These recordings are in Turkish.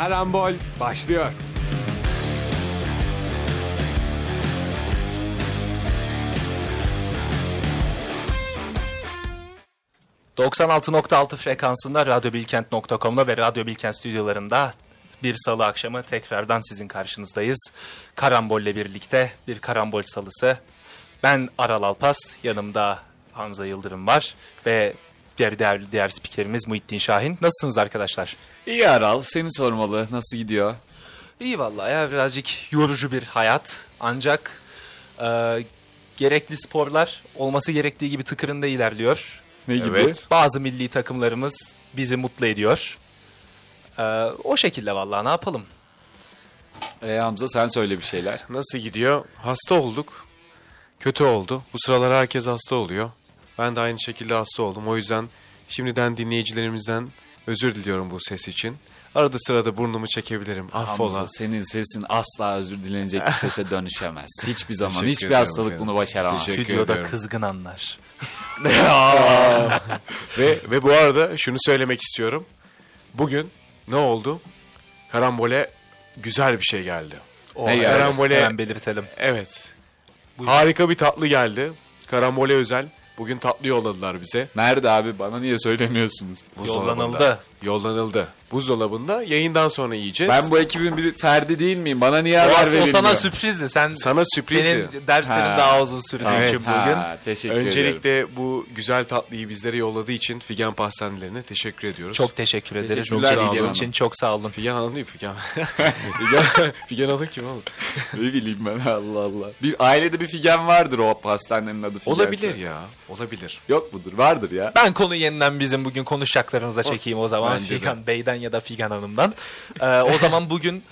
Karambol başlıyor. ...96.6 frekansında radyobilkent.com'da ve Radyo Bilkent stüdyolarında bir salı akşamı tekrardan sizin karşınızdayız. Karambol'le birlikte bir karambol salısı. Ben Aral Alpas, yanımda Hamza Yıldırım var ve diğer diğer, diğer spikerimiz Muhittin Şahin. Nasılsınız arkadaşlar? İyi Aral, seni sormalı. Nasıl gidiyor? İyi vallahi ya birazcık yorucu bir hayat. Ancak e, gerekli sporlar olması gerektiği gibi tıkırında ilerliyor. Ne gibi? Evet. Bazı milli takımlarımız bizi mutlu ediyor. E, o şekilde vallahi ne yapalım? Ee, Hamza sen söyle bir şeyler. Nasıl gidiyor? Hasta olduk. Kötü oldu. Bu sıralar herkes hasta oluyor. Ben de aynı şekilde hasta oldum. O yüzden şimdiden dinleyicilerimizden özür diliyorum bu ses için. Arada sırada burnumu çekebilirim. Affola. Hamza senin sesin asla özür dilenecek bir sese dönüşemez. Hiçbir zaman, Teşekkür hiçbir hastalık efendim. bunu başaramaz. Teşekkür Stüdyoda ediyorum. kızgın anlar. Ve, ve bu arada şunu söylemek istiyorum. Bugün ne oldu? Karambole güzel bir şey geldi. O, Ne evet? Karambole- hemen belirtelim. Evet. Harika bir tatlı geldi. Karambole özel. Bugün tatlı yolladılar bize. Nerede abi? Bana niye söylemiyorsunuz? Yollanıldı. Yollanıldı. Buzdolabında yayından sonra yiyeceğiz. Ben bu ekibin bir ferdi değil miyim? Bana niye O, haber o verilmiyor? sana sürprizdi. Sen Sana sürprizi. Senin derslerin Ha. daha uzun sürdüğü Evet. için bugün. Ha, teşekkür ederim. Öncelikle bu güzel tatlıyı bizlere yolladığı için Figen Pastanelerine teşekkür ediyoruz. Çok teşekkür ederiz. Teşekkürler İlginiz Figen için çok sağ olun. Figen Hanım değil Figen. Figen, Figen Hanım kim oğlum? ne bileyim ben Allah Allah. Bir ailede bir figen vardır o pastanenin adı figense. Olabilir ya. Olabilir. Yok mudur? Vardır ya. Ben konu yeniden bizim bugün konuşacaklarımıza çekeyim o zaman. Bence de. Figan Bey'den ya da Figan Hanım'dan. Ee, o zaman bugün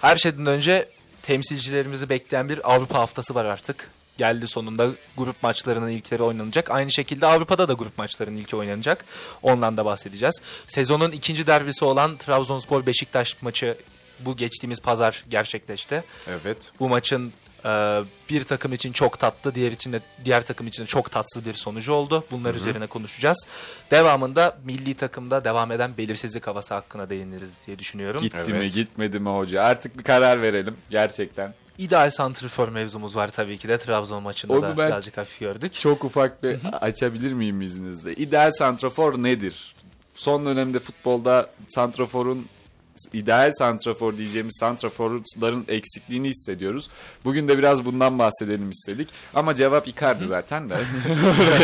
her şeyden önce temsilcilerimizi bekleyen bir Avrupa haftası var artık. Geldi sonunda grup maçlarının ilkleri oynanacak. Aynı şekilde Avrupa'da da grup maçlarının ilki oynanacak. Ondan da bahsedeceğiz. Sezonun ikinci derbisi olan Trabzonspor Beşiktaş maçı bu geçtiğimiz pazar gerçekleşti. Evet. Bu maçın e, bir takım için çok tatlı, diğer için de diğer takım için de çok tatsız bir sonucu oldu. Bunlar üzerine konuşacağız. Devamında milli takımda devam eden belirsizlik havası hakkına değiniriz diye düşünüyorum. Gitti mi Evet. gitmedi mi hoca? Artık bir karar verelim gerçekten. İdeal santrifor mevzumuz var tabii ki de Trabzon maçında Onu da ben- birazcık hafif gördük. Çok ufak bir açabilir miyim izninizle? İdeal santrafor nedir? Son dönemde futbolda santraforun ideal santrafor diyeceğimiz santraforların eksikliğini hissediyoruz. Bugün de biraz bundan bahsedelim istedik. Ama cevap Icardi zaten de.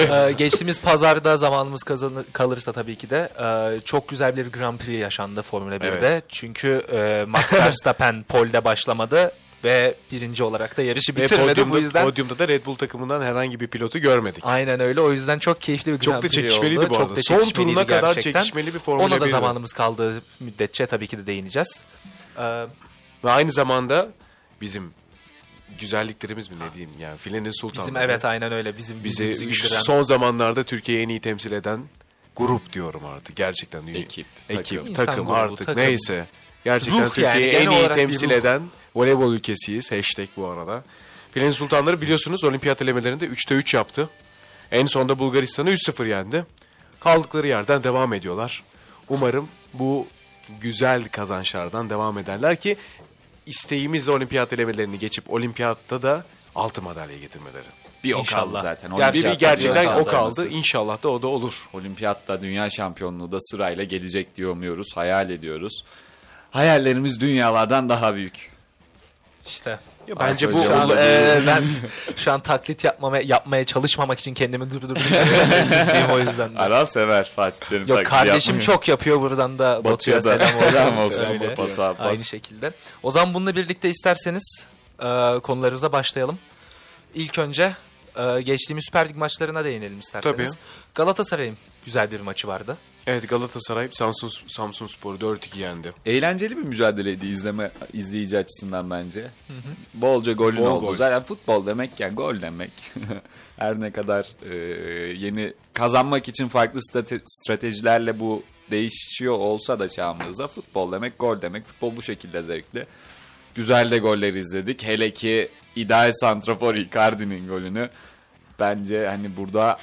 Ee, geçtiğimiz pazarda zamanımız kazanır, kalırsa tabii ki de e, çok güzel bir Grand Prix yaşandı Formula 1'de. Evet. Çünkü e, Max Verstappen pole'de başlamadı ve birinci olarak da yarışı Ve bitirmedi. podyumda, Bu yüzden podyumda da Red Bull takımından herhangi bir pilotu görmedik. Aynen öyle. O yüzden çok keyifli bir Çok Grand da Prix çekişmeliydi oldu. bu Çok arada. da Son turuna kadar gerçekten. çekişmeli bir Formula Ona da 1'di. zamanımız kaldığı müddetçe tabii ki de değineceğiz. Ee, Ve aynı zamanda bizim güzelliklerimiz mi ne diyeyim yani filenin sultanları. bizim evet aynen öyle. Bizim Bizi güldüren son zamanlarda Türkiye'yi en iyi temsil eden grup diyorum artık. Gerçekten Ekip, ekip, takım. takım, grubu, artık takım. neyse. Gerçekten Ruh Türkiye'yi yani, en iyi temsil ruh. eden voleybol ülkesiyiz. Hashtag bu arada. Filenin sultanları biliyorsunuz olimpiyat elemelerinde 3'te 3 yaptı. En sonda Bulgaristan'ı 3-0 yendi. Kaldıkları yerden devam ediyorlar. Umarım bu güzel kazançlardan devam ederler ki isteğimiz olimpiyat elemelerini geçip olimpiyatta da altın madalya getirmeleri. bir o İnşallah. kaldı zaten. Bir, bir Olimpiyatta gerçekten o kaldı. İnşallah da o da olur. Olimpiyatta dünya şampiyonluğu da sırayla gelecek diye umuyoruz, hayal ediyoruz. Hayallerimiz dünyalardan daha büyük. İşte. Ya bence bu Şu an, e, ben şu an taklit yapmamaya, yapmaya çalışmamak için kendimi durdurdum. Sessizliğim o yüzden de. Aral sever Fatih Terim Yok kardeşim yapmayı. çok yapıyor buradan da Batu'ya Batu'ya da selam olsun. selam olsun Abbas. Aynı şekilde. O zaman bununla birlikte isterseniz e, konularımıza başlayalım. İlk önce e, geçtiğimiz Süper Lig maçlarına değinelim isterseniz. Tabii. Galatasaray'ın güzel bir maçı vardı. Evet Galatasaray Samsun Samsun Spor'u 4-2 yendi. Eğlenceli bir mücadeleydi izleme izleyici açısından bence. Bolca golün Bol oldu. gol. Zaten futbol demek ya gol demek. Her ne kadar e, yeni kazanmak için farklı strate- stratejilerle bu değişiyor olsa da çağımızda futbol demek gol demek. Futbol bu şekilde zevkli. Güzel de goller izledik. Hele ki ideal santrafor Icardi'nin golünü bence hani burada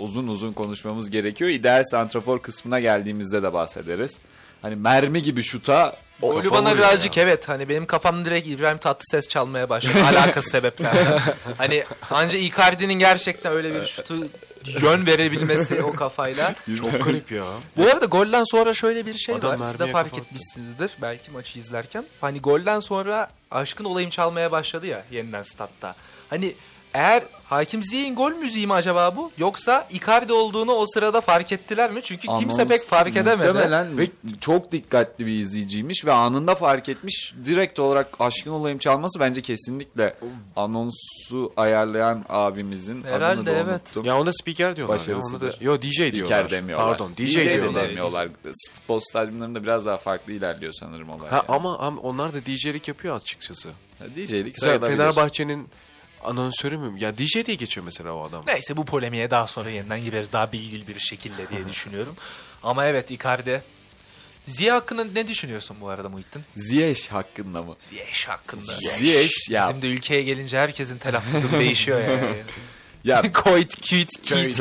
uzun uzun konuşmamız gerekiyor. İdeal santrafor kısmına geldiğimizde de bahsederiz. Hani mermi gibi şuta Golü kafa bana birazcık evet hani benim kafamda direkt İbrahim Tatlıses çalmaya başladı. Alakası sebeplerden. hani anca Icardi'nin gerçekten öyle bir şutu yön verebilmesi o kafayla. Çok garip ya. Bu arada golden sonra şöyle bir şey Adam var. Siz de fark kafa attı. etmişsinizdir belki maçı izlerken. Hani golden sonra aşkın olayım çalmaya başladı ya yeniden statta. Hani eğer Hakim Ziyech'in gol müziği mi acaba bu? Yoksa Icardi olduğunu o sırada fark ettiler mi? Çünkü kimse Anons pek fark edemedi. Muhtemelen ve çok dikkatli bir izleyiciymiş ve anında fark etmiş. Direkt olarak aşkın olayım çalması bence kesinlikle anonsu ayarlayan abimizin adını Herhalde, da evet. unuttum. Ya ona spiker diyorlar. Ya. Başarısıdır. Ona da, yo DJ Spiker diyorlar. demiyorlar. Pardon DJ, de diyorlar. demiyorlar. Futbol stadyumlarında biraz daha farklı ilerliyor sanırım olay. Ha, yani. ama, ama onlar da DJ'lik yapıyor açıkçası. DJ'lik sayılabilir. Fenerbahçe'nin anonsörü mü? Ya DJ diye geçiyor mesela o adam. Neyse bu polemiğe daha sonra yeniden gireriz daha bilgili bir şekilde diye düşünüyorum. Ama evet Icardi. Ziya hakkında ne düşünüyorsun bu arada Muhittin? Ziyech hakkında mı? Ziyech hakkında. Ziyech ya. Bizim de ülkeye gelince herkesin telaffuzu değişiyor yani. Ya Koit, küt, kit, Köyt,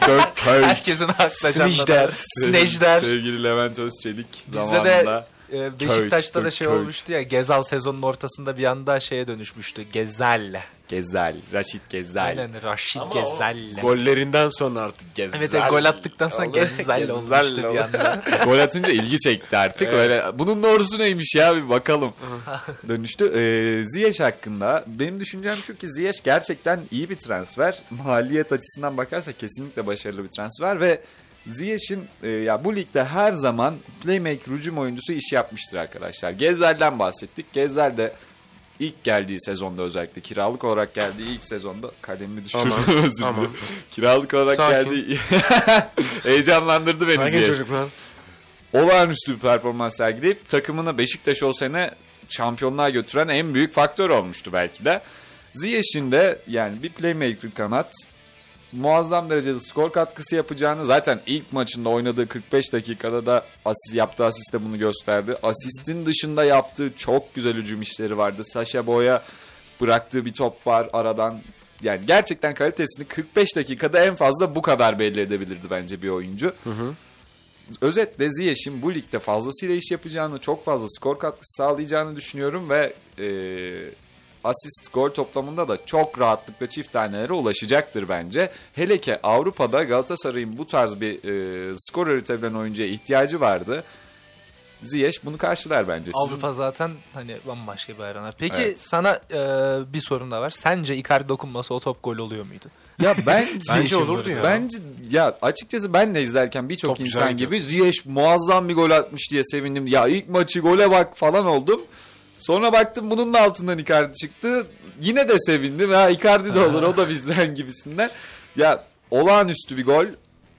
köt. Herkesin aklına Snejder. Snejder. Sevgili Levent Özçelik Bizde zamanında. de e, Beşiktaş'ta da şey olmuştu ya Gezal sezonun ortasında bir anda şeye dönüşmüştü. Gezel. Gezel, Raşit Gezel. Aynen Raşit Gezel. Gollerinden sonra artık gezer. Evet, evet, gol attıktan sonra Gezel olmuştu bir anda. Gol atınca ilgi çekti artık. Öyle bunun doğrusu neymiş ya bir bakalım. Dönüştü. Ee, Ziyech hakkında benim düşüncem şu ki Ziyech gerçekten iyi bir transfer. Maliyet açısından bakarsak kesinlikle başarılı bir transfer ve Ziyech'in e, ya bu ligde her zaman playmaker hücum oyuncusu iş yapmıştır arkadaşlar. Gezel'den bahsettik. Gezel de ilk geldiği sezonda özellikle kiralık olarak geldiği ilk sezonda kalemimi düşürdüm özür dilerim. Kiralık olarak Sakin. geldiği heyecanlandırdı beni Ziyech çocuk lan. olağanüstü bir performans sergileyip takımını Beşiktaş o sene şampiyonluğa götüren en büyük faktör olmuştu belki de. Ziyech'in de yani bir playmaker kanat muazzam derecede skor katkısı yapacağını zaten ilk maçında oynadığı 45 dakikada da asist yaptığı asiste bunu gösterdi. Asistin dışında yaptığı çok güzel hücum işleri vardı. Sasha Boy'a bıraktığı bir top var aradan. Yani gerçekten kalitesini 45 dakikada en fazla bu kadar belli edebilirdi bence bir oyuncu. Özetle Ziyech'in bu ligde fazlasıyla iş yapacağını, çok fazla skor katkısı sağlayacağını düşünüyorum ve e, asist gol toplamında da çok rahatlıkla çift tanelere ulaşacaktır bence. Hele ki Avrupa'da Galatasaray'ın bu tarz bir e, skor üretebilen oyuncuya ihtiyacı vardı. Ziyech bunu karşılar bence. Sizin- Avrupa zaten hani bambaşka bir arena. Peki Evet. sana e, bir sorun da var. Sence Icardi dokunmasa o top gol oluyor muydu? Ya ben Bence olurdu ya. Bence ya açıkçası ben de izlerken birçok insan gibi Ziyech muazzam bir gol atmış diye sevindim. Ya ilk maçı gole bak falan oldum. Sonra baktım bunun da altından Icardi çıktı. Yine de sevindim. Ya Icardi de olur o da bizden gibisinden. Ya olağanüstü bir gol.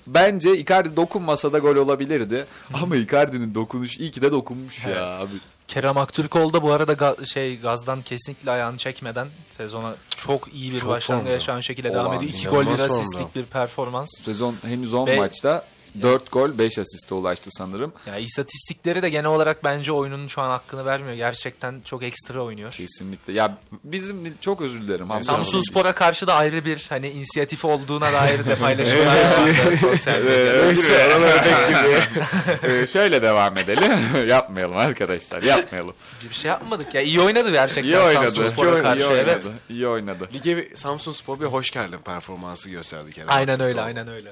Bence Icardi dokunmasa da gol olabilirdi. Ama Icardi'nin dokunuş iyi ki de dokunmuş ya Evet. abi. Kerem Aktürkoğlu da bu arada ga- şey gazdan kesinlikle ayağını çekmeden sezona çok iyi bir Çok başlangıç yaşayan şekilde devam ediyor. İki gol bir asistlik bir performans. Sezon henüz 10 Ve- maçta 4 gol 5 asiste ulaştı sanırım. Yani istatistikleri de genel olarak bence oyunun şu an hakkını vermiyor. Gerçekten çok ekstra oynuyor. Kesinlikle. Ya bizim çok özür dilerim. Hamza Samsun. Spor'a karşı da ayrı bir hani inisiyatif olduğuna dair de paylaşımlar vardı sosyal medyada. Ee, şöyle devam edelim. yapmayalım arkadaşlar. Yapmayalım. Bir şey yapmadık ya. İyi oynadı gerçekten İyi oynadı. Samsun Spor'a iyi karşı. oynadı. Evet. İyi oynadı. Lige bir Samsun Spor bir hoş geldin performansı gösterdi. Aynen öyle, aynen öyle.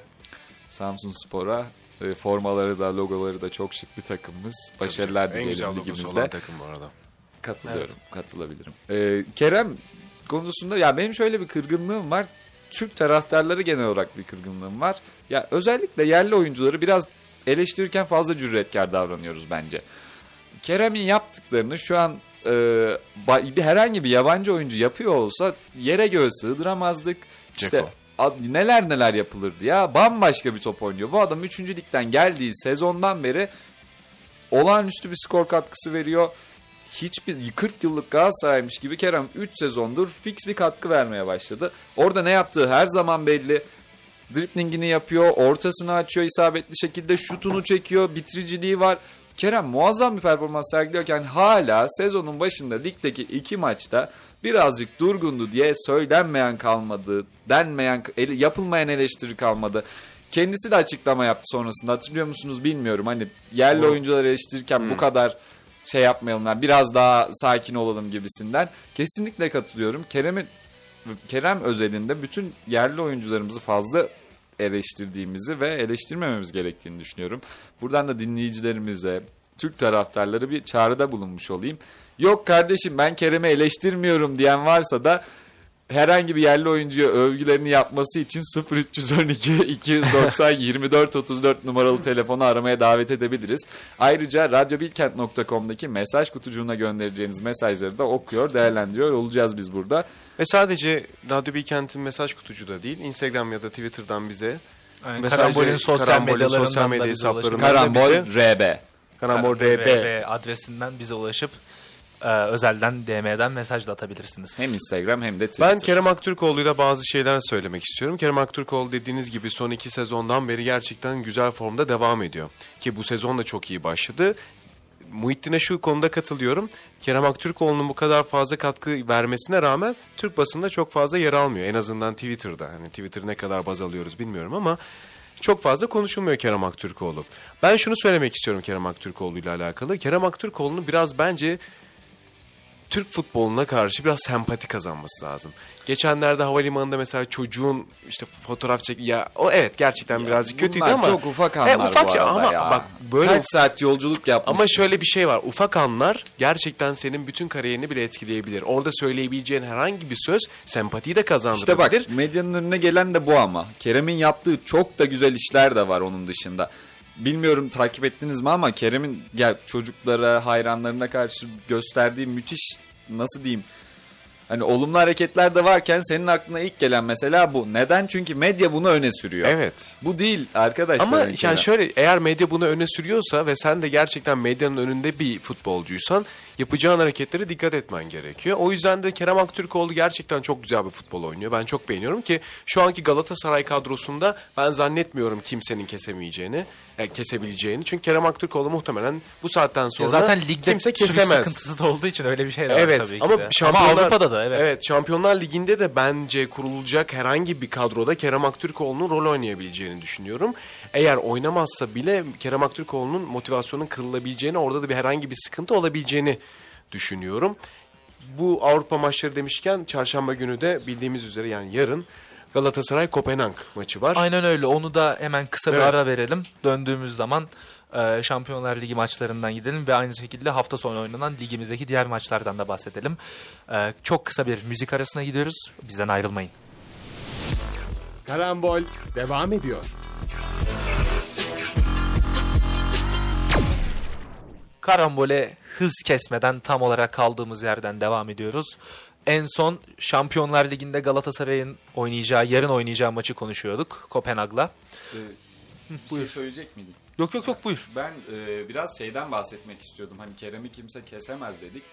Samsun Spor'a e, formaları da logoları da çok şık bir takımımız. Başarılar En güzel dileyelim logosu ligimizde. olan takım bu arada. Katılıyorum. Katılabilirim. Ee, Kerem konusunda ya benim şöyle bir kırgınlığım var. Türk taraftarları genel olarak bir kırgınlığım var. Ya özellikle yerli oyuncuları biraz eleştirirken fazla cüretkar davranıyoruz bence. Kerem'in yaptıklarını şu an e, herhangi bir yabancı oyuncu yapıyor olsa yere göğe sığdıramazdık. İşte Ceko. ad- neler neler yapılırdı ya. Bambaşka bir top oynuyor. Bu adam 3. ligden geldiği sezondan beri olağanüstü bir skor katkısı veriyor. Hiçbir 40 yıllık Galatasaray'mış gibi Kerem 3 sezondur fix bir katkı vermeye başladı. Orada ne yaptığı her zaman belli. Driplingini yapıyor, ortasını açıyor isabetli şekilde, şutunu çekiyor, bitiriciliği var. Kerem muazzam bir performans sergiliyorken hala sezonun başında ligdeki iki maçta birazcık durgundu diye söylenmeyen kalmadı, denmeyen, yapılmayan eleştiri kalmadı. Kendisi de açıklama yaptı sonrasında hatırlıyor musunuz bilmiyorum. Hani yerli Doğru. oyuncuları eleştirirken bu kadar şey yapmayalım yani biraz daha sakin olalım gibisinden. Kesinlikle katılıyorum. Kerem'in Kerem özelinde bütün yerli oyuncularımızı fazla eleştirdiğimizi ve eleştirmememiz gerektiğini düşünüyorum. Buradan da dinleyicilerimize, Türk taraftarları bir çağrıda bulunmuş olayım. Yok kardeşim ben Kerem'i eleştirmiyorum diyen varsa da herhangi bir yerli oyuncuya övgülerini yapması için 0312 290 24 34 numaralı telefonu aramaya davet edebiliriz. Ayrıca radyobilkent.com'daki mesaj kutucuğuna göndereceğiniz mesajları da okuyor, değerlendiriyor olacağız biz burada. Ve sadece Radyo Bilkent'in mesaj kutucu da değil, Instagram ya da Twitter'dan bize Yani Mesajı- Karambol'ün sosyal Karambol'ün sosyal medya hesaplarından- Karambol RB. Karambol RB adresinden bize ulaşıp e, özelden DM'den mesaj da atabilirsiniz. Hem Instagram hem de Twitter. Ben Kerem Aktürkoğlu'yla bazı şeyler söylemek istiyorum. Kerem Aktürkoğlu dediğiniz gibi son iki sezondan beri gerçekten güzel formda devam ediyor. Ki bu sezon da çok iyi başladı. Muhittin'e şu konuda katılıyorum. Kerem Aktürkoğlu'nun bu kadar fazla katkı vermesine rağmen Türk basında çok fazla yer almıyor. En azından Twitter'da. Hani Twitter ne kadar baz alıyoruz bilmiyorum ama çok fazla konuşulmuyor Kerem Aktürkoğlu. Ben şunu söylemek istiyorum Kerem Aktürkoğlu ile alakalı. Kerem Aktürkoğlu'nu biraz bence Türk futboluna karşı biraz sempati kazanması lazım. Geçenlerde havalimanında mesela çocuğun işte fotoğraf çek ya o evet gerçekten birazcık kötüydü ama çok ufak anlar E, ufak bu şey- arada ama ya. bak böyle Kaç saat yolculuk yapmış. ama şöyle bir şey var. Ufak anlar gerçekten senin bütün kariyerini bile etkileyebilir. Orada söyleyebileceğin herhangi bir söz sempatiyi de İşte kazandırabilir. bak medyanın önüne gelen de bu ama. Kerem'in yaptığı çok da güzel işler de var onun dışında. Bilmiyorum takip ettiniz mi ama Kerem'in ya çocuklara, hayranlarına karşı gösterdiği müthiş nasıl diyeyim? Hani olumlu hareketler de varken senin aklına ilk gelen mesela bu. Neden? Çünkü medya bunu öne sürüyor. Evet. Bu değil arkadaşlar. Ama yani şöyle eğer medya bunu öne sürüyorsa ve sen de gerçekten medyanın önünde bir futbolcuysan yapacağın hareketlere dikkat etmen gerekiyor. O yüzden de Kerem Aktürkoğlu gerçekten çok güzel bir futbol oynuyor. Ben çok beğeniyorum ki şu anki Galatasaray kadrosunda ben zannetmiyorum kimsenin kesemeyeceğini, e, kesebileceğini. Çünkü Kerem Aktürkoğlu muhtemelen bu saatten sonra Ya zaten ligde kimse kesemez. sıkıntısı da olduğu için öyle bir şey de var Evet tabii ki ama de. Şampiyonlar ama Avrupa'da da evet. Evet, Şampiyonlar Ligi'nde de bence kurulacak herhangi bir kadroda Kerem Aktürkoğlu'nun rol oynayabileceğini düşünüyorum. Eğer oynamazsa bile Kerem Aktürkoğlu'nun motivasyonun kırılabileceğini, orada da bir herhangi bir sıkıntı olabileceğini düşünüyorum. Bu Avrupa maçları demişken çarşamba günü de bildiğimiz üzere yani yarın Galatasaray Kopenhag maçı var. Aynen öyle. Onu da hemen kısa bir Evet. ara verelim. Döndüğümüz zaman e, Şampiyonlar Ligi maçlarından gidelim ve aynı şekilde hafta sonu oynanan ligimizdeki diğer maçlardan da bahsedelim. E, çok kısa bir müzik arasına gidiyoruz. Bizden ayrılmayın. Karambol devam ediyor. Karambole hız kesmeden tam olarak kaldığımız yerden devam ediyoruz. En son Şampiyonlar Ligi'nde Galatasaray'ın oynayacağı, yarın oynayacağı maçı konuşuyorduk Kopenhag'la. bir şey söyleyecek miydin? Yok yok yok buyur. Ben e, biraz şeyden bahsetmek istiyordum. Hani Kerem'i kimse kesemez dedik.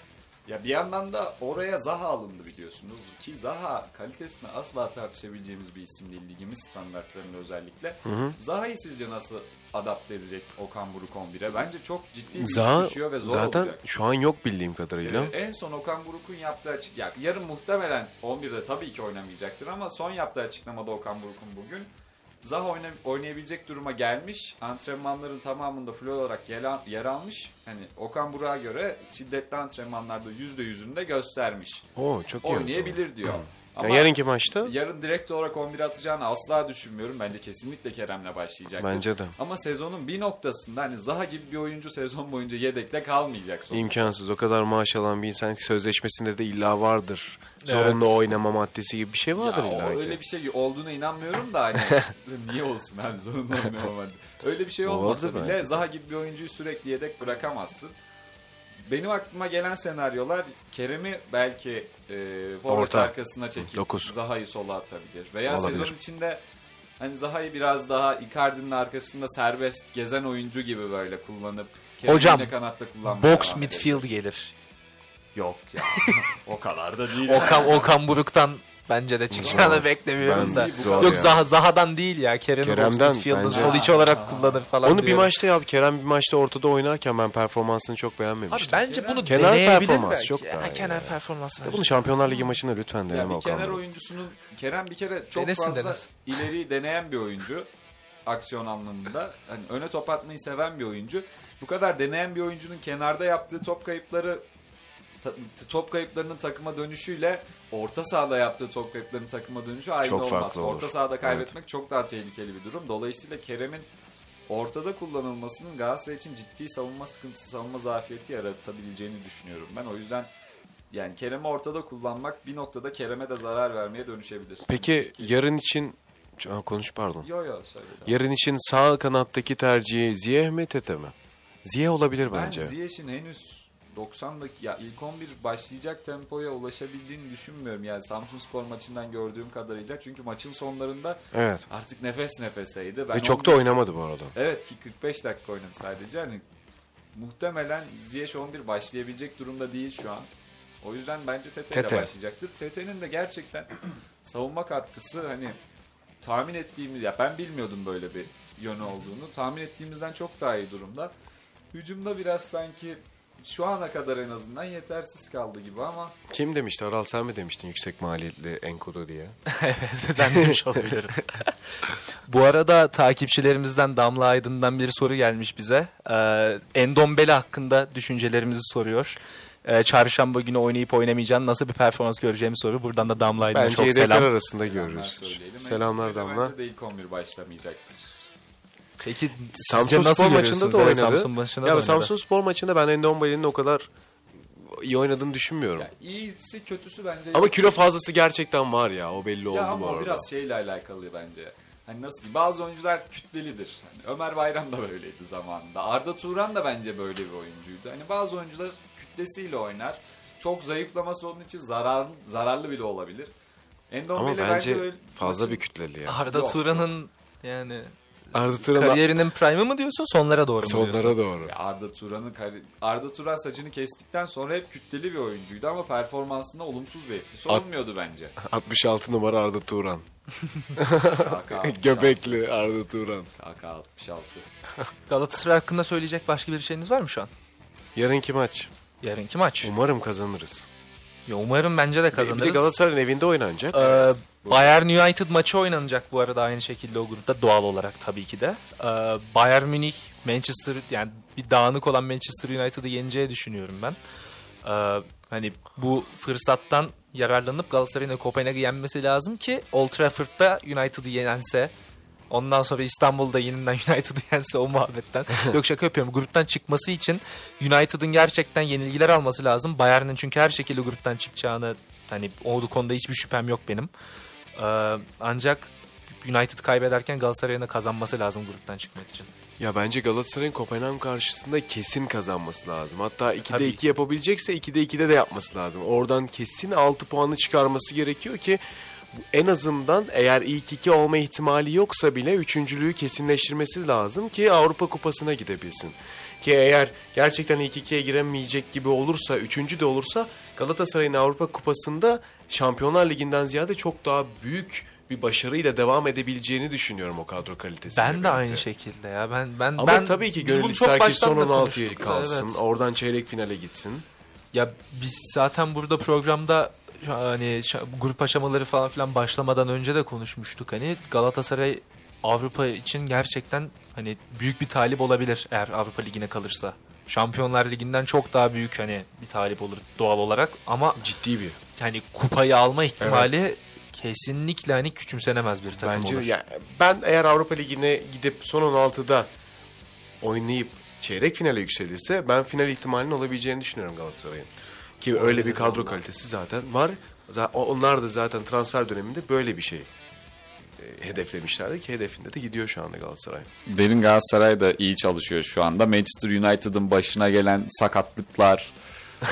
Ya bir yandan da oraya Zaha alındı biliyorsunuz. Ki Zaha kalitesini asla tartışabileceğimiz bir isim değil ligimiz standartlarında özellikle. Zaha'yı sizce nasıl adapte edecek Okan Buruk 11'e? Bence çok ciddi bir Zaha düşüyor ve zor zaten olacak. şu an yok bildiğim kadarıyla. Ee, en son Okan Buruk'un yaptığı açık ya yarın muhtemelen 11'de tabii ki oynamayacaktır ama son yaptığı açıklamada Okan Buruk'un bugün Zaha oyna- oynayabilecek duruma gelmiş. Antrenmanların tamamında full olarak yer, al- yer almış. Hani Okan Buruk'a göre şiddetli antrenmanlarda %100'ünde göstermiş. Oo çok iyi. Oynayabilir diyor. Ya Ama yarınki maçta yarın direkt olarak 11 atacağını asla düşünmüyorum. Bence kesinlikle Kerem'le başlayacak. bence de. Ama sezonun bir noktasında hani Zaha gibi bir oyuncu sezon boyunca yedekte kalmayacak sonuçta. İmkansız. O kadar maaş alan bir insan sözleşmesinde de illa vardır. Zorunlu Evet. oynama maddesi gibi bir şey vardır Ya illa o ki. öyle bir şey olduğuna inanmıyorum da hani niye olsun hani zorunlu oynamam Öyle bir şey olmasa bile. Zaha gibi bir oyuncuyu sürekli yedek bırakamazsın. Benim aklıma gelen senaryolar Kerem'i belki e, Orta. arkasına çekip Dokuz. Zaha'yı sola atabilir. Veya Olabilir. sezon içinde hani Zaha'yı biraz daha Icardi'nin arkasında serbest gezen oyuncu gibi böyle kullanıp Kerem'i Hocam, yine kanatta kullanmaya Box devam midfield gelir. Yok ya. o kadar da değil. Okan, Okan Buruk'tan bence de çıkacağını beklemiyorum da. zor Yok ya. Zaha, Zaha'dan değil ya. Kerem'i Box Kerem'den bence. sol içi olarak kullanır falan Onu bir diyorum. maçta yap. Kerem bir maçta ortada oynarken ben performansını çok Abi beğenmemiştim. bence bunu Kenar deneyebilir performans belki. çok Ya, daha iyi kenar performansı Ya bunu Şampiyonlar Ligi maçında lütfen Ya deneme bir Okan kenar Buruk. oyuncusunun Kerem bir kere çok Denesin, fazla denesin. ileriyi deneyen bir oyuncu. Aksiyon anlamında. Hani öne top atmayı seven bir oyuncu. bu kadar deneyen bir oyuncunun kenarda yaptığı top kayıpları top kayıplarının takıma dönüşüyle orta sahada yaptığı top kayıplarının takıma dönüşü aynı Çok olmaz. olur. Orta sahada kaybetmek çok daha tehlikeli bir durum. Dolayısıyla Kerem'in ortada kullanılmasının Galatasaray için ciddi savunma sıkıntısı, savunma zafiyeti yaratabileceğini düşünüyorum ben. O yüzden yani Kerem'i ortada kullanmak bir noktada Kerem'e de zarar vermeye dönüşebilir. Peki yarın için Aa, konuş pardon. Yo yo söyle. Yarın için sağ kanattaki tercihi Ziyeh mi Tete mi? Ziyeh olabilir Ben bence. Ziyech'in henüz 90 dakika ya ilk 11 başlayacak tempoya ulaşabildiğini düşünmüyorum. Yani Samsun Spor maçından gördüğüm kadarıyla. Çünkü maçın sonlarında Evet. artık nefes nefeseydi. Ben Ve çok da 11 oynamadı bu arada. Evet ki 45 dakika oynadı sadece. Yani muhtemelen Ziyech 11 başlayabilecek durumda değil şu an. O yüzden bence Tete ile başlayacaktır. Tete'nin de gerçekten savunma katkısı hani tahmin ettiğimiz ya ben bilmiyordum böyle bir yönü olduğunu. Tahmin ettiğimizden çok daha iyi durumda. Hücumda biraz sanki şu ana kadar en azından yetersiz kaldı gibi ama Kim demişti? Aral sen mi demiştin yüksek maliyetli Enkodu diye? evet ben demiş olabilirim. Bu arada takipçilerimizden Damla Aydın'dan bir soru gelmiş bize. Ee, Endombele hakkında düşüncelerimizi soruyor. Ee, çarşamba günü oynayıp oynamayacağını nasıl bir performans göreceğimi soruyor. Buradan da Damla Aydın'a Bence çok yedekler selam. arasında selamlar görürüz. Selamlar Bence Damla. de ilk 11 başlamayacaktır. Peki Samsun nasıl Spor maçında görüyorsunuz? da oynadı. Samsun maçında da ya oynadı. Samsun Spor maçında ben Endombele'nin o kadar iyi oynadığını düşünmüyorum. Ya iyisi kötüsü bence Ama kilo fazlası gerçekten var ya. O belli oldu Ya bu ama o arada. biraz şeyle alakalı bence. Hani nasıl diyeyim? Bazı oyuncular kütlelidir. Hani Ömer Bayram da böyleydi zamanında. Arda Turan da bence böyle bir oyuncuydu. Hani bazı oyuncular kütlesiyle oynar. Çok zayıflaması onun için zarar, zararlı bile olabilir. Endombele Ama bence öyle fazla bir kütleli ya. Arda. Turan'ın yani Arda Turan'a kariyerinin prime'ı mı diyorsun sonlara doğru mu diyorsun? sonlara doğru. Ya Arda Turan'ın kari- Arda Turan saçını kestikten sonra hep kütleli bir oyuncuydu ama performansına olumsuz bir etkisi At- olmuyordu bence. 66 numara Arda Turan. KK 66. Göbekli Arda Turan. KK 66. Galatasaray hakkında söyleyecek başka bir şeyiniz var mı şu an? Yarınki maç. Yarınki maç. Umarım kazanırız. Ya umarım bence de Bir kazanırız. de Galatasaray'ın evinde oynanacak. Ee, Bayern United maçı oynanacak bu arada aynı şekilde o grupta doğal olarak tabii ki de. Ee, Bayern Münih, Manchester yani bir dağınık olan Manchester United'ı yeneceği düşünüyorum ben. Ee, hani bu fırsattan yararlanıp Galatasaray'ın Kopenhag'ı yenmesi lazım ki Old Trafford'da United'ı yenense Ondan sonra İstanbul'da yeniden United'ı yense o muhabbetten. Yok şaka yapıyorum. Gruptan çıkması için United'ın gerçekten yenilgiler alması lazım. Bayern'in çünkü her şekilde gruptan çıkacağını hani o konuda hiçbir şüphem yok benim. Ee, ancak United kaybederken Galatasaray'ın da kazanması lazım gruptan çıkmak için. Ya bence Galatasaray'ın Kopenhag karşısında kesin kazanması lazım. Hatta 2'de Tabii 2 ki. yapabilecekse 2'de 2'de de yapması lazım. Oradan kesin 6 puanı çıkarması gerekiyor ki en azından eğer ilk 2 olma ihtimali yoksa bile üçüncülüğü kesinleştirmesi lazım ki Avrupa Kupası'na gidebilsin. Ki eğer gerçekten ilk 2'ye giremeyecek gibi olursa, üçüncü de olursa Galatasaray'ın Avrupa Kupası'nda Şampiyonlar Ligi'nden ziyade çok daha büyük bir başarıyla devam edebileceğini düşünüyorum o kadro kalitesiyle. Ben de birlikte. aynı şekilde ya. Ben ben Ama ben tabii ki gönül ister ki son da 16'ya konuştuk da, kalsın. evet. Oradan çeyrek finale gitsin. Ya biz zaten burada programda hani grup aşamaları falan filan başlamadan önce de konuşmuştuk. Hani Galatasaray Avrupa için gerçekten hani büyük bir talip olabilir eğer Avrupa Ligi'ne kalırsa. Şampiyonlar Ligi'nden çok daha büyük hani bir talip olur doğal olarak ama Ciddi bir. Hani kupayı alma ihtimali kesinlikle hani küçümsenemez bir takım Bence olur. ya ben eğer Avrupa Ligi'ne gidip son 16'da oynayıp çeyrek finale yükselirse ben final ihtimalinin olabileceğini düşünüyorum Galatasaray'ın. Ki öyle bir kadro kalitesi zaten var. Onlar da zaten transfer döneminde böyle bir şey e, hedeflemişlerdi ki hedefinde de gidiyor şu anda Galatasaray. Benim Galatasaray da iyi çalışıyor şu anda. Manchester United'ın başına gelen sakatlıklar,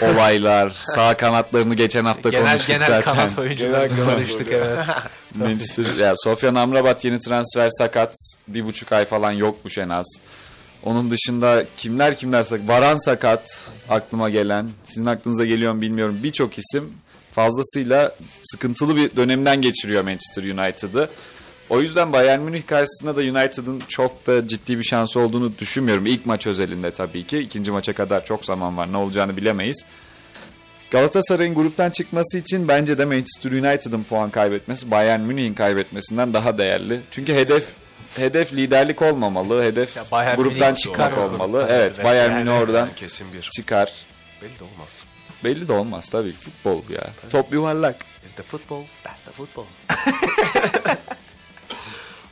olaylar, sağ kanatlarını geçen hafta genel konuştuk genel zaten. kanat oyuncuları Genel kanat konuştuk evet. Manchester, ya Sofyan Amrabat yeni transfer sakat. Bir buçuk ay falan yokmuş en az. Onun dışında kimler kimler sakat. Varan sakat aklıma gelen. Sizin aklınıza geliyor mu bilmiyorum. Birçok isim fazlasıyla sıkıntılı bir dönemden geçiriyor Manchester United'ı. O yüzden Bayern Münih karşısında da United'ın çok da ciddi bir şansı olduğunu düşünmüyorum. İlk maç özelinde tabii ki. İkinci maça kadar çok zaman var. Ne olacağını bilemeyiz. Galatasaray'ın gruptan çıkması için bence de Manchester United'ın puan kaybetmesi Bayern Münih'in kaybetmesinden daha değerli. Çünkü hedef hedef liderlik olmamalı. Hedef Ya Bayern gruptan Münih çıkmak olmalı. gruptan, Evet, evet. Bayern Yani- Münih oradan Kesin bir. çıkar. Belli de olmaz. Belli de olmaz tabii. Futbol ya. Top yuvarlak. Is the football? That's the football.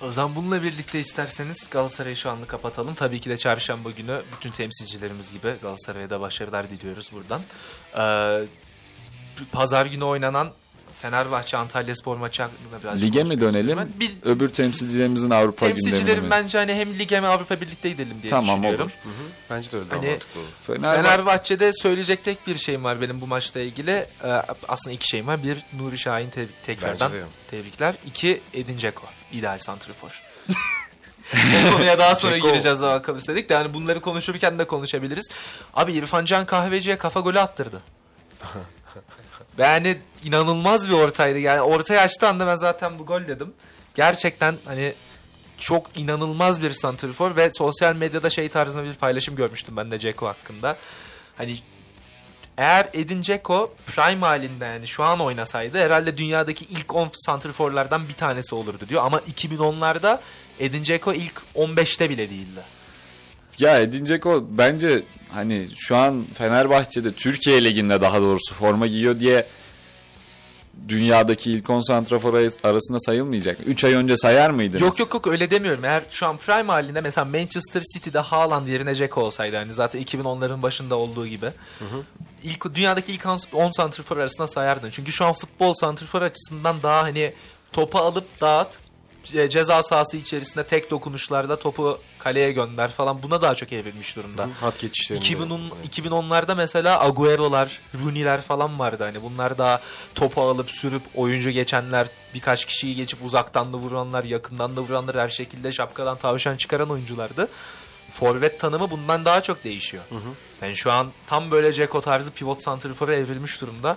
O zaman bununla birlikte isterseniz Galatasaray'ı şu anlık kapatalım. Tabii ki de çarşamba günü bütün temsilcilerimiz gibi Galatasaray'a da başarılar diliyoruz buradan. Ee, Pazar günü oynanan Fenerbahçe Antalya Spor maçı hakkında biraz Lige mi dönelim? Bir Öbür temsilcilerimizin Avrupa gündemine temsilcilerim mi? bence hani hem lige hem Avrupa birlikte gidelim diye Tamam, düşünüyorum. olur. Hı hı. Bence de öyle Hani- mantıklı olur. Fenerbahçe Fenerbahçe'de söyleyecek tek bir şeyim var benim bu maçla ilgili. Ee, aslında iki şeyim var. Bir Nuri Şahin te- tekrardan tebrikler. İki Edin Dzeko. İdeal santrifor. o konuya daha sonra Dzeko. gireceğiz bakalım istedik de yani bunları konuşurken de konuşabiliriz. Abi İrfan Can Kahveci'ye kafa golü attırdı. Yani inanılmaz bir ortaydı. Yani ortaya açtığı anda ben zaten bu gol dedim. Gerçekten hani çok inanılmaz bir santrifor ve sosyal medyada şey tarzında bir paylaşım görmüştüm ben de Ceko hakkında. Hani eğer Edin Dzeko prime halinde yani şu an oynasaydı herhalde dünyadaki ilk 10 santriforlardan bir tanesi olurdu diyor. Ama 2010'larda Edin Dzeko ilk 15'te bile değildi. Ya Edin Dzeko bence hani şu an Fenerbahçe'de Türkiye Ligi'nde daha doğrusu forma giyiyor diye dünyadaki ilk 10 santrafor arasında sayılmayacak. 3 ay önce sayar mıydınız? Yok yok yok öyle demiyorum. Eğer şu an prime halinde mesela Manchester City'de Haaland yerine Dzeko olsaydı hani zaten 2010'ların başında olduğu gibi. İlk dünyadaki ilk 10 santrfor arasında sayardın. Çünkü şu an futbol santrfor açısından daha hani topu alıp dağıt ceza sahası içerisinde tek dokunuşlarda topu kaleye gönder falan buna daha çok evrilmiş durumda. Hat geçişlerinde. 2010 2010'larda mesela Agüero'lar, Rooney'ler falan vardı hani. Bunlar daha topu alıp sürüp oyuncu geçenler, birkaç kişiyi geçip uzaktan da vuranlar, yakından da vuranlar her şekilde şapkadan tavşan çıkaran oyunculardı. Forvet tanımı bundan daha çok değişiyor. Yani şu an tam böyle Ceko tarzı pivot santrifora evrilmiş durumda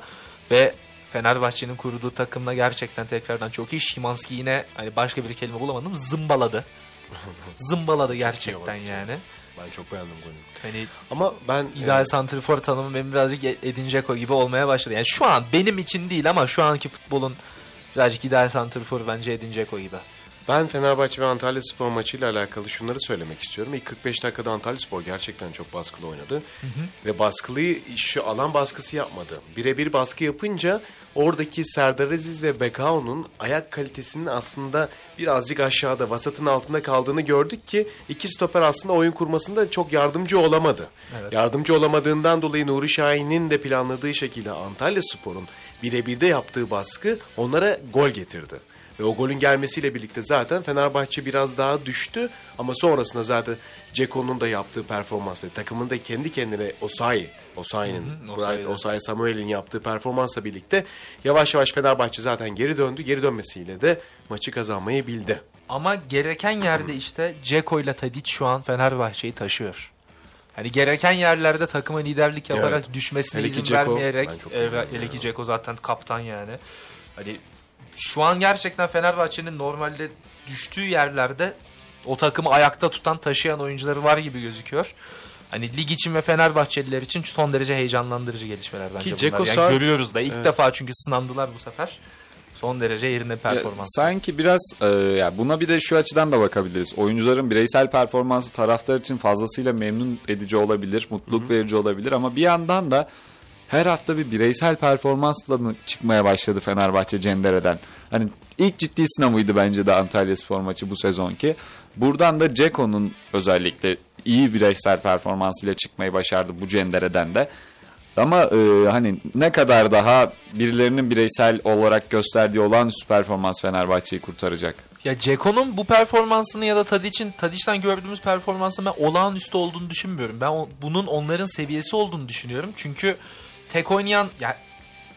ve Fenerbahçe'nin kurduğu takımla gerçekten tekrardan çok iyi. Şimanski yine hani başka bir kelime bulamadım. Zımbaladı. Zımbaladı gerçekten yani. Ben çok beğendim golünü. Hani Ama ben ideal e, santrifor tanımı benim birazcık Edin Dzeko gibi olmaya başladı. Yani şu an benim için değil ama şu anki futbolun birazcık ideal santriforu bence Edin Dzeko gibi. Ben Fenerbahçe ve Antalya Spor maçıyla alakalı şunları söylemek istiyorum. İlk 45 dakikada Antalya Spor gerçekten çok baskılı oynadı. Ve baskılıyı şu alan baskısı yapmadı. Birebir baskı yapınca oradaki Serdar Aziz ve Bekao'nun ayak kalitesinin aslında birazcık aşağıda, vasatın altında kaldığını gördük ki iki stoper aslında oyun kurmasında çok yardımcı olamadı. Evet. Yardımcı olamadığından dolayı Nuri Şahin'in de planladığı şekilde Antalya Spor'un birebir de yaptığı baskı onlara gol getirdi. Ve o golün gelmesiyle birlikte zaten Fenerbahçe biraz daha düştü. Ama sonrasında zaten Ceko'nun da yaptığı performans ve takımın da kendi kendine Osayi, Osayi'nin. Osayi Samuel'in yaptığı performansla birlikte yavaş yavaş Fenerbahçe zaten geri döndü. Geri dönmesiyle de maçı kazanmayı bildi. Ama gereken yerde işte Dzeko ile Tadic şu an Fenerbahçe'yi taşıyor. Hani gereken yerlerde takıma liderlik yaparak Evet. düşmesine Hele izin Dzeko, vermeyerek hele ki Dzeko zaten kaptan yani. Hani şu an gerçekten Fenerbahçe'nin normalde düştüğü yerlerde o takımı ayakta tutan taşıyan oyuncuları var gibi gözüküyor. Hani lig için ve Fenerbahçeliler için son derece heyecanlandırıcı gelişmeler bence bunlar. Dzeko Yani sağ- görüyoruz da ilk defa çünkü sınandılar bu sefer. Son derece yerinde Ya, performans. sanki biraz e, ya buna bir de şu açıdan da bakabiliriz. Oyuncuların bireysel performansı taraftar için fazlasıyla memnun edici olabilir, mutluluk verici olabilir ama bir yandan da her hafta bir bireysel performansla mı çıkmaya başladı Fenerbahçe Cendere'den? Hani ilk ciddi sınavıydı bence de Antalya Spor maçı bu sezonki. Buradan da Ceko'nun özellikle iyi bireysel performansıyla çıkmayı başardı bu Cendere'den de. Ama e, hani ne kadar daha birilerinin bireysel olarak gösterdiği olağanüstü performans Fenerbahçe'yi kurtaracak. Ya Ceko'nun bu performansını ya da Tadic'in Tadic'ten gördüğümüz performansını ben olağanüstü olduğunu düşünmüyorum. Ben o- bunun onların seviyesi olduğunu düşünüyorum. Çünkü tek oynayan ya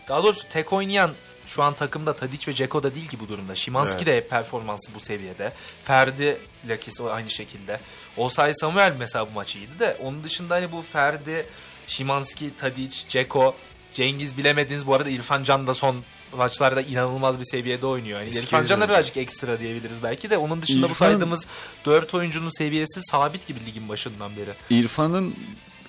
daha doğrusu tek oynayan şu an takımda Tadic ve Ceko da değil ki bu durumda. Şimanski de performansı bu seviyede. Ferdi Lakis aynı şekilde. Osay Samuel mesela bu maçı iyiydi de onun dışında hani bu Ferdi, Şimanski, Tadic, Ceko, Cengiz bilemediniz bu arada İrfan Can da son maçlarda inanılmaz bir seviyede oynuyor. Yani İrfan Can da birazcık ekstra diyebiliriz belki de. Onun dışında bu İrfan- saydığımız 4 oyuncunun seviyesi sabit gibi ligin başından beri. İrfan'ın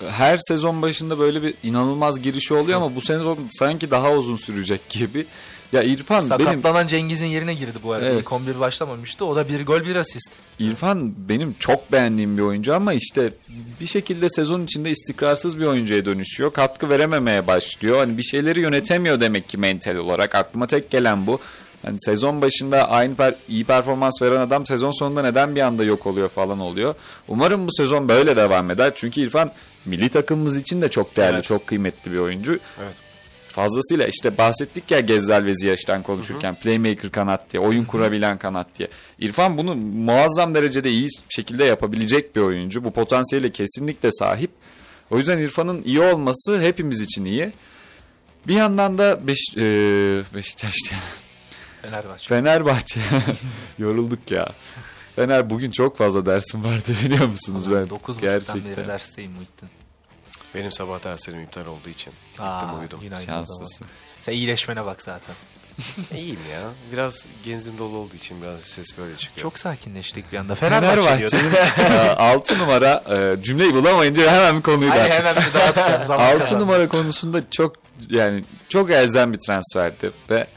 her sezon başında böyle bir inanılmaz girişi oluyor ama bu sezon sanki daha uzun sürecek gibi. Ya İrfan benim Sakatlanan Cengiz'in yerine girdi bu arada. Evet. İlk 11 başlamamıştı. O da bir gol bir asist. İrfan benim çok beğendiğim bir oyuncu ama işte bir şekilde sezon içinde istikrarsız bir oyuncuya dönüşüyor. Katkı verememeye başlıyor. Hani bir şeyleri yönetemiyor demek ki mental olarak. Aklıma tek gelen bu. Hani sezon başında aynı per- iyi performans veren adam sezon sonunda neden bir anda yok oluyor falan oluyor. Umarım bu sezon böyle devam eder. Çünkü İrfan milli takımımız için de çok değerli, Evet. çok kıymetli bir oyuncu. Evet. Fazlasıyla işte bahsettik ya Gezzal ve Ziyech'ten konuşurken playmaker kanat diye, oyun kurabilen kanat diye. İrfan bunu muazzam derecede iyi şekilde yapabilecek bir oyuncu. Bu potansiyele kesinlikle sahip. O yüzden İrfan'ın iyi olması hepimiz için iyi. Bir yandan da Beş, e, Beşiktaş diye- Fenerbahçe. Fenerbahçe yorulduk ya. Fener bugün çok fazla dersim vardı biliyor musunuz ben? 9.30'dan beri Gerçekten. dersteyim Muhittin. Benim sabah derslerim iptal olduğu için gittim Aa, uyudum. yine. Şanslısın. Sen iyileşmene bak zaten. İyiyim ya. Biraz genzim dolu olduğu için biraz ses böyle çıkıyor. Çok sakinleştik bir anda. Fenerbahçe'nin 6 numara e, cümleyi bulamayınca hemen bir konuyu Hadi dağıttım. hemen bir dağıt sen. Zaman 6 kazan. numara konusunda çok yani çok elzem bir transferdi ve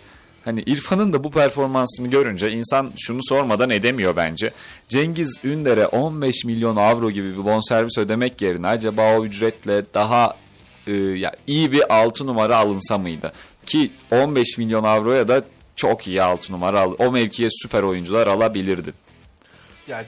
hani İrfan'ın da bu performansını görünce insan şunu sormadan edemiyor bence. Cengiz Ünder'e 15 milyon avro gibi bir bonservis ödemek yerine acaba o ücretle daha e, ya iyi bir 6 numara alınsa mıydı? Ki 15 milyon avroya da çok iyi 6 numara al. O mevkiye süper oyuncular alabilirdi. Yani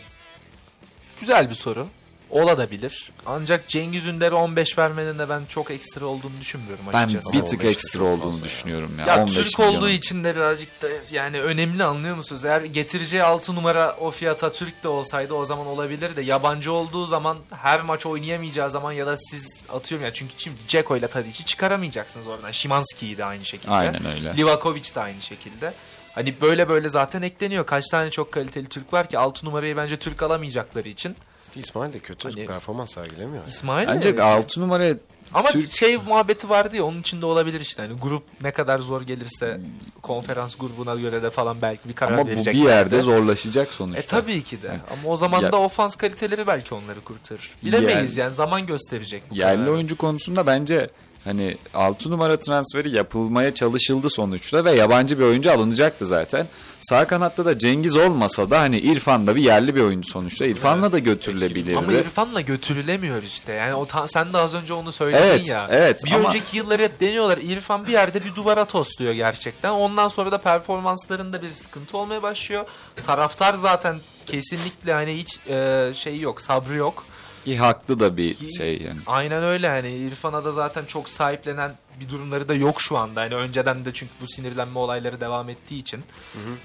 güzel bir soru. Ola da bilir. Ancak Cengiz Ünder'e 15 vermenin de ben çok ekstra olduğunu düşünmüyorum Ben açıkçası. bir Ama tık 15 de ekstra olduğunu ya. düşünüyorum ya. Ya 15 Türk milyon. olduğu için de birazcık da yani önemli anlıyor musunuz? Eğer getireceği 6 numara o fiyata Türk de olsaydı o zaman olabilir de yabancı olduğu zaman her maç oynayamayacağı zaman ya da siz atıyorum ya çünkü şimdi Ceko ile Tadic'i çıkaramayacaksınız oradan. Şimanski'yi de aynı şekilde. Aynen öyle. Livakovic de aynı şekilde. Hani böyle böyle zaten ekleniyor. Kaç tane çok kaliteli Türk var ki 6 numarayı bence Türk alamayacakları için. İsmail de kötü Hani- performans sergilemiyor. İsmail de- Ancak 6 numaraya ama Türk- şey muhabbeti vardı ya onun içinde olabilir işte. Hani grup ne kadar zor gelirse konferans grubuna göre de falan belki bir karar ama bu verecek. bir yerde zorlaşacak sonuçta. E tabii ki de. Ama o zaman Ya- da ofans kaliteleri belki onları kurtarır. Bilemeyiz yani, zaman gösterecek. bu Yerli kararı. oyuncu konusunda bence hani 6 numara transferi yapılmaya çalışıldı sonuçta ve yabancı bir oyuncu alınacaktı zaten. Sağ kanatta da Cengiz olmasa da hani İrfan da bir yerli bir oyuncu sonuçta. İrfan'la da götürülebilirdi. Ama İrfan'la götürülemiyor işte. Yani o sen de az önce onu söyledin Evet, ya. evet Bir ama- önceki yıllar hep deniyorlar. İrfan bir yerde bir duvara tosluyor gerçekten. Ondan sonra da performanslarında bir sıkıntı olmaya başlıyor. Taraftar zaten kesinlikle hani hiç e, şey yok, sabrı yok. Ki haklı da bir Ki- şey yani. Aynen öyle hani İrfan'a da zaten çok sahiplenen bir durumları da yok şu anda. Hani önceden de çünkü bu sinirlenme olayları devam ettiği için.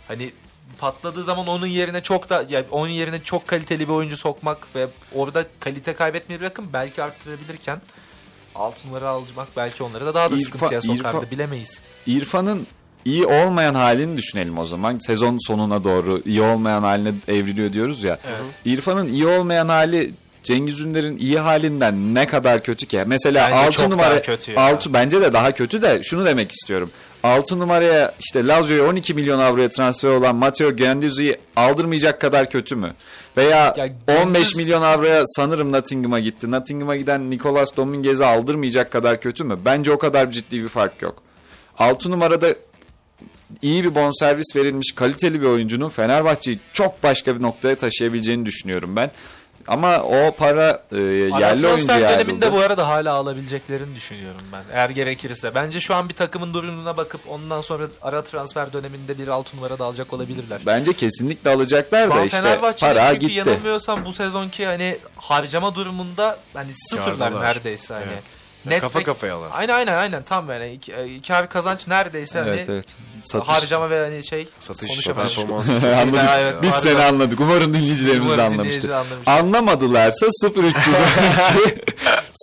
Hani patladığı zaman onun yerine çok da yani onun yerine çok kaliteli bir oyuncu sokmak ve orada kalite kaybetmeyi bırakın belki arttırabilirken altı numara almak belki onları da daha da İrfan- sıkıntıya sokardı İrfan- bilemeyiz. İrfan'ın iyi olmayan halini düşünelim o zaman. Sezon sonuna doğru iyi olmayan haline evriliyor diyoruz ya. Evet. İrfan'ın iyi olmayan hali Cengiz Ünder'in iyi halinden ne kadar kötü ki? Mesela Bence 6 çok numara kötü ya. 6 bence de daha kötü de şunu demek istiyorum. 6 numaraya işte Lazio'ya 12 milyon avroya transfer olan Matteo Guendouzi'yi aldırmayacak kadar kötü mü? Veya Ya 15 Gündüz- milyon avroya sanırım Nottingham'a gitti. Nottingham'a giden Nicolas Dominguez'i aldırmayacak kadar kötü mü? Bence o kadar ciddi bir fark yok. 6 numarada iyi bir bonservis verilmiş kaliteli bir oyuncunun Fenerbahçe'yi çok başka bir noktaya taşıyabileceğini düşünüyorum ben. Ama o para e, yerli oyuncuya transfer döneminde ayrıldı. bu arada hala alabileceklerini düşünüyorum ben. Eğer gerekirse. Bence şu an bir takımın durumuna bakıp ondan sonra ara transfer döneminde bir altı numara da alacak olabilirler. Bence kesinlikle alacaklar Şu da işte para çünkü gitti. yanılmıyorsam bu sezonki hani harcama durumunda hani sıfırlar Kârdalar. neredeyse hani. Evet. Ya kafa kafaya Aynen aynen aynen tam yani iki- e, kar kazanç neredeyse hani Evet evet. Satış. harcama ve hani şey Satış performansı. Anladık. Evet, Biz seni anladık. Umarım dinleyicilerimiz de Umarım anlamıştır. dinleyici anlamıştır. Anlamadılarsa 0312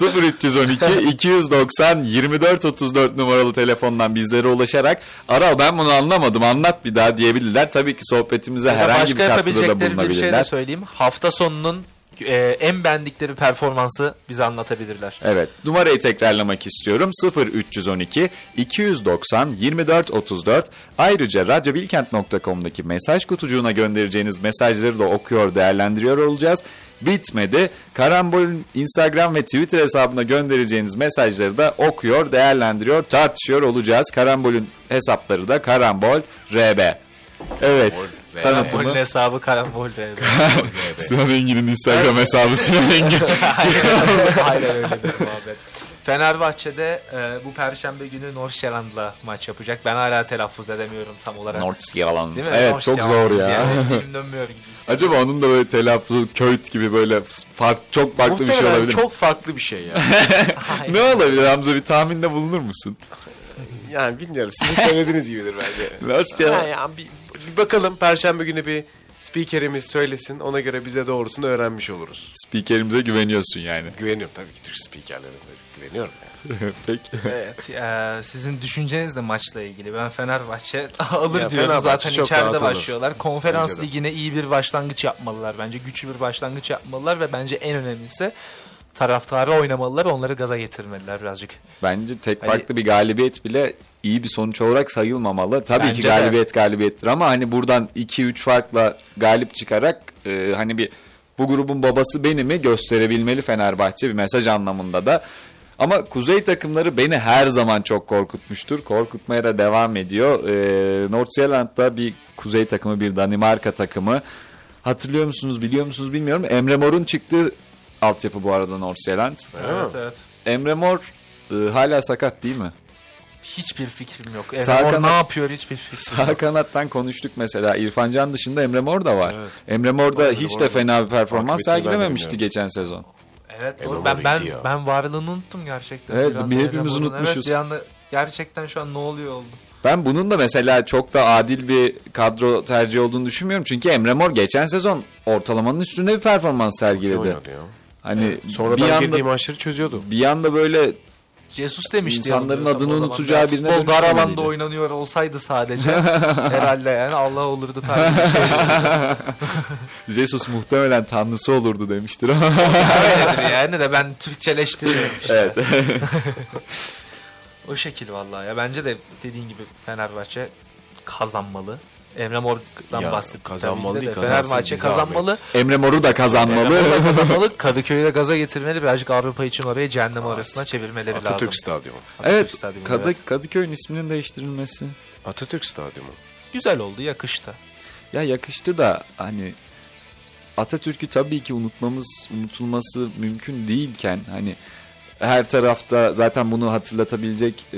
0312 290 24 34 numaralı telefondan bizlere ulaşarak Aral ben bunu anlamadım anlat bir daha diyebilirler. Tabii ki sohbetimize Ya herhangi başka bir katkıda da yapabilecekleri bir şey de bulunabilirler. söyleyeyim. Hafta sonunun e, en beğendikleri performansı bize anlatabilirler. Evet. Numarayı tekrarlamak istiyorum. 0312 290 24 34. Ayrıca radyobilkent.com'daki mesaj kutucuğuna göndereceğiniz mesajları da okuyor, değerlendiriyor olacağız. Bitmedi. Karambol'ün Instagram ve Twitter hesabına göndereceğiniz mesajları da okuyor, değerlendiriyor, tartışıyor olacağız. Karambol'ün hesapları da Karambol RB. Evet. RB. Tanıtımı. Karambol hesabı karambol RB. Sinan Engin'in Instagram hesabı Sinan Engin. Aynen öyle bir muhabbet. Fenerbahçe'de e, bu perşembe günü Nordsjælland'la maç yapacak. Ben hala telaffuz edemiyorum tam olarak. Nordsjælland. Değil mi? Evet çok Nordsjælland zor ya. Yani dönmüyor. Acaba onun da böyle telaffuzu Köyt gibi böyle fark, çok farklı bir şey Muhtemelen olabilir mi? çok farklı bir şey ya. Ne olabilir Hamza bir tahminde bulunur musun? yani bilmiyorum. Sizin söylediğiniz gibidir bence. Nordsjælland. Ha ya, bir, bir bakalım Perşembe günü bir spikerimiz söylesin. Ona göre bize doğrusunu öğrenmiş oluruz. Spikerimize güveniyorsun yani. Güveniyorum tabii ki Türk spikerlerine güveniyorum. Yani. Peki. Evet, e, sizin düşünceniz de maçla ilgili. Ben Fenerbahçe alır Ya diyorum. Fenerbahçe Zaten çok içeride başlıyorlar. Konferans Bence de. ligine iyi bir başlangıç yapmalılar bence. Güçlü bir başlangıç yapmalılar ve bence en önemlisi taraftarı oynamalılar. Onları gaza getirmeliler birazcık. Bence tek Hani- farklı bir galibiyet bile iyi bir sonuç olarak sayılmamalı. Tabii ki de. galibiyet galibiyettir ama hani buradan 2-3 farkla galip çıkarak e, hani bir bu grubun babası beni mi gösterebilmeli Fenerbahçe bir mesaj anlamında da. Ama kuzey takımları beni her zaman çok korkutmuştur. Korkutmaya da devam ediyor. Ee, Nordsjælland'da bir kuzey takımı, bir Danimarka takımı. Hatırlıyor musunuz, biliyor musunuz bilmiyorum. Emre Mor'un çıktığı altyapı bu arada Nordsjælland. Evet, evet. Emre Mor e, hala sakat değil mi? Hiçbir fikrim yok. Sağ Emre Mor kanat- ne yapıyor hiçbir fikrim yok. Sağ kanattan konuştuk mesela. İrfan Can dışında Emre Mor da var. Evet. Emre Mor da hiç de fena bir performans sergilememişti geçen sezon. Evet Emre doğru. Ben ben gidiyor. ben varlığını unuttum gerçekten. Evet, Bir hepimiz unutmuşuz. Evet, bir anda gerçekten şu an ne oluyor oldu. Ben bunun da mesela çok da adil bir kadro tercihi olduğunu düşünmüyorum. Çünkü Emre Mor geçen sezon ortalamanın üstünde bir performans İyi sergiledi. oynadı ya. Hani Sonradan bir girdiği anda, maçları çözüyordu. bir anda böyle Jesus demişti. İnsanların adını zaman. unutacağı Yani birine Futbol dar alanda oynanıyor olsaydı sadece herhalde yani Allah olurdu tarzı bir şey. Jesus muhtemelen tanrısı olurdu demiştir ama. Öyledir yani de ben Türkçeleştiriyorum işte. evet. O şekil vallahi ya. Bence de dediğin gibi Fenerbahçe kazanmalı. Emre Mor'dan Ya, bahsettik. kazanmalı de. değil, kazansın, Fenerbahçe kazanmalı. Emre Mor'u da kazanmalı. Emre Mor da kazanmalı. Kadıköy'ü de gaza getirmeli. Birazcık Avrupa için orayı cehennem arasına çevirmeleri lazım. Atatürk Stadyumu. Atatürk evet. Stadyumu, Kadı, evet. Kadıköy'ün isminin değiştirilmesi. Atatürk Stadyumu. Güzel oldu, yakıştı. Ya yakıştı da hani Atatürk'ü tabii ki unutmamız, unutulması mümkün değilken hani her tarafta zaten bunu hatırlatabilecek e,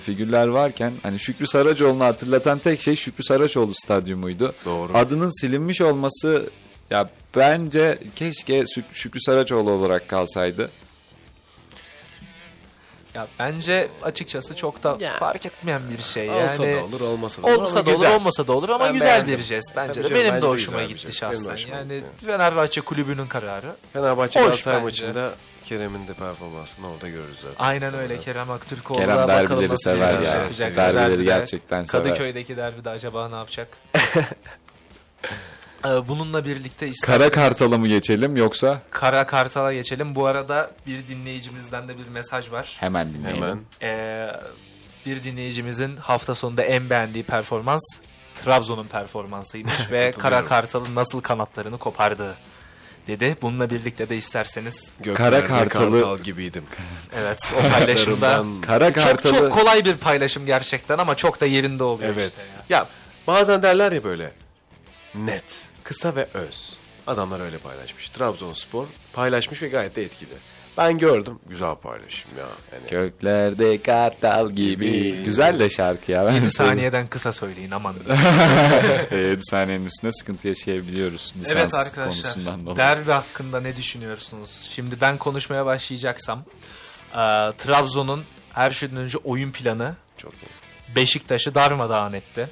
figürler varken hani Şükrü Saracoğlu'nu hatırlatan tek şey Şükrü Saracoğlu stadyumuydu. Doğru. Adının silinmiş olması ya bence keşke Şük- Şükrü Saracoğlu olarak kalsaydı. Ya bence açıkçası çok da Ya. fark etmeyen bir şey. Yani Olsa da olur, olmasa da olur. Olsa da olur, güzel. olmasa da olur ama Ben güzel beğendim. bir jest bence Tabii de. canım, Benim bence de hoşuma gitti. Benim şahsen. hoşuma Yani gitti. Fenerbahçe kulübünün kararı. Fenerbahçe Galatasaray maçında Kerem'in de performansını orada görürüz zaten. Aynen öyle Kerem Aktürkoğlu. Kerem bakalım derbileri nasıl sever ya. Derbileri Derbide, gerçekten sever. Kadıköy'deki derbide acaba ne yapacak? Ee, Bununla birlikte isterseniz Kara Kartal'a mı geçelim yoksa Kara Kartal'a geçelim. Bu arada bir dinleyicimizden de bir mesaj var. hemen dinleyelim. Hemen. Ee, bir dinleyicimizin hafta sonunda en beğendiği performans Trabzon'un performansıymış ve Kara Kartal'ın nasıl kanatlarını kopardığı dedi. Bununla birlikte de isterseniz Göklerde Kara Kartalı- kartal gibiydim. evet o paylaşımda Kanatlarımdan- Kara çok Kartal'ı çok kolay bir paylaşım gerçekten ama çok da yerinde oluyor Evet. işte ya. Ya bazen derler ya böyle net, kısa ve öz. Adamlar öyle paylaşmış. Trabzonspor paylaşmış ve gayet de etkili. Ben gördüm. Güzel paylaşım ya. Yani Göklerde kartal gibi. Güzel de şarkı ya. Ben 7 de saniyeden kısa söyleyin aman. 7 saniyenin üstüne sıkıntı yaşayabiliyoruz. Lisans evet arkadaşlar konusundan dolayı. derbi hakkında ne düşünüyorsunuz? Şimdi ben konuşmaya başlayacaksam e, Trabzon'un her şeyden önce oyun planı çok iyi. Beşiktaş'ı darmadağın etti.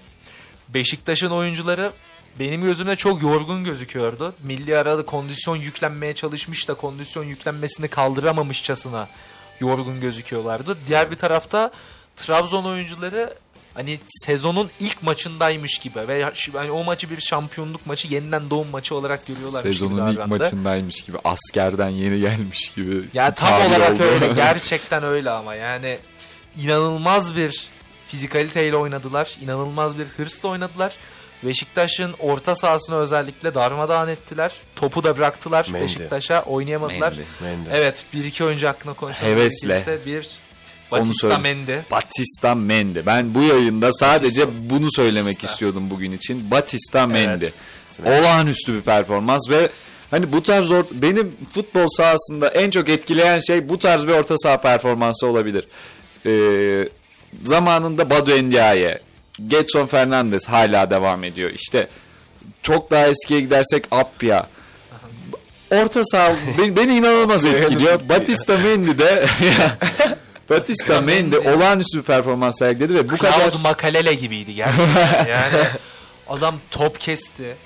Beşiktaş'ın oyuncuları benim gözümde çok yorgun gözüküyordu. Milli arada kondisyon yüklenmeye çalışmış da kondisyon yüklenmesini kaldıramamışçasına yorgun gözüküyorlardı. Diğer bir tarafta Trabzon oyuncuları hani sezonun ilk maçındaymış gibi ve yani o maçı bir şampiyonluk maçı yeniden doğum maçı olarak görüyorlar. Sezonun ilk maçındaymış gibi askerden yeni gelmiş gibi. Ya tam tabir olarak oldu. öyle gerçekten öyle ama yani inanılmaz bir fizikaliteyle oynadılar. inanılmaz bir hırsla oynadılar. Beşiktaş'ın orta sahasını özellikle darmadağın ettiler. Topu da bıraktılar Mendy. Beşiktaş'a oynayamadılar. Mendy. Mendy. Evet bir iki oyuncu hakkında konuşmak Hevesle. gerekirse bir Batista. Mendy. Batista Mendy. Ben bu yayında sadece bunu söylemek Batista. istiyordum bugün için. Batista Mendy. Evet. Olağanüstü bir performans ve hani bu tarz or- benim futbol sahasında en çok etkileyen şey bu tarz bir orta saha performansı olabilir. Ee, zamanında Badu Endiaye, Getson Fernandes hala devam ediyor. İşte çok daha eskiye gidersek Appia. Orta saha beni, beni inanılmaz etkiliyor. Batista Mendy de Batista Mendy olağanüstü bir performans sergiledi ve bu kadar Claude Makalele gibiydi gerçekten. yani adam top kesti.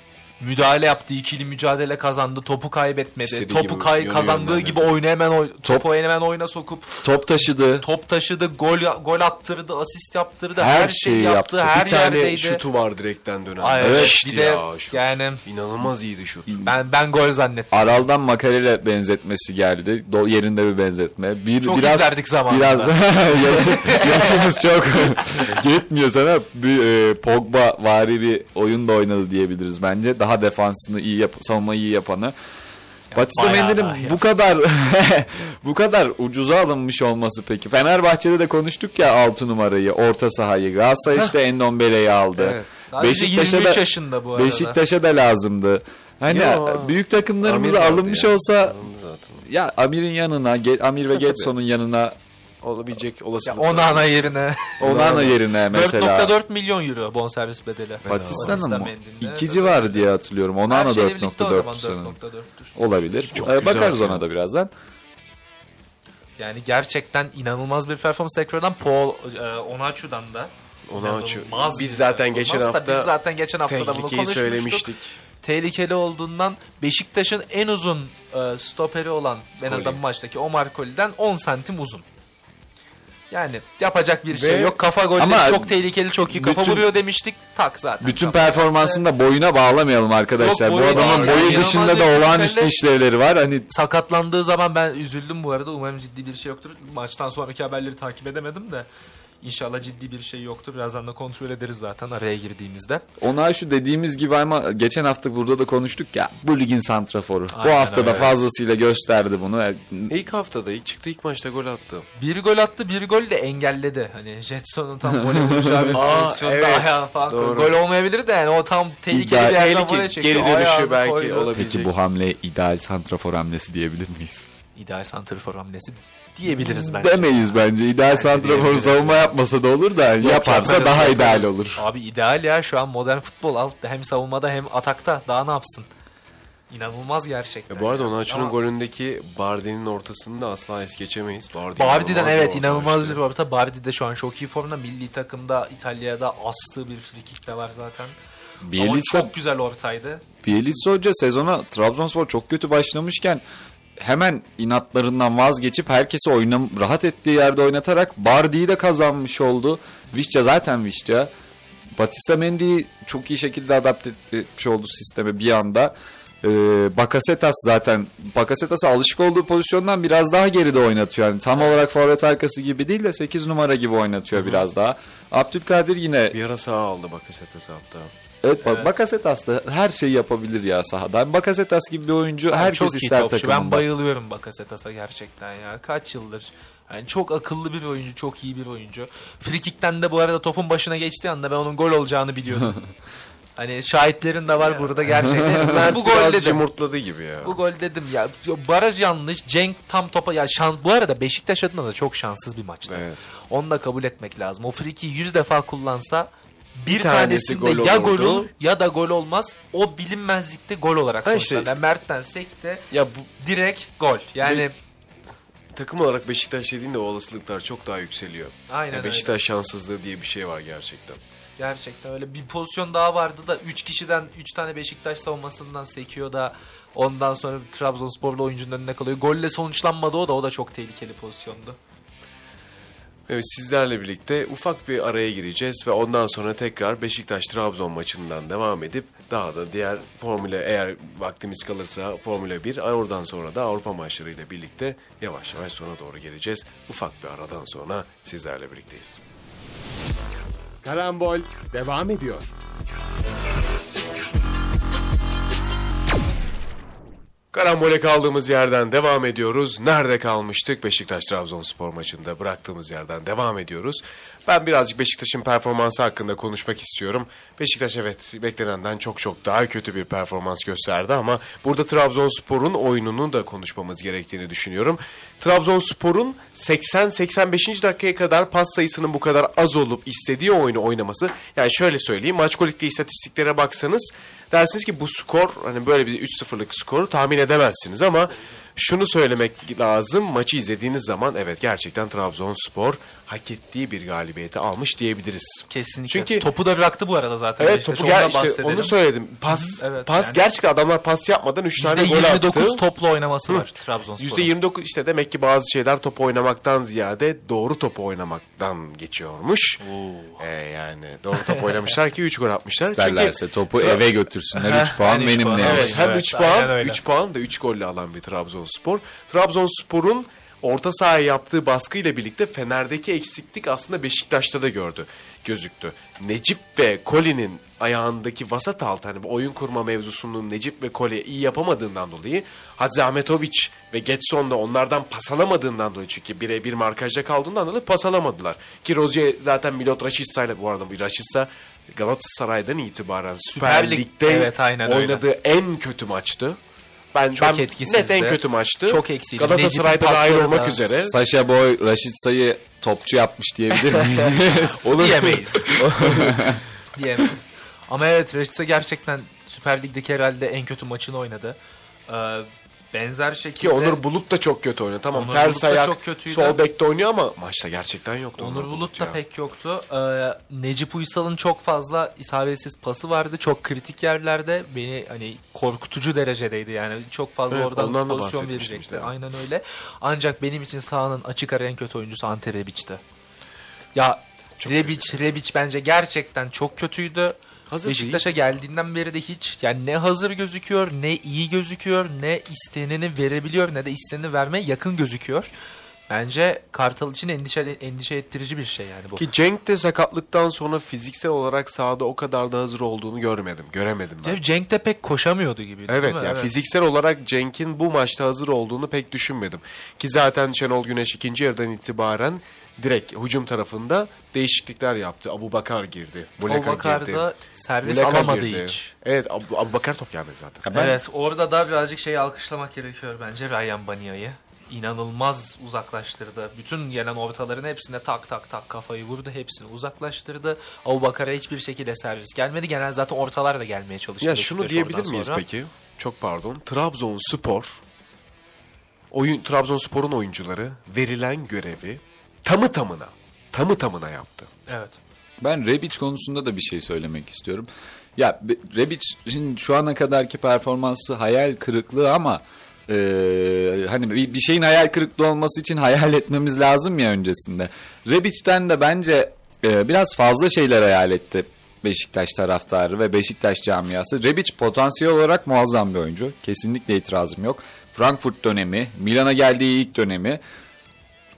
Müdahale yaptı, ikili mücadele kazandı, topu kaybetmedi. İstediği topu gibi kay kazandığı gibi oyunu hemen oy- topu hemen oyuna sokup top taşıdı. top taşıdı, gol gol attırdı, asist yaptırdı, Her her, şeyi yaptı, yaptı. her bir tane yerdeydi. şutu var direkten dönen. Ay, evet. Müthişti bir de ya şut. yani İnanılmaz iyiydi şut. ben ben gol zannettim. Aral'dan Makarele benzetmesi geldi. Do- yerinde bir benzetme. Bir, Çok biraz, izlerdik zamanında. Biraz yaşı- yaşımız çok yetmiyor sana. Bir e, Pogba vari bir oyun da oynadı diyebiliriz bence. Daha defansını iyi yap savunmayı iyi yapanı. Batista Mendy'nin daha bu kadar bu kadar ucuza alınmış olması peki. Fenerbahçe'de de konuştuk ya 6 numarayı, orta sahayı. Galatasaray işte Endombele'yi aldı. Evet. Sadece 23 yaşında bu arada. Beşiktaş'a da lazımdı. Hani Yo. büyük vardı alınmış ya. olsa Alındı zaten. ya Amir'in yanına, Amir ve. Getson'un yanına Olabilecek Ya olasılık. Onana yerine Onana yerine mesela. 4.4 milyon euro bonservis bedeli. Batista'nın mı? Mendy'nin. İki Evet, civarı diye hatırlıyorum. Onana şeyle birlikte o zaman 4.4 sanırım. 4.4'tür. Olabilir. Çok Ee, Bakarız ya. ona da birazdan. Yani gerçekten inanılmaz bir performans tekrardan Paul e, Onaçu'dan da. Onaçu. Biz zaten geçen hafta biz zaten geçen hafta da bunu konuşmuştuk. söylemiştik. Tehlikeli olduğundan Beşiktaş'ın en uzun e, stoperi olan en azından maçtaki Omar Koli'den 10 santim uzun. Yani yapacak bir Ve- şey yok. Kafa golleri çok tehlikeli, çok iyi kafa bütün- vuruyor demiştik. Tak zaten. Bütün Kafa. performansını da boyuna bağlamayalım arkadaşlar. Yok, Bu adamın boyu İnanılmaz dışında da olağanüstü işlevleri var. Hani sakatlandığı zaman ben üzüldüm bu arada. Umarım ciddi bir şey yoktur. Maçtan sonraki haberleri takip edemedim de. İnşallah ciddi bir şey yoktur. Birazdan da kontrol ederiz zaten araya girdiğimizde. ona şu dediğimiz gibi ama geçen hafta burada da konuştuk ya bu ligin santraforu. Bu Aynen hafta da öyle. fazlasıyla gösterdi bunu. E, İlk haftada ilk çıktı ilk maçta gol attı. Bir gol attı, bir gol de engelledi. Hani Jetson'un tam gole vuracağı bir pozisyonda evet, ayağı falan. doğru. Gol olmayabilir de yani o tam tehlikeli İdeal- bir yerden Tehlike, voley çekiyor. geri dönüşü Ayağını belki koydu. olabilir. Peki bu hamle ideal santrafor hamlesi diyebilir miyiz? İdeal santrfor hamlesi diyebiliriz bence. Demeyiz bence. İdeal santrafor diyebiliriz. savunma yapmasa da olur da yaparsa yaparız, daha yaparız. ideal olur. Abi ideal ya şu an modern futbol al hem savunmada hem atakta daha ne yapsın? İnanılmaz gerçekten. Ya bu arada ya. Onaçu'nun Ama golündeki Bardi'nin ortasını da asla es geçemeyiz. Bardi Bardi'den evet inanılmaz bir orta. Bardi de şu an çok iyi formda. Milli takımda İtalya'da astığı bir frikik de var zaten. Ama Bielitsa, çok güzel ortaydı. Bielitsa Hoca sezona Trabzonspor çok kötü başlamışken hemen inatlarından vazgeçip herkesi oynam rahat ettiği yerde oynatarak Bardi'yi de kazanmış oldu. Vişça zaten Vişça. Batista Mendy'yi çok iyi şekilde adapte etmiş oldu sisteme bir anda. Ee, Bakasetas zaten Bakasetas'a alışık olduğu pozisyondan biraz daha geride oynatıyor. Yani tam olarak forvet arkası gibi değil de 8 numara gibi oynatıyor biraz daha. Abdülkadir yine Bir ara sağa aldı Bakasetas'ı hatta. Evet, bak Evet. Bakasetas da her şeyi yapabilir ya sahada. Bakasetas gibi bir oyuncu herkes çok iyi ister topçu. takımında. Ben bayılıyorum Bakasetas'a gerçekten ya. Kaç yıldır. Yani çok akıllı bir oyuncu, çok iyi bir oyuncu. Frikikten de bu arada topun başına geçtiği anda ben onun gol olacağını biliyordum. hani şahitlerin de var burada gerçekten. Ben bu gol biraz dedim. yumurtladı gibi ya. Bu gol dedim ya. Baraj yanlış. Cenk tam topa ya şans bu arada Beşiktaş adına da çok şanssız bir maçtı. Evet. Onu da kabul etmek lazım. O friki 100 defa kullansa bir, tanesi tanesinde gol ya gol olur ya da gol olmaz. O bilinmezlikte gol olarak Ha işte- sonuçlanır. Yani Mert'ten sekte Ya bu direkt gol. Yani Ve- takım olarak Beşiktaş dediğinde o olasılıklar çok daha yükseliyor. Aynen Ya Beşiktaş şanssızlığı diye bir şey var gerçekten. gerçekten öyle bir pozisyon daha vardı da 3 kişiden 3 tane Beşiktaş savunmasından sekiyor da ondan sonra Trabzonsporlu oyuncunun önüne kalıyor. Golle sonuçlanmadı o da o da çok tehlikeli pozisyondu. Sizlerle birlikte ufak bir araya gireceğiz ve ondan sonra tekrar Beşiktaş-Trabzon maçından devam edip daha da diğer Formula eğer vaktimiz kalırsa Formula 1 oradan sonra da Avrupa maçlarıyla birlikte yavaş yavaş sona doğru geleceğiz. Ufak bir aradan sonra sizlerle birlikteyiz. Karambol devam ediyor. Karambole kaldığımız yerden devam ediyoruz. Nerede kalmıştık? Beşiktaş-Trabzonspor maçında bıraktığımız yerden devam ediyoruz. Ben birazcık Beşiktaş'ın performansı hakkında konuşmak istiyorum. Beşiktaş evet beklenenden çok çok daha kötü bir performans gösterdi ama burada Trabzonspor'un oyununu da konuşmamız gerektiğini düşünüyorum. Trabzonspor'un 80-85. dakikaya kadar pas sayısının bu kadar az olup istediği oyunu oynaması yani şöyle söyleyeyim maç golikli istatistiklere baksanız dersiniz ki bu skor hani böyle bir 3-0'lık skoru tahmin edemezsiniz ama şunu söylemek lazım. Maçı izlediğiniz zaman evet gerçekten Trabzonspor hak ettiği bir galibiyeti almış diyebiliriz. Kesinlikle. Çünkü topu da bıraktı bu arada zaten. evet topu gel işte bahsedelim. onu söyledim. Pas evet, pas yani- gerçekten adamlar pas yapmadan 3 tane gol attı. %29 toplu oynaması var Trabzonspor'un. %29 işte demek ki bazı şeyler top oynamaktan ziyade doğru topu oynamaktan geçiyormuş. Ee, yani doğru top oynamışlar ki 3 gol atmışlar. İsterlerse Çünkü topu Tra- eve götürsünler. 3 puan üç benim puan, ne? evet. Evet, hem Evet, 3 aynen puan, öyle. 3 puan da 3 golle alan bir Trabzonspor. Trabzonspor'un orta sahaya yaptığı baskıyla birlikte Fener'deki eksiklik aslında Beşiktaş'ta da gördü, gözüktü. Necip ve Koli'nin ayağındaki vasat altı hani bu oyun kurma mevzusunu Necip ve Koli iyi yapamadığından dolayı Hadzi Ahmetoviç ve Getson da onlardan pas alamadığından dolayı çünkü birebir markajda kaldığından dolayı pas alamadılar. Ki Rozier zaten Milot Rashica ile bu arada bir Rashica Galatasaray'dan itibaren Süper, Süper Lig- Lig'de Evet, aynen öyle. oynadığı en kötü maçtı. Ben, Çok ben etkisizdi. net en kötü maçtı. Çok eksiydi. Galatasaray'da dahil olmak üzere. Saşa Boy, Raşit Say'ı topçu yapmış diyebilir miyiz? Olur. Diyemeyiz. Diyemeyiz. Ama evet Rashica gerçekten Süper Lig'deki herhalde en kötü maçını oynadı. Ee, benzer şekilde... Ki Onur Bulut da çok kötü oynadı. Tamam Onur ters Bulut ayak çok kötüydü. sol bekte oynuyor ama maçta gerçekten yoktu. Onur Bulut da ya. pek yoktu. Ee, Necip Uysal'ın çok fazla isabetsiz pası vardı. Çok kritik yerlerde beni hani korkutucu derecedeydi yani. Çok fazla Evet, oradan pozisyon verecekti. işte. Aynen öyle. Ancak benim için sahanın açık ara en kötü oyuncusu Ante Rebic'ti. Ya Rebic, Rebic bence gerçekten çok kötüydü. Hazır Beşiktaş'a geldiğinden beri de hiç yani ne hazır gözüküyor, ne iyi gözüküyor, ne isteneni verebiliyor, ne de isteneni vermeye yakın gözüküyor. Bence Kartal için endişe endişe ettirici bir şey yani bu. Ki Cenk de sakatlıktan sonra fiziksel olarak sahada o kadar da hazır olduğunu görmedim. Göremedim ben. Cenk de pek koşamıyordu gibi. değil Evet yani fiziksel olarak Cenk'in bu maçta hazır olduğunu pek düşünmedim. Ki zaten Şenol Güneş ikinci yarıdan itibaren direkt hücum tarafında değişiklikler yaptı. Abu Bakar girdi. Abubakar girdi. da servis Muleka alamadı girdi. hiç. Evet Abu, Abu Bakar top gelmedi zaten. Ben- Evet orada da birazcık şeyi alkışlamak gerekiyor bence Ryan Bania'yı. İnanılmaz uzaklaştırdı. Bütün gelen ortaların hepsine tak tak tak kafayı vurdu. Hepsini uzaklaştırdı. Abubakar'a hiçbir şekilde servis gelmedi. Genel zaten ortalar da gelmeye çalıştı. Ya şunu diyebilir miyiz sonra. peki? Çok pardon. Trabzonspor oyun Trabzonspor'un oyuncuları verilen görevi tamı tamına tamı tamına yaptı. Evet. Ben Rebic konusunda da bir şey söylemek istiyorum. Ya Rebic'in şu ana kadarki performansı hayal kırıklığı ama e, hani bir, bir şeyin hayal kırıklığı olması için hayal etmemiz lazım ya öncesinde. Rebic'ten de bence e, biraz fazla şeyler hayal etti Beşiktaş taraftarı ve Beşiktaş camiası. Rebic potansiyel olarak muazzam bir oyuncu. Kesinlikle itirazım yok. Frankfurt dönemi, Milan'a geldiği ilk dönemi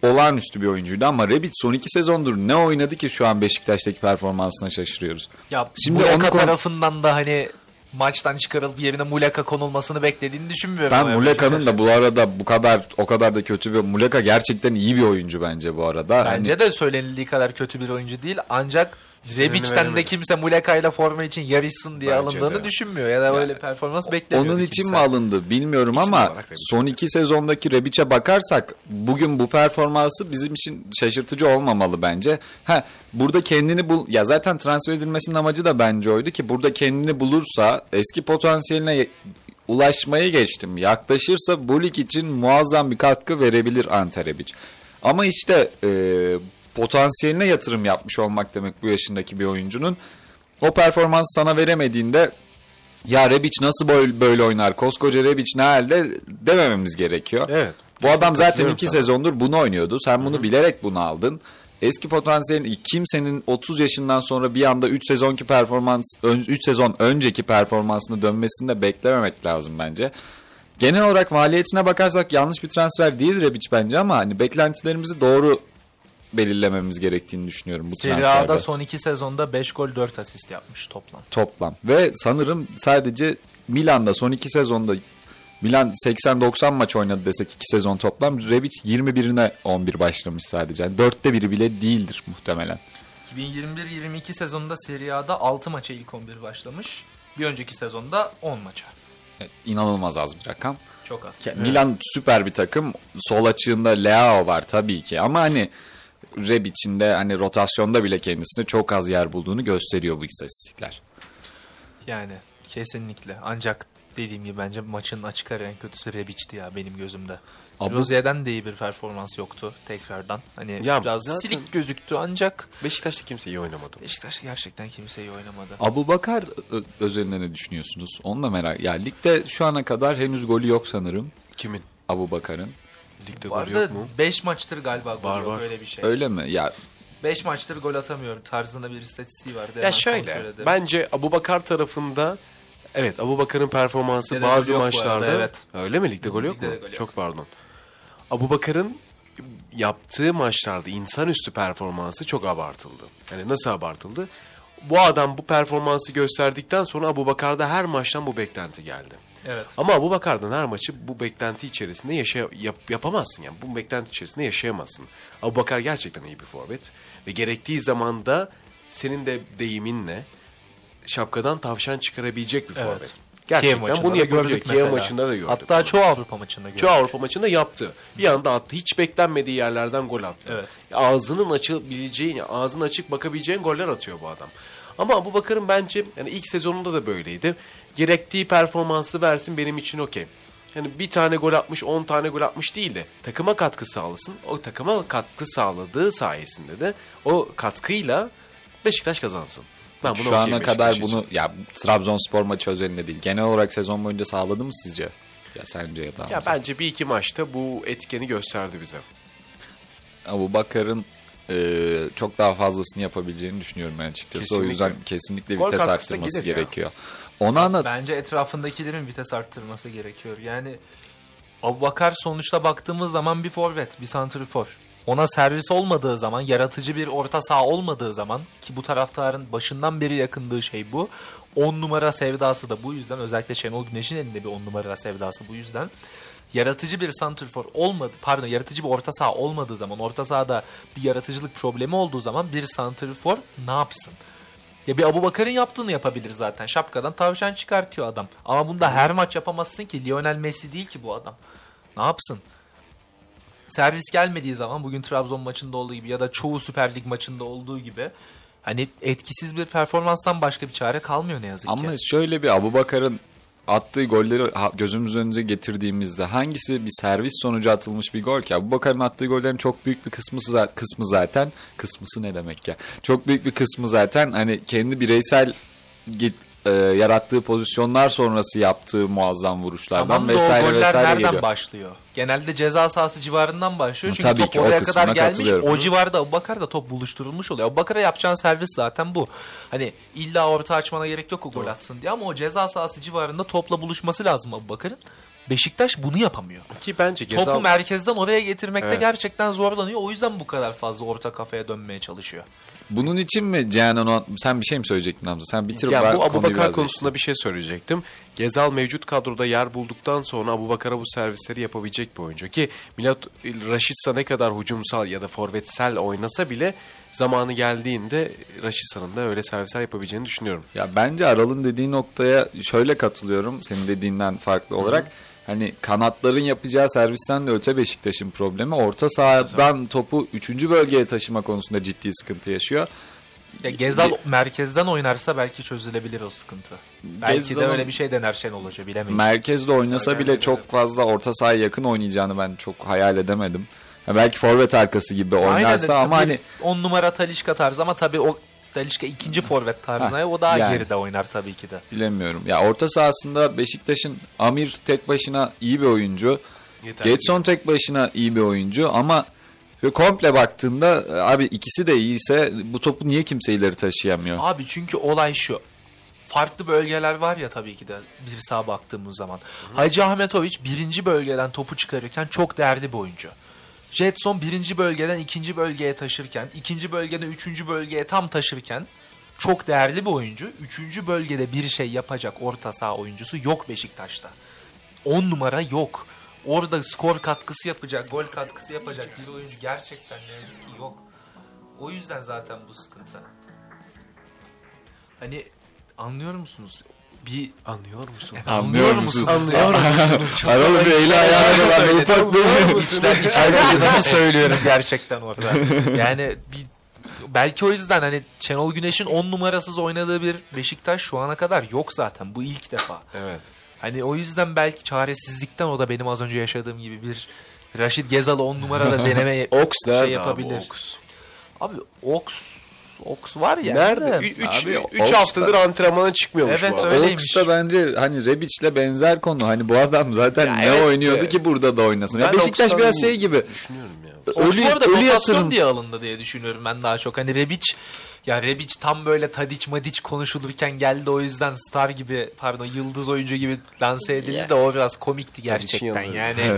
olağanüstü bir oyuncuydu ama Rebic son iki sezondur ne oynadı ki şu an Beşiktaş'taki performansına şaşırıyoruz. Ya Şimdi Muleka onu tarafından da hani maçtan çıkarılıp yerine Muleka konulmasını beklediğini düşünmüyorum. Ben Muleka'nın da bu arada bu kadar o kadar da kötü bir Muleka gerçekten iyi bir oyuncu bence bu arada. Hani Bence de söylenildiği kadar kötü bir oyuncu değil. Ancak Rebic'ten de kimse Muleka ile forma için yarışsın diye Bence alındığını de. düşünmüyor. Ya da öyle performans beklemiyor. Onun için mi alındı bilmiyorum İsim ama son iki sezondaki Rebic'e bakarsak bugün bu performansı bizim için şaşırtıcı olmamalı bence. Ha burada kendini bul ya zaten transfer edilmesinin amacı da bence oydu ki burada kendini bulursa eski potansiyeline ye- ulaşmaya geçtim. Yaklaşırsa bu lig için muazzam bir katkı verebilir Ante Rebic. Ama işte e, potansiyeline yatırım yapmış olmak demek bu yaşındaki bir oyuncunun. O performansı sana veremediğinde ya Rebic nasıl böyle, böyle oynar? Koskoca Rebic ne halde demememiz gerekiyor. Evet. Bu adam zaten iki sana. sezondur bunu oynuyordu. Sen bunu bilerek bunu aldın. eski potansiyelin kimsenin 30 yaşından sonra bir anda 3 sezonki performans 3 sezon önceki performansını dönmesini de beklememek lazım bence. Genel olarak maliyetine bakarsak yanlış bir transfer değil Rebic bence ama hani beklentilerimizi doğru belirlememiz gerektiğini düşünüyorum bu Serie. A'da son iki sezonda 5 gol 4 asist yapmış toplam. toplam. Ve sanırım sadece Milan'da son iki sezonda Milan 80-90 maç oynadı desek iki sezon toplam. Rebic 21'ine 11 başlamış sadece. Yani dörtte biri bile değildir muhtemelen. 2021-22 sezonunda Serie A'da 6 maça ilk 11 başlamış. Bir önceki sezonda 10 maça. Evet, İnanılmaz az bir rakam. Çok az. Milan süper bir takım. Sol açığında Leao var tabii ki ama hani Rebic'in de hani rotasyonda bile kendisine çok az yer bulduğunu gösteriyor bu istatistikler. Yani kesinlikle. Ancak dediğim gibi bence maçın açık ara en kötüsü Rebic'ti ya benim gözümde. Abu- Rozier'den de iyi bir performans yoktu tekrardan. Hani Ya biraz zaten- silik gözüktü ancak Beşiktaş'ta kimse iyi oynamadı. Beşiktaş gerçekten kimseyi oynamadı. Abu Bakar özelinde ne düşünüyorsunuz? Onunla merak. Ya ligde şu ana kadar henüz golü yok sanırım. Kimin? Abu Bakar'ın. Ligde gol yok mu? 5 maçtır galiba gol Var, yok var. öyle bir şey. Öyle mi? Ya 5 maçtır gol atamıyor tarzında bir istatistiği vardı. Ya şöyle, bence Abubakar tarafında evet Abubakar'ın performansı Ligde de bazı maçlarda arada, evet. öyle mi ligde gol yok Ligde mu? gol yok. Çok pardon. Abubakar'ın yaptığı maçlarda insanüstü performansı çok abartıldı. Yani nasıl abartıldı? Bu adam bu performansı gösterdikten sonra Abubakar'da her maçtan bu beklenti geldi. Evet. Ama Abubakar'dan her maçı bu beklenti içerisinde yaşay yap, yapamazsın yani. Bu beklenti içerisinde yaşayamazsın. Abubakar gerçekten iyi bir forvet ve gerektiği zamanda senin de deyiminle şapkadan tavşan çıkarabilecek bir Evet. forvet. Gerçekten bunu yapabiliyor. Kiev mesela. maçında da gördük. Hatta çoğu Avrupa maçında gördük. Çoğu Avrupa maçında yaptı. Bir anda attı. Hiç beklenmediği yerlerden gol attı. Evet. Ağzının açabileceğin, ağzını açık bakabileceğin goller atıyor bu adam. Ama bu Bakar'ın bence yani ilk sezonunda da böyleydi. Gerektiği performansı versin benim için okey. Yani bir tane gol atmış, 10 tane gol atmış değil de takıma katkı sağlasın. O takıma katkı sağladığı sayesinde de o katkıyla Beşiktaş kazansın. Ben bunu şu ana kadar Beşiktaş için. bunu ya Trabzonspor maçı özelinde değil. Genel olarak sezon boyunca sağladı mı sizce? Ya sence ya da Ya bence bir iki maçta bu etkeni gösterdi bize. Abu Bakar'ın e, çok daha fazlasını yapabileceğini düşünüyorum ben açıkçası. Kesinlikle. O yüzden kesinlikle Gol vites arttırması gelir ya. Ona anlat. Bence etrafındakilerin vites arttırması gerekiyor. Yani Abubakar sonuçta baktığımız zaman bir forvet, bir santrifor. Ona servis olmadığı zaman, yaratıcı bir orta saha olmadığı zaman ki bu taraftarın başından beri yakındığı şey bu. 10 numara sevdası da bu yüzden özellikle Şenol Güneş'in elinde bir 10 numara sevdası bu yüzden. Yaratıcı bir santrifor olmadı, pardon yaratıcı bir orta saha olmadığı zaman, orta sahada bir yaratıcılık problemi olduğu zaman bir santrifor ne yapsın? Ya bir Abu Bakar'ın yaptığını yapabilir zaten. Şapkadan tavşan çıkartıyor adam. Ama bunda her maç yapamazsın ki. Lionel Messi değil ki bu adam. Ne yapsın? Servis gelmediği zaman bugün Trabzon maçında olduğu gibi ya da çoğu Süper Lig maçında olduğu gibi hani etkisiz bir performanstan başka bir çare kalmıyor ne yazık Ama ki. şöyle bir Abu Bakar'ın attığı golleri gözümüz önüne getirdiğimizde hangisi bir servis sonucu atılmış bir gol ki? Abu Bakar'ın attığı gollerin çok büyük bir kısmı, kısmı zaten kısmısı ne demek ya? Çok büyük bir kısmı zaten hani kendi bireysel e, yarattığı pozisyonlar sonrası yaptığı muazzam vuruşlardan Tamam da o vesaire goller vesaire nereden geliyor. başlıyor? Genelde ceza sahası civarından başlıyor. Çünkü Tabii top ki, oraya kadar gelmiş. O civarda Abubakar da top buluşturulmuş oluyor. Abubakar'a yapacağın servis zaten bu. Hani illa orta açmana gerek yok o gol atsın diye ama o ceza sahası civarında topla buluşması lazım Abubakar'ın. Beşiktaş bunu yapamıyor. Ki bence Topu Gezal... merkezden oraya getirmekte Evet. gerçekten zorlanıyor. O yüzden bu kadar fazla orta kafaya dönmeye çalışıyor. Bunun için mi Cihan Onu- sen bir şey mi söyleyecektin Hamza? Sen bitir Ya bu Abubakar konusunda bir şey söyleyecektim. Gezal mevcut kadroda yer bulduktan sonra Abubakar'a bu servisleri yapabilecek bir oyuncu. Ki Milat Raşitsa ne kadar hücumsal ya da forvetsel oynasa bile zamanı geldiğinde Raşitsa'nın da öyle servisler yapabileceğini düşünüyorum. Ya bence Aral'ın dediği noktaya şöyle katılıyorum senin dediğinden farklı olarak. Hani kanatların yapacağı servisten de öte Beşiktaş'ın problemi orta sahadan topu 3. bölgeye taşıma konusunda ciddi sıkıntı yaşıyor. Ya Gezal Ge- merkezden oynarsa belki çözülebilir o sıkıntı. Belki de öyle bir şey dener Şenol Hoca bilemeyiz. Merkezde oynasa Sergen bile çok fazla orta sahaya yakın oynayacağını ben çok hayal edemedim. Ha belki forvet arkası gibi oynarsa Aynen, ama hani 10 numara Talişka tarzı ama tabii o Talişka ikinci forvet tarzına Ha, o daha yani. geride oynar tabii ki de. bilemiyorum. Ya orta sahasında Beşiktaş'ın Amir tek başına iyi bir oyuncu. Yeterli. Getson tek başına iyi bir oyuncu ama Ve komple baktığında e, abi ikisi de iyiyse bu topu niye kimse ileri taşıyamıyor? Abi çünkü olay şu. Farklı bölgeler var ya tabii ki de bir sağa baktığımız zaman. Hacı Ahmetoviç birinci bölgeden topu çıkarırken çok değerli bir oyuncu. Jetson birinci bölgeden ikinci bölgeye taşırken, ikinci bölgeden üçüncü bölgeye tam taşırken çok değerli bir oyuncu. Üçüncü bölgede bir şey yapacak orta saha oyuncusu yok Beşiktaş'ta. 10 numara yok. Orada skor katkısı yapacak, gol katkısı yapacak bir oyuncu gerçekten ne yazık ki yok. O yüzden zaten bu sıkıntı. Hani anlıyor musunuz? Bir Anlıyor musun? Anlıyor musun? Anlıyor musunuz? Aralı bir eli ayağına var. Ufak bir İçten içten nasıl söylüyorum gerçekten orada. Yani bir belki o yüzden hani Şenol Güneş'in 10 numarasız oynadığı bir Beşiktaş şu ana kadar yok zaten. Bu ilk defa. Evet. Hani o yüzden belki çaresizlikten o da benim az önce yaşadığım gibi bir Raşit Gezal'ı 10 numarada deneme Ox şey yapabilir. abi Ox? Abi Ox Ox var ya. Nerede? 3 Abi, 3 Ox da- haftadır antrenmana çıkmıyormuş Evet, bu adam. Oaks da bence hani Rebic'le benzer konu. Hani bu adam zaten Ya ne evet oynuyordu de. ki burada da oynasın. Ya Ben Beşiktaş Ox'tan biraz şey gibi. Düşünüyorum ya. Ox bu arada rotasyon diye alındı diye düşünüyorum ben daha çok. Hani Rebic ya Rebic tam böyle Tadic Madic konuşulurken geldi o yüzden star gibi pardon yıldız oyuncu gibi lanse edildi de o biraz komikti gerçekten yani.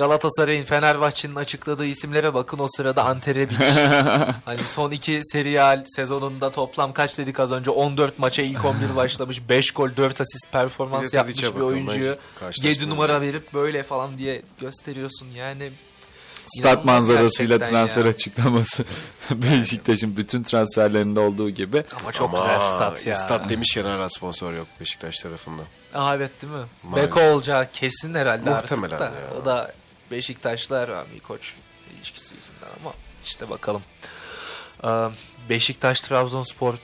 Galatasaray'ın Fenerbahçe'nin açıkladığı isimlere bakın o sırada Ante Rebic. hani son iki serial sezonunda toplam kaç dedik az önce 14 maça ilk 11 başlamış 5 gol 4 asist performans Bir yapmış bir oyuncuyu ben karşılaştırdım. 7 numara verip böyle falan diye gösteriyorsun yani. Stat manzarasıyla transfer ya. açıklaması. Beşiktaş'ın bütün transferlerinde olduğu gibi. Ama çok Ama güzel stat ya. Stat demişken hala sponsor yok Beşiktaş tarafında. Aa, evet değil mi? Maalesef. Beko olacağı kesin herhalde Muhtemelen artık da. ya. O da Beşiktaşlar Rami Koç ilişkisi yüzünden ama işte bakalım. Beşiktaş Trabzonspor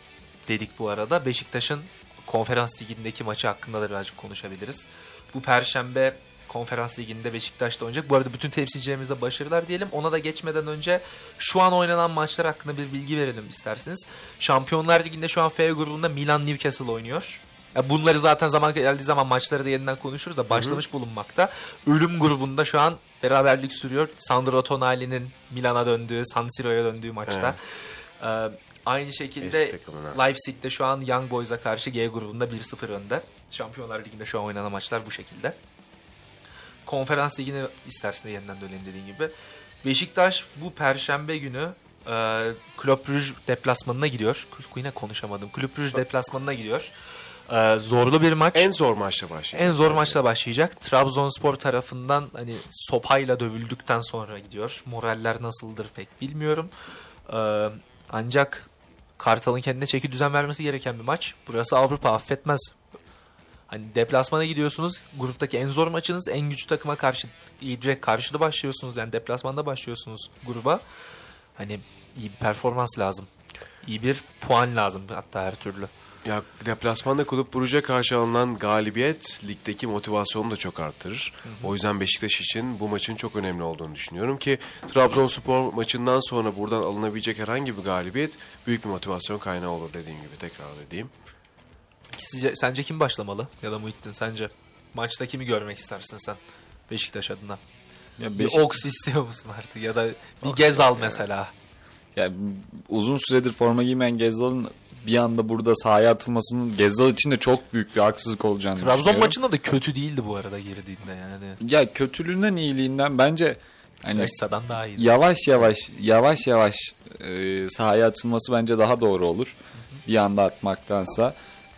dedik bu arada. Beşiktaş'ın konferans ligindeki maçı hakkında da birazcık konuşabiliriz. Bu perşembe konferans liginde Beşiktaş'ta oynayacak. Bu arada bütün temsilcilerimize başarılar diyelim. Ona da geçmeden önce şu an oynanan maçlar hakkında bir bilgi verelim isterseniz. Şampiyonlar Ligi'nde şu an F grubunda Milan Newcastle oynuyor. Bunları zaten zaman geldiği zaman maçları da yeniden konuşuruz da başlamış bulunmakta. Ölüm grubunda şu an beraberlik sürüyor. Sandro Tonali'nin Milan'a döndüğü, San Siro'ya döndüğü maçta. Ee, aynı şekilde. Leipzig'te şu an Young Boys'a karşı G grubunda 1-0 önde. Şampiyonlar Ligi'nde şu an oynanan maçlar bu şekilde. Konferans Ligi'ne istersen yeniden dönelim dediğin gibi. Beşiktaş bu perşembe günü e, Club Brugge deplasmanına gidiyor. Yine konuşamadım. Club Brugge deplasmanına gidiyor. E, zorlu bir maç. En zor maçta başlayacak. En zor maçla başlayacak. Trabzonspor tarafından hani sopayla dövüldükten sonra gidiyor. Moraller nasıldır pek bilmiyorum. Ee, ancak Kartal'ın kendine çeki düzen vermesi gereken bir maç. Burası Avrupa affetmez. Hani deplasmana gidiyorsunuz. Gruptaki en zor maçınız en güçlü takıma karşı direkt karşıda başlıyorsunuz. Yani deplasmanda başlıyorsunuz gruba. Hani iyi bir performans lazım. İyi bir puan lazım hatta her türlü. Ya deplasmanda Kulüp Brugge'e karşı alınan galibiyet ligdeki motivasyonu da çok arttırır. O yüzden Beşiktaş için bu maçın çok önemli olduğunu düşünüyorum ki Trabzonspor maçından sonra buradan alınabilecek herhangi bir galibiyet büyük bir motivasyon kaynağı olur dediğim gibi tekrar edeyim. Sizce, sence kim başlamalı? Ya da Muhittin sence? Maçta kimi görmek istersin sen Beşiktaş adına? Ya Bir Beşik- Ox istiyor musun artık? Ya da bir Gezal mesela. Ya uzun süredir forma giymeyen Gezzal'ın bir anda burada sahaya atılmasının Gezzal için de çok büyük bir haksızlık olacağını Trabzon maçında da kötü değildi bu arada girdiğinde yani. Ya kötülüğünden iyiliğinden bence hani daha iyiydi. yavaş yavaş yavaş yavaş e, sahaya atılması bence daha doğru olur. Bir anda atmaktansa.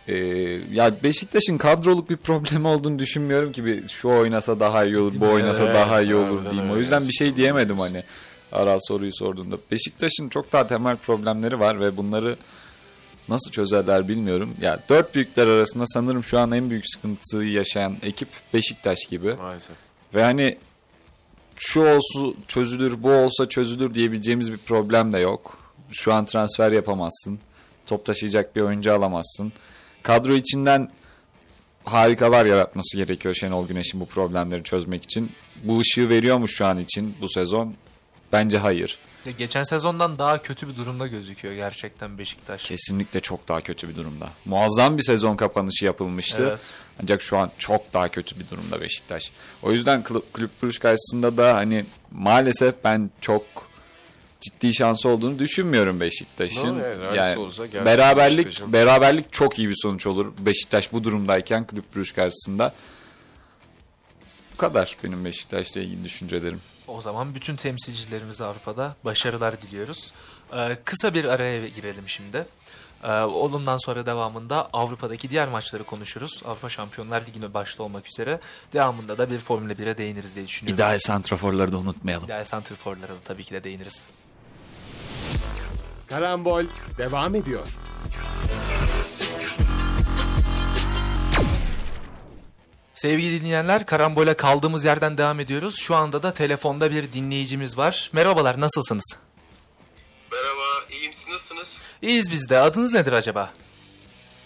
E, ya Beşiktaş'ın kadroluk bir problemi olduğunu düşünmüyorum ki bir şu oynasa daha iyi olur, bu mi? oynasa Evet, daha iyi olur diyeyim. O yüzden bir şey diyemedim hani Aral soruyu sorduğunda. Beşiktaş'ın çok daha temel problemleri var ve bunları nasıl çözerler bilmiyorum. Ya dört büyükler arasında sanırım şu an en büyük sıkıntıyı yaşayan ekip Beşiktaş gibi. Maalesef. Ve hani şu olsa çözülür, bu olsa çözülür diyebileceğimiz bir problem de yok. Şu an transfer yapamazsın. Top taşıyacak bir oyuncu alamazsın. Kadro içinden harikalar yaratması gerekiyor Şenol Güneş'in bu problemleri çözmek için. Bu ışığı veriyor mu şu an için bu sezon? Bence hayır. Ya Geçen sezondan daha kötü bir durumda gözüküyor gerçekten Beşiktaş. Kesinlikle çok daha kötü bir durumda. Muazzam bir sezon kapanışı yapılmıştı. Evet. Ancak şu an çok daha kötü bir durumda Beşiktaş. O yüzden Kl- Kulüp Brugge karşısında da hani maalesef ben çok ciddi şansı olduğunu düşünmüyorum Beşiktaş'ın. No, yani olsa gerçekten beraberlik Beşiktaş'ın- beraberlik çok iyi bir sonuç olur. Beşiktaş bu durumdayken Kulüp Brugge karşısında. Bu kadar benim Beşiktaş'la ilgili düşüncelerim. O zaman bütün temsilcilerimize Avrupa'da başarılar diliyoruz. Ee, kısa bir araya girelim şimdi. Ee, ondan sonra devamında Avrupa'daki diğer maçları konuşuruz. Avrupa Şampiyonlar Ligi'ne başta olmak üzere. Devamında da bir Formula 1'e değiniriz diye düşünüyorum. İdeal santraforları da unutmayalım. İdeal santrforlara da tabii ki de değiniriz. Karambol devam ediyor. Sevgili dinleyenler, Karambol'e kaldığımız yerden devam ediyoruz. Şu anda da telefonda bir dinleyicimiz var. Merhabalar, nasılsınız? Merhaba, iyiyim. Siz nasılsınız? İyiyiz biz de. Adınız nedir acaba?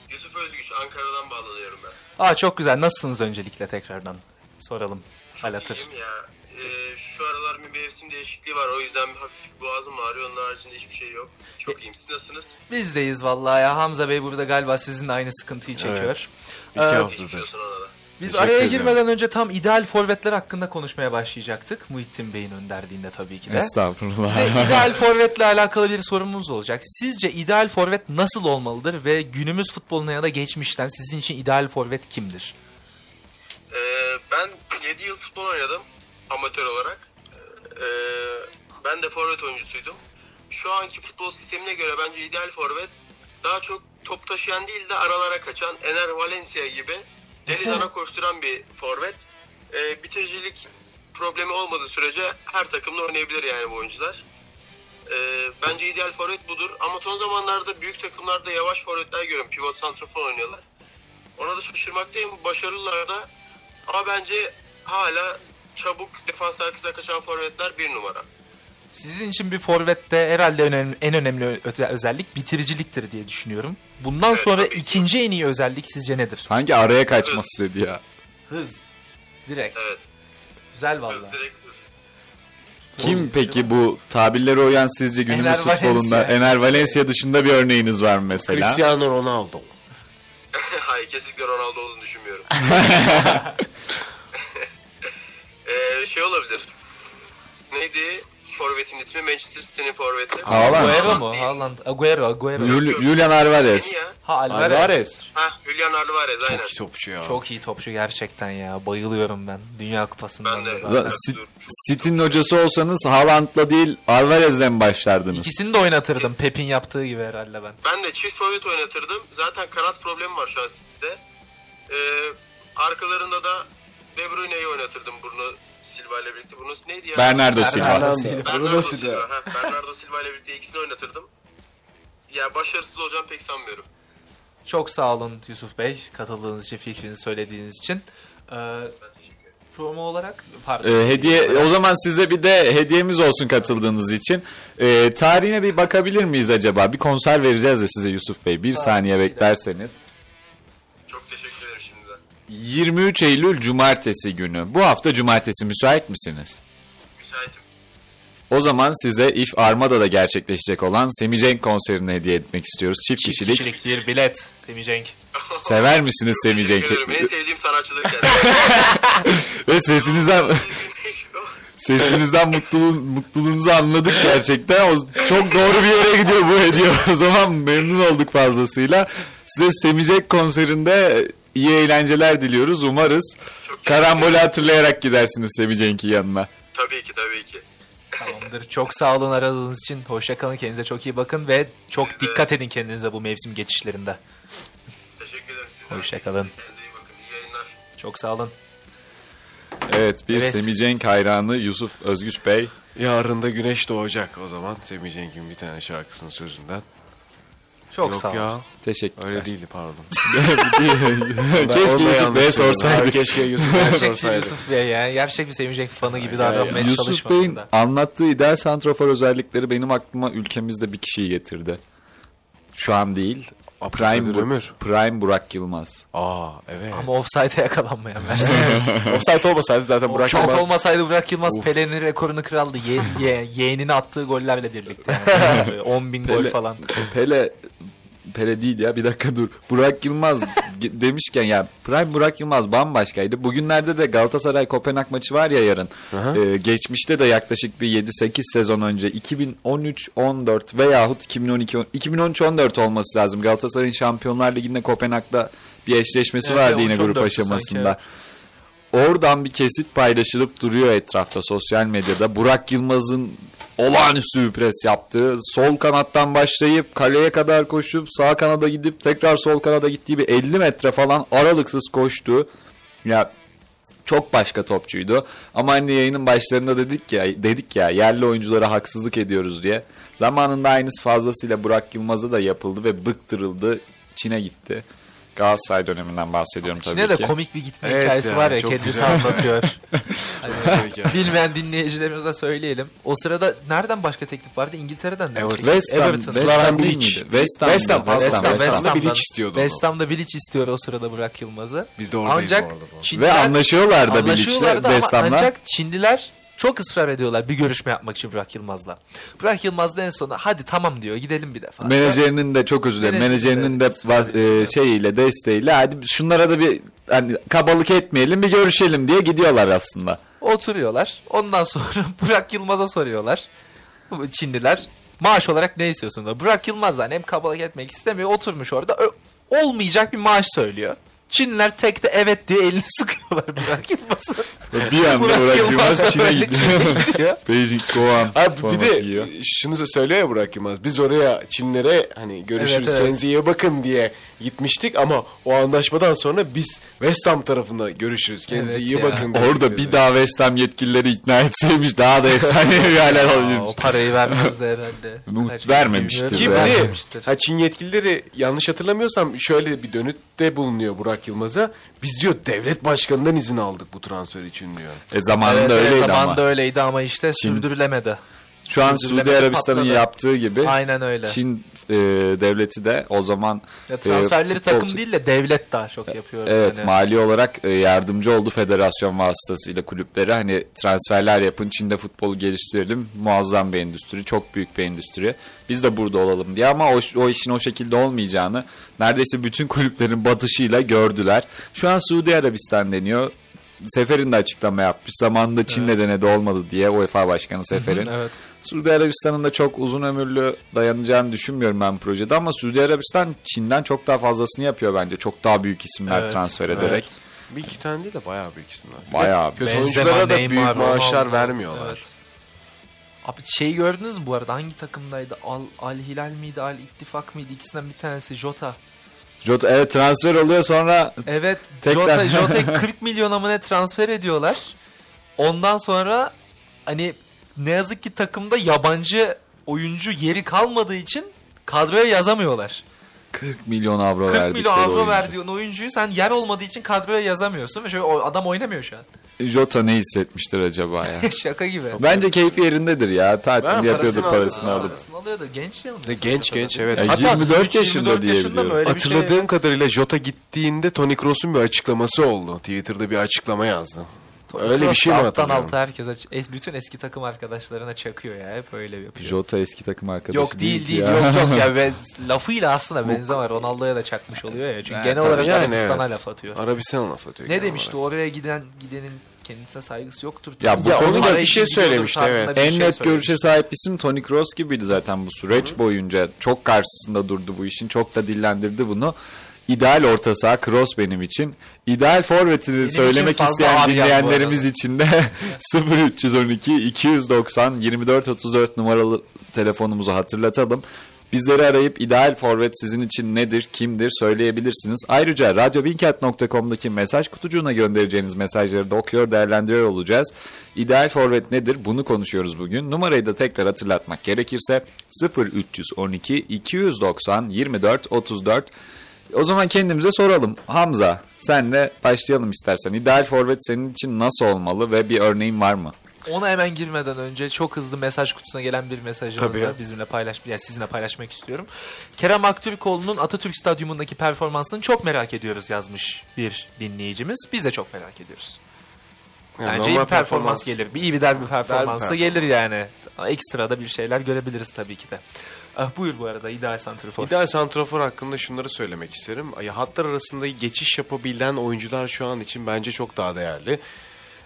Yusuf Özgüç, Ankara'dan bağlanıyorum ben. Aa çok güzel. Nasılsınız öncelikle tekrardan soralım. Alatır. İyiyim ya. Ee, şu aralar bir mevsim değişikliği var. O yüzden bir hafif boğazım ağrıyor. Onun haricinde hiçbir şey yok. Çok iyiyim. Siz nasılsınız? Bizdeyiz vallahi ya. Hamza Bey burada galiba sizinle aynı sıkıntıyı çekiyor. İki Ee, haftadır. Biz Teşekkür araya ederim. girmeden önce tam ideal forvetler hakkında konuşmaya başlayacaktık. Muhittin Bey'in önderliğinde tabii ki de. Estağfurullah. Size ideal forvetle alakalı bir sorumuz olacak. Sizce ideal forvet nasıl olmalıdır ve günümüz futboluna ya da geçmişten sizin için ideal forvet kimdir? Ee, ben 7 yıl futbol oynadım. Amatör olarak. Ee, ben de forvet oyuncusuydum. Şu anki futbol sistemine göre bence ideal forvet daha çok top taşıyan değil de aralara kaçan Ener Valencia gibi deli dana koşturan bir forvet. Ee, bitiricilik problemi olmadığı sürece her takımda oynayabilir yani bu oyuncular. Ee, bence ideal forvet budur. Ama son zamanlarda büyük takımlarda yavaş forvetler görüyorum. Pivot santrafor oynuyorlar. Ona da şaşırmaktayım. Başarılılar da. Ama bence hala çabuk defans arkasına kaçan forvetler bir numara. Sizin için bir forvette herhalde önemli, en önemli özellik bitiriciliktir diye düşünüyorum. Bundan Evet, sonra ikinci en iyi özellik sizce nedir? Sanki araya kaçması dedi ya. Hız. Direkt. Evet. Güzel Hız direkt hız. Kim peki bu tabirlere uyan sizce günümüz Ener futbolunda Valencia. Ener Valencia dışında bir örneğiniz var mı mesela? Cristiano Ronaldo. Hayır kesinlikle Ronaldo olduğunu düşünmüyorum. ee, şey olabilir. Neydi? Forvet'in ismi Manchester City'nin forveti. Haaland. Agüero mu? Haaland. Agüero, Agüero. Jul- Julian Alvarez. Ha Alvarez. Alvarez. Ha Julian Alvarez aynen. Çok iyi topçu ya. Çok iyi topçu gerçekten ya. Bayılıyorum ben. Dünya Kupası'ndan Ben de. zaten. City'nin hocası olsanız Haaland'la değil Alvarez'le mi başlardınız? İkisini de oynatırdım. Pep'in yaptığı gibi herhalde ben. Ben de çift forvet oynatırdım. Zaten kanat problemi var şu an City'de. Ee, arkalarında da De Bruyne'yi oynatırdım Bruno Silva ile birlikte. Bruno neydi ya? Bernardo Silva. Bernardo Silva. Bernardo Silva. Ha, Bernardo Silva ile birlikte ikisini oynatırdım. Ya başarısız olacağım pek sanmıyorum. Çok sağ olun Yusuf Bey. Katıldığınız için, fikrinizi söylediğiniz için. Ee, promo olarak pardon. Ee, hediye o zaman size bir de hediyemiz olsun katıldığınız için. Ee, tarihine bir bakabilir miyiz acaba? Bir konser vereceğiz de size Yusuf Bey. Bir saniye beklerseniz. Şimdiden. 23 Eylül Cumartesi günü. Bu hafta Cumartesi müsait misiniz? Müsaitim. O zaman size İF Armada'da gerçekleşecek olan Semih Cenk konserini hediye etmek istiyoruz. Çift, Çift kişilik. kişilik bir bilet. Semih Cenk. Sever misiniz Çok Semih teşekkür Cenk'i? ederim. En sevdiğim sanatçıdır kendisi. Ve sesinizden sesinizden mutluluğun, mutluluğunuzu anladık gerçekten. O, çok doğru bir yere gidiyor bu hediye. O zaman memnun olduk fazlasıyla. Size Semih Cenk konserinde iyi eğlenceler diliyoruz. Umarız Çok karambolü hatırlayarak gidersiniz Semih Cenk'in yanına. tabii ki tabii ki. Tamamdır. Çok sağ olun aradığınız için. Hoşça kalın. Kendinize çok iyi bakın ve çok Siz de. dikkat edin kendinize bu mevsim geçişlerinde. Teşekkür ederim size. Hoşça kalın. Kendinize iyi bakın. İyi yayınlar. Çok sağ olun. Evet bir Evet. Semih Cenk hayranı Yusuf Özgüç Bey. Yarın da güneş doğacak o zaman. Semih Cenk'in bir tane şarkısının sözünden. Çok Yok sağ olun. ya. Teşekkür Öyle değildi pardon. Keşke Onu da Yusuf Bey'e sorsaydık. Keşke Yusuf Bey'e sorsaydık. Yusuf Bey yani. Gerçek bir Semih Cenk fanı gibi davranmaya Yusuf çalışmadım Bey'in da. anlattığı ideal santrafor özellikleri benim aklıma ülkemizde bir kişiyi getirdi. Şu an değil. Prime, Bu- Ömür. Prime Burak Yılmaz. Aa evet. Ama offside'e yakalanmayan versiyon. Offside olmasaydı zaten Burak Shot Yılmaz. olmasaydı Burak Yılmaz Pele'nin rekorunu kraldı. Ye, ye, yeğenine attığı gollerle birlikte. Yani. 10 bin gol Pele- falan. Pele Pele değil ya bir dakika dur. Burak Yılmaz demişken ya Prime Burak Yılmaz bambaşkaydı. Bugünlerde de Galatasaray Kopenhag maçı var ya yarın. Ee, geçmişte de yaklaşık bir 7-8 sezon önce 2013-14 veyahut 2012 2013-14 olması lazım. Galatasaray'ın Şampiyonlar Ligi'nde Kopenhag'da bir eşleşmesi Evet, vardı yine 13-14 grup sanki, aşamasında. evet. Oradan bir kesit paylaşılıp duruyor etrafta sosyal medyada. Burak Yılmaz'ın olağanüstü bir pres yaptığı, sol kanattan başlayıp kaleye kadar koşup sağ kanada gidip tekrar sol kanada gittiği bir 50 metre falan aralıksız koştu. Ya çok başka topçuydu. Ama hani yayının başlarında dedik ya dedik ya yerli oyunculara haksızlık ediyoruz diye. Zamanında aynısı fazlasıyla Burak Yılmaz'a da yapıldı ve bıktırıldı. Çin'e gitti. Galatasaray döneminden bahsediyorum tabii Yine de ki. komik bir gitme Evet hikayesi ya, var ya kendisi güzel. anlatıyor. Hani bilmeyen dinleyicilerimize söyleyelim. O sırada nereden başka teklif vardı? İngiltere'den mi? Everton. West Ham, Everton. West Ham Bilic. West Ham. West Ham? West Ham, West Ham. Bilic istiyordu. West Ham'da Bilic istiyor o sırada Burak Yılmaz'ı. Biz de oradayız Ancak bu arada bu. Çinliler, Ve anlaşıyorlar da Bilic'le anlaşıyorlardı West Ham'la. ancak Çinliler çok ısrar ediyorlar bir görüşme yapmak için Burak Yılmaz'la. Burak Yılmaz da en sonunda hadi tamam diyor gidelim bir defa. Menajerinin de çok özür dilerim. Menajerinin de de e, şeyiyle desteğiyle hadi şunlara da bir hani kabalık etmeyelim bir görüşelim diye gidiyorlar aslında. Oturuyorlar. Ondan sonra Burak Yılmaz'a soruyorlar. Çinliler maaş olarak ne istiyorsun? da? Burak Yılmaz'dan hem kabalık etmek istemiyor. Oturmuş orada olmayacak bir maaş söylüyor. Çinliler tek de evet diye elini sıkıyorlar Burak Yılmaz'a. Bir anda Burak Yılmaz Çin'e gidiyor. Çin'e gidiyor. Beijing Goan Abi bir de giyiyor. şunu da söylüyor ya Burak Yılmaz. Biz oraya Çinlere hani görüşürüz Evet, evet. kendinize iyi bakın diye gitmiştik ama o anlaşmadan sonra biz West Ham tarafında görüşürüz kendinize Evet iyi ya. bakın. Orada dedi. bir daha West Ham yetkilileri ikna etseymiş daha da efsane bir hale Aa, o parayı vermezdi herhalde. Vermemiştir bilmiyorum. Ki be. bir de Vermemiştir. ha, Çin yetkilileri yanlış hatırlamıyorsam şöyle bir dönütte bulunuyor Burak Yılmaz'a. Biz diyor devlet başkanından izin aldık bu transfer için diyor. E zamanında Evet, evet, öyleydi zamanında ama. öyleydi ama işte sürdürülemedi. Şu an Suudi Arabistan'ın patladı. yaptığı gibi Aynen öyle. Çin e, devleti de o zaman Ya transferleri e, futbol- takım değil de devlet daha çok yapıyor. Evet yani. mali olarak e, yardımcı oldu federasyon vasıtasıyla kulüplere. Hani transferler yapın Çin'de futbolu geliştirelim. Muazzam bir endüstri. Çok büyük bir endüstri. Biz de burada olalım diye ama o, o işin o şekilde olmayacağını neredeyse bütün kulüplerin batışıyla gördüler. Şu an Suudi Arabistan deniyor. Sefer'in de açıklama yapmış. Zamanında Çin'le denedi olmadı diye UEFA Başkanı Sefer'in. Evet. Suudi Arabistan'ın da çok uzun ömürlü dayanacağını düşünmüyorum ben projede ama Suudi Arabistan Çin'den çok daha fazlasını yapıyor bence. Çok daha büyük isimler Evet, transfer evet. ederek. Bir iki tane değil de bayağı büyük isimler. Bayağı Kötü oyunculara da büyük maaşlar Ronaldo. vermiyorlar. Evet. Abi şeyi gördünüz mü bu arada hangi takımdaydı? Al, Al Hilal miydi? Al İttifak mıydı? İkisinden bir tanesi Jota. Jota evet transfer oluyor sonra Evet Tekrar- Jota, Jota'yı 40 milyona mı ne transfer ediyorlar. Ondan sonra hani ne yazık ki takımda yabancı oyuncu yeri kalmadığı için kadroya yazamıyorlar. 40 milyon avro 40 verdikleri milyon avro oyuncu. verdiğin oyuncuyu sen yer olmadığı için kadroya yazamıyorsun ve şöyle adam oynamıyor şu an. Jota ne hissetmiştir acaba ya? Şaka gibi. Bence keyfi yerindedir ya. Tatil yapıyordu parasını alıp. Parasını alıyordu. Genç yanında. De genç genç evet. Ya Hatta 24 yaşında diye 24 biliyorum. öyle bir şey- hatırladığım kadarıyla Jota gittiğinde Toni Kroos'un bir açıklaması oldu. Twitter'da bir açıklama yazdı. Öyle bir şey mi Alttan hatırlıyorum? alta herkese, es- bütün eski takım arkadaşlarına çakıyor ya. Hep öyle yapıyor. Jota eski takım arkadaşı Yok değil değil ya. yok yok ya ben, lafıyla aslında Benzema Ronaldo'ya da çakmış oluyor ya. Çünkü Evet, genel tabii. olarak Yani Arabistan'a evet. laf atıyor. Arabistan laf atıyor. Ne genel demişti olarak. oraya giden gidenin kendisine saygısı yoktur. Ya bu Ya konuda onu da bir şey gidiyordur söylemişti, tarzında evet. bir En şey net söylemiş. görüşe sahip isim Toni Kroos gibiydi zaten bu süreç boyunca. Çok karşısında durdu bu işin. Çok da dillendirdi bunu. İdeal orta saha Kroos benim için. İdeal forvetini için söylemek isteyen dinleyenlerimiz için de 0312 290 24 34 numaralı telefonumuzu hatırlatalım. Bizleri arayıp ideal forvet sizin için nedir, kimdir söyleyebilirsiniz. Ayrıca radyobinkent.com'daki mesaj kutucuğuna göndereceğiniz mesajları da okuyor, değerlendiriyor olacağız. İdeal forvet nedir? Bunu konuşuyoruz bugün. Numarayı da tekrar hatırlatmak gerekirse 0312 290 24 34 o zaman kendimize soralım. Hamza senle başlayalım istersen. İdeal forvet senin için nasıl olmalı ve bir örneğin var mı? Ona hemen girmeden önce çok hızlı mesaj kutusuna gelen bir mesajımızı Tabii. bizimle paylaş, yani sizinle paylaşmak istiyorum. Kerem Aktürkoğlu'nun Atatürk Stadyumundaki performansını çok merak ediyoruz yazmış bir dinleyicimiz. Biz de çok merak ediyoruz. Yani Bence normal iyi bir performans gelir. Bir iyi bir derbi performansı performans. gelir yani. Ekstra da bir şeyler görebiliriz tabii ki de. Ah, buyur bu arada ideal santrfor. İdeal santrafor hakkında şunları söylemek isterim. Hatlar arasında geçiş yapabilen oyuncular şu an için bence çok daha değerli.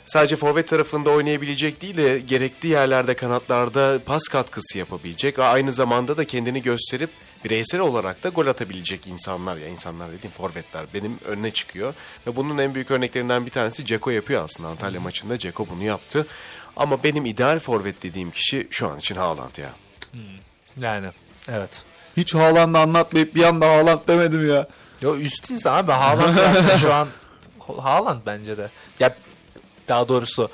Sadece forvet tarafında oynayabilecek değil de gerekli yerlerde kanatlarda pas katkısı yapabilecek. ve Aynı zamanda da kendini gösterip bireysel olarak da gol atabilecek insanlar ya insanlar dediğim forvetler benim önüne çıkıyor. Ve bunun en büyük örneklerinden bir tanesi Ceko yapıyor aslında. Antalya maçında Ceko bunu yaptı. Ama benim ideal forvet dediğim kişi şu an için Haaland ya. Yani evet. Hiç Haaland'ı anlatmayıp bir anda Haaland demedim ya. Yo üstüyüz abi Haaland zaten şu an Haaland bence de. Ya daha doğrusu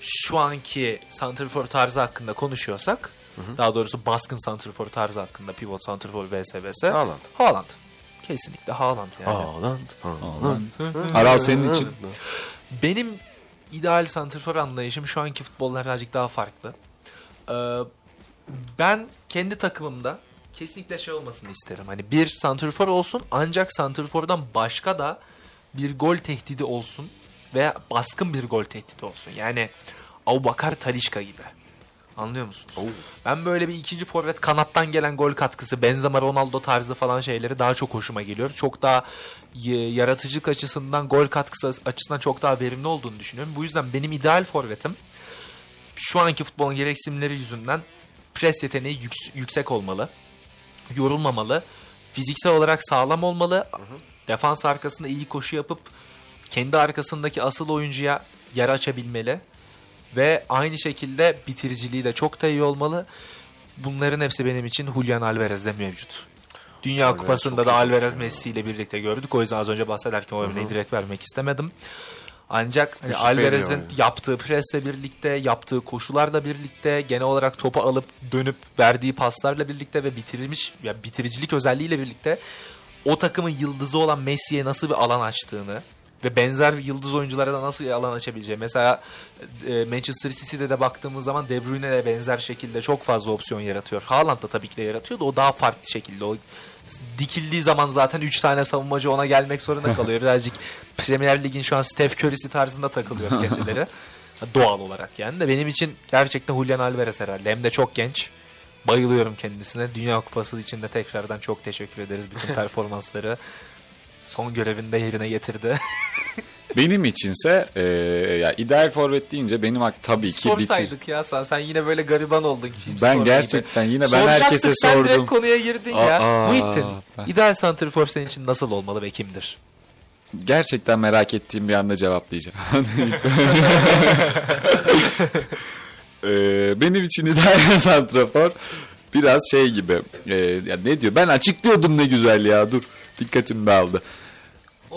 şu anki santrfor tarzı hakkında konuşuyorsak daha doğrusu baskın santrfor tarzı hakkında pivot santrfor vs vs Haaland. Haaland. Kesinlikle Haaland yani. Haaland, Haaland. Aral senin için. Benim ideal santrfor anlayışım şu anki futbolda birazcık daha farklı. Ee, ben kendi takımımda kesinlikle şey olmasını isterim. Hani bir santrfor olsun ancak santrfordan başka da bir gol tehdidi olsun veya baskın bir gol tehdidi olsun. Yani Abubakar Talişka gibi. Anlıyor musunuz? Ben böyle bir ikinci forvet kanattan gelen gol katkısı, Benzema, Ronaldo tarzı falan şeyleri daha çok hoşuma geliyor. Çok daha yaratıcılık açısından, gol katkısı açısından çok daha verimli olduğunu düşünüyorum. Bu yüzden benim ideal forvetim şu anki futbolun gereksinimleri yüzünden pres yeteneği yüks- yüksek olmalı. Yorulmamalı. Fiziksel olarak sağlam olmalı. Defans arkasında iyi koşu yapıp kendi arkasındaki asıl oyuncuya yer açabilmeli. Ve aynı şekilde bitiriciliği de çok da iyi olmalı. Bunların hepsi benim için Julian Alvarez'de mevcut. Dünya Alvarez Kupası'nda da Alvarez. Messi ile birlikte gördük. O yüzden az önce bahsederken o örneği direkt vermek istemedim. Ancak hani bir Alvarez'in yaptığı presle birlikte, yaptığı koşularla birlikte, genel olarak topu alıp dönüp verdiği paslarla birlikte ve bitirmiş ya bitiricilik özelliğiyle birlikte o takımın yıldızı olan Messi'ye nasıl bir alan açtığını ve benzer yıldız oyunculara da nasıl alan açabileceği. Mesela e, Manchester City'de de baktığımız zaman De Bruyne de benzer şekilde çok fazla opsiyon yaratıyor. Haaland da tabii ki de yaratıyor da o daha farklı şekilde. O dikildiği zaman zaten 3 tane savunmacı ona gelmek zorunda kalıyor. Birazcık Premier Lig'in şu an Steph Curry'si tarzında takılıyor kendileri. Doğal olarak yani de benim için gerçekten Julian Alvarez herhalde. Hem de çok genç. Bayılıyorum kendisine. Dünya Kupası için de tekrardan çok teşekkür ederiz bütün performansları. Son görevinde yerine getirdi. Benim içinse e, ya ideal forvet deyince benim ak tabii ki bitir. Sorsaydık ya sen, sen yine böyle gariban oldun. Ben gerçekten yine ben herkese sen direkt sordum. konuya girdin ya. Aa, Muhittin, ben- ideal santrfor senin için nasıl olmalı ve kimdir? Gerçekten merak ettiğim bir anda cevaplayacağım. Ee, benim için ideal santrafor biraz şey gibi. Ee, ya ne diyor? Ben açıklıyordum ne güzel ya. Dur. Dikkatim dağıldı.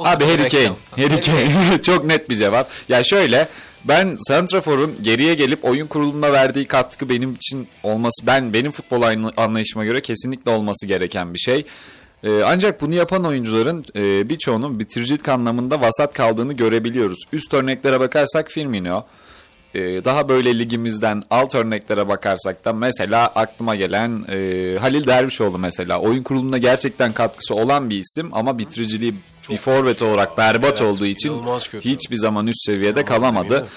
Abi Harry Kane. Harry Kane. Çok net bir cevap. Ya şöyle ben Santrafor'un geriye gelip oyun kurulumuna verdiği katkı benim için olması ben benim futbol anla- anlayışıma göre kesinlikle olması gereken bir şey. Ee, ancak bunu yapan oyuncuların e, birçoğunun bitiricilik anlamında vasat kaldığını görebiliyoruz. Üst örneklere bakarsak Firmino, ee, daha böyle ligimizden alt örneklere bakarsak da mesela aklıma gelen e, Halil Dervişoğlu mesela oyun kurulumuna gerçekten katkısı olan bir isim ama bitiriciliği bir forvet olarak berbat Evet, olduğu için hiçbir zaman üst seviyede İnanılmaz kalamadı.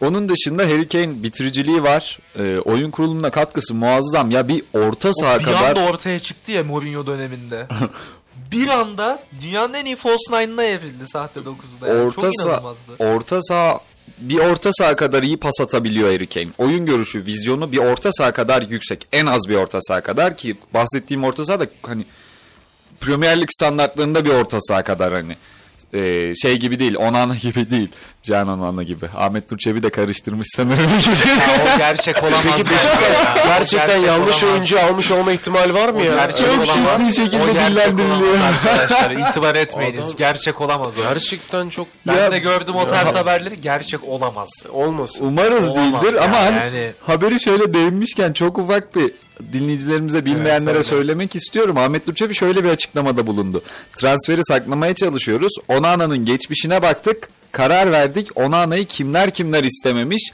Onun dışında Harry Kane bitiriciliği var. Ee, oyun kurulumuna katkısı muazzam. Ya bir orta saha bir kadar anda ortaya çıktı ya Mourinho döneminde. bir anda dünyanın en iyi false nine'ına evrildi sahte 9'da. Yani. orta Çok saha inanılmazdı. orta saha bir orta saha kadar iyi pas atabiliyor Harry Kane. Oyun görüşü, vizyonu bir orta saha kadar yüksek. En az bir orta saha kadar ki bahsettiğim orta saha da hani Premier Lig standartlarında bir orta saha kadar hani Ee, şey gibi değil, Onana gibi değil. Can Onana gibi. Ahmet Turçevi de karıştırmış sanırım. Ya o gerçek olamaz. Peki Beşiktaş ya. O gerçekten gerçek yanlış olamaz. oyuncu almış olma ihtimali var mı ya? Gerçek Çok olamaz. ciddi şekilde O gerçek dillendiriliyor. Arkadaşlar itibar etmeyiniz. Adam- Gerçek olamaz o. Gerçekten çok Ben Ya- de gördüm o tarz haberleri. Gerçek olamaz. olmasın. Umarız Olamaz değildir ama yani, hani yani- haberi şöyle değinmişken çok ufak bir dinleyicilerimize bilmeyenlere söyle. söylemek istiyorum. Ahmet Durçevi şöyle bir açıklamada bulundu. Transferi saklamaya çalışıyoruz. Onana'nın geçmişine baktık. Karar verdik. Onana'yı kimler kimler istememiş.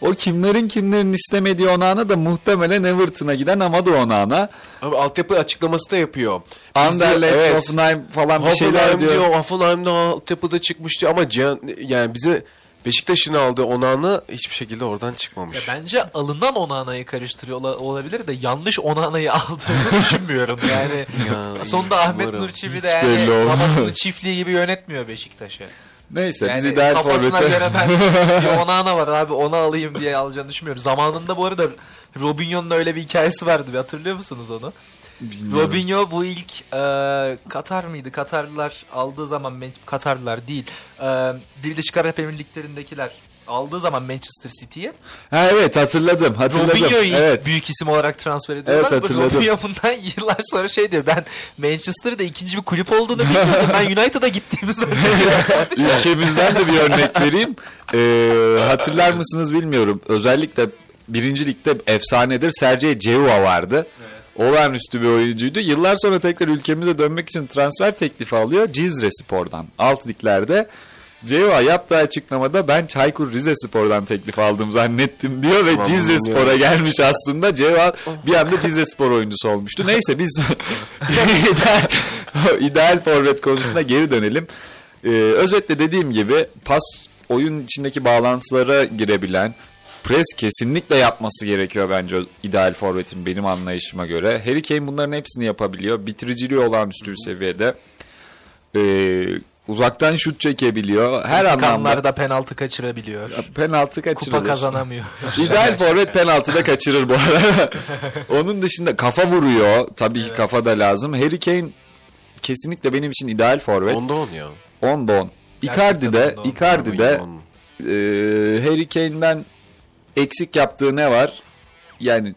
O kimlerin kimlerin istemediği Onana da muhtemelen Everton'a giden Amado Onana. Abi altyapı açıklaması da yapıyor. Biz Anderlecht, diyor- evet. Hoffenheim falan bir şeyler diyor. diyor. Hoffenheim'de altyapıda çıkmış diyor ama yani bize Beşiktaş'ın aldığı Onan'ı hiçbir şekilde oradan çıkmamış. Ya bence alınan Onana'yı karıştırıyor ola- olabilir de yanlış Onana'yı aldığını düşünmüyorum. Yani Ya, sonunda Ahmet umarım. Nur Çivi de yani babasının çiftliği gibi yönetmiyor Beşiktaş'ı. Neyse biz Yani ideal kafasına forvete... göre ben bir Onana var abi onu alayım diye alacağını düşünmüyorum. Zamanında bu arada Robinho'nun öyle bir hikayesi vardı bir hatırlıyor musunuz onu? Bilmiyorum. Robinho bu ilk e, Katar mıydı? Katarlılar aldığı zaman Man- Katarlılar değil. E, Birleşik Arap Emirlikleri'ndekiler aldığı zaman Manchester City'ye Ha evet hatırladım hatırladım. Robinho'yu evet. büyük isim olarak transfer ediyorlar. Evet, hatırladım. Robinho bundan yıllar sonra şey diyor. Ben Manchester'da ikinci bir kulüp olduğunu bilmiyordum. Ben United'a gittiğimi zannediyordum. Ülkemizden de bir örnek vereyim. Ee, hatırlar mısınız bilmiyorum. Özellikle birinci ligde efsanedir Sergey Ceva vardı. Olağanüstü bir oyuncuydu. Yıllar sonra tekrar ülkemize dönmek için transfer teklifi alıyor Cizre Spor'dan. Alt liglerde. Ceva yaptığı açıklamada ben Çaykur Rizespor'dan teklif aldım zannettim diyor ve Tamam, Cizre. Spor'a gelmiş aslında. Ceva bir anda Cizre Spor oyuncusu olmuştu. Neyse biz ideal, ideal forvet konusuna geri dönelim. Ee, özetle dediğim gibi pas oyun içindeki bağlantılara girebilen pres kesinlikle yapması gerekiyor bence ideal forvetin benim anlayışıma göre. Harry Kane bunların hepsini yapabiliyor. Bitiriciliği olağanüstü bir seviyede. Ee, uzaktan şut çekebiliyor. Her anlamda penaltı kaçırabiliyor. penaltı kaçırılır. Kupa kazanamıyor. İdeal forvet penaltıda kaçırır bu arada. Onun dışında kafa vuruyor. Tabii ki kafa da lazım. Harry Kane kesinlikle benim için ideal forvet. Onda on ya. 10'da 10. Icardi de, on. Icardi de On. e, Harry Kane'den eksik yaptığı ne var? Yani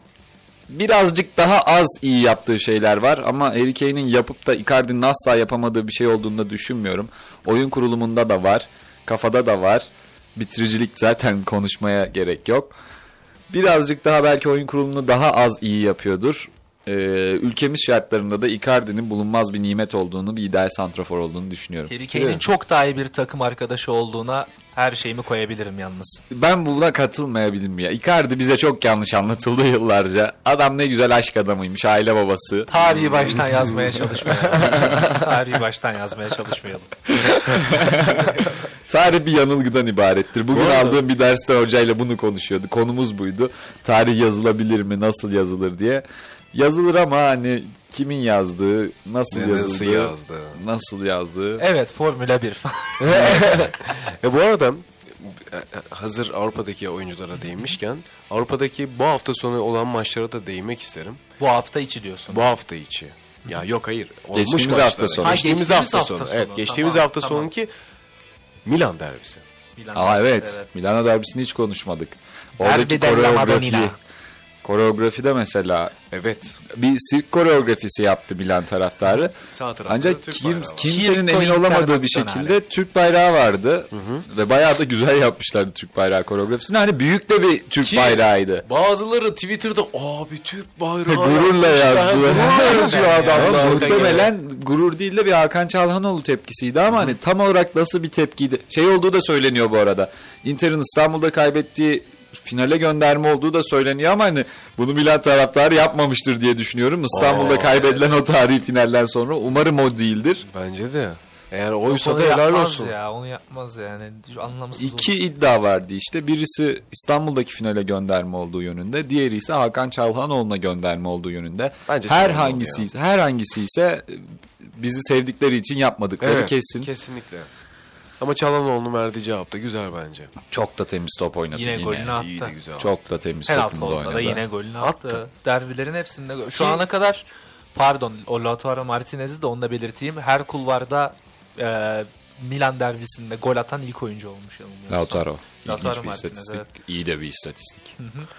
birazcık daha az iyi yaptığı şeyler var ama Harry Kane'in yapıp da Icardi'nin asla yapamadığı bir şey olduğunu da düşünmüyorum. Oyun kurulumunda da var, kafada da var. Bitiricilik zaten konuşmaya gerek yok. Birazcık daha belki oyun kurulumunu daha az iyi yapıyordur. Ee, ülkemiz şartlarında da Icardi'nin bulunmaz bir nimet olduğunu, bir ideal santrafor olduğunu düşünüyorum. Harry Kane'in çok daha iyi bir takım arkadaşı olduğuna her şeyimi koyabilirim yalnız. Ben buna katılmayabilirim ya. Icardi bize çok yanlış anlatıldı yıllarca. Adam ne güzel aşk adamıymış, aile babası. Tarihi baştan yazmaya çalışmayalım. Tarihi baştan yazmaya çalışmayalım. Tarih bir yanılgıdan ibarettir. Bugün Bu arada- aldığım bir derste hocayla bunu konuşuyordu. Konumuz buydu. Tarih yazılabilir mi, nasıl yazılır diye. Yazılır ama hani kimin yazdığı, nasıl Ne yazıldığı, nasıl yazdı? Nasıl yazdığı. Evet Formula 1. Ve bu arada e, hazır Avrupa'daki oyunculara değinmişken Avrupa'daki bu hafta sonu olan maçlara da değinmek isterim. Bu hafta içi diyorsun. Bu hafta içi. Ya yok hayır. Olmuş Geçtiğimiz maçlara. hafta sonu. Ha, Geçtiğimiz, geçtiğimiz hafta, hafta sonu. sonu. Evet geçtiğimiz Tamam, hafta tamam. sonunki Milan derbisi. Milan Aa derbisi, evet. Milano derbisini hiç konuşmadık. Derbi Oradaki della koreografi. Koreografide mesela Evet. bir sirk koreografisi yaptı Milan taraftarı. Sağ tarafta Ancak Türk kim, kimsenin Circo emin olamadığı bir şekilde Türk bayrağı vardı. Ve bayağı da güzel yapmışlardı Türk bayrağı koreografisini. Hani büyük de bir Türk Ki- bayrağıydı. Bazıları Twitter'da abi Türk bayrağı Gururla yapmışlar." yazdılar. Gururla yazıyor adamlar. muhtemelen gurur değil de bir Hakan Çalhanoğlu tepkisiydi ama hani tam olarak nasıl bir tepkiydi? Şey olduğu da söyleniyor bu arada. Inter'in İstanbul'da kaybettiği finale gönderme olduğu da söyleniyor ama hani bunu Milan taraftarı yapmamıştır diye düşünüyorum. İstanbul'da Aa, kaybedilen o tarihi finalden sonra umarım o değildir. Bence de. Eğer oysa da helal olsun. ya. Onu yapmaz yani. Anlamsız İki olur. iddia vardı işte. Birisi İstanbul'daki finale gönderme olduğu yönünde. Diğeri ise Hakan Çalhanoğlu'na gönderme olduğu yönünde. Bence her hangisi her hangisi ise bizi sevdikleri için yapmadıkları Evet, kesin. Kesinlikle. Ama Çalhanoğlu'nun verdiği cevap da güzel bence. Çok da temiz top oynadı Yine yine. golünü attı. İyiydi güzel. Çok da temiz Penaltı topunu da olsa da oynadı. yine golünü attı. Attı. Derbilerin hepsinde gol. Şu Ki- ana kadar pardon o Lautaro Martinez'i de onu da belirteyim. Her kulvarda e, Milan derbisinde gol atan ilk oyuncu olmuş yanılmıyorsam. Lautaro. Lautaro İlginç bir Martinez, istatistik. evet. İyi de bir istatistik.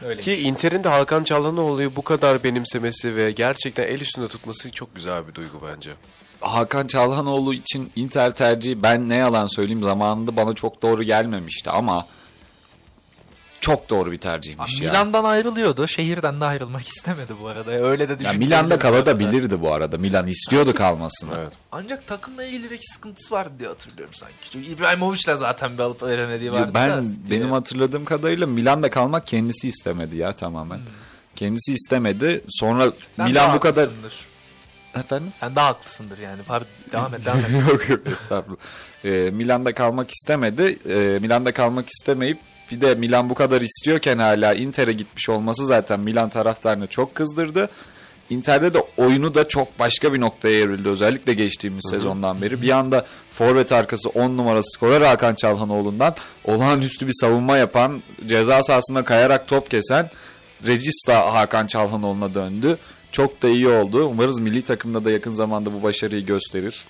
Öyle. Ki Inter'in de Hakan Çalhanoğlu'yu bu kadar benimsemesi ve gerçekten el üstünde tutması çok güzel bir duygu bence. Hakan Çalhanoğlu için Inter tercihi ben ne yalan söyleyeyim zamanında bana çok doğru gelmemişti ama çok doğru bir tercihmiş ya. Milan'dan ayrılıyordu. Şehirden de ayrılmak istemedi bu arada. Öyle de düşünüyorum. Milan'da kalabilirdi bu arada. Milan istiyordu kalmasını. Evet. Ancak takımla ilgili bir sıkıntısı vardı diye hatırlıyorum sanki. Çünkü İbrahimovic'le zaten bir alıp veremediği vardı. ben biraz diye. benim hatırladığım kadarıyla Milan'da kalmak kendisi istemedi ya tamamen. Kendisi istemedi. Sonra Sen Milan bu kadar. Efendim? Sen daha haklısındır yani. Pardon, devam et devam et. yok yok estağfurullah. Ee, Milan'da kalmak istemedi. Ee, Milan'da kalmak istemeyip bir de Milan bu kadar istiyorken hala Inter'e gitmiş olması zaten Milan taraftarını çok kızdırdı. Inter'de de oyunu da çok başka bir noktaya evrildi. Özellikle geçtiğimiz sezondan beri. Bir anda forvet arkası 10 numarası skorer Hakan Çalhanoğlu'ndan olağanüstü bir savunma yapan, ceza sahasında kayarak top kesen Regista Hakan Çalhanoğlu'na döndü. Çok da iyi oldu. Umarız milli takımda da yakın zamanda bu başarıyı gösterir.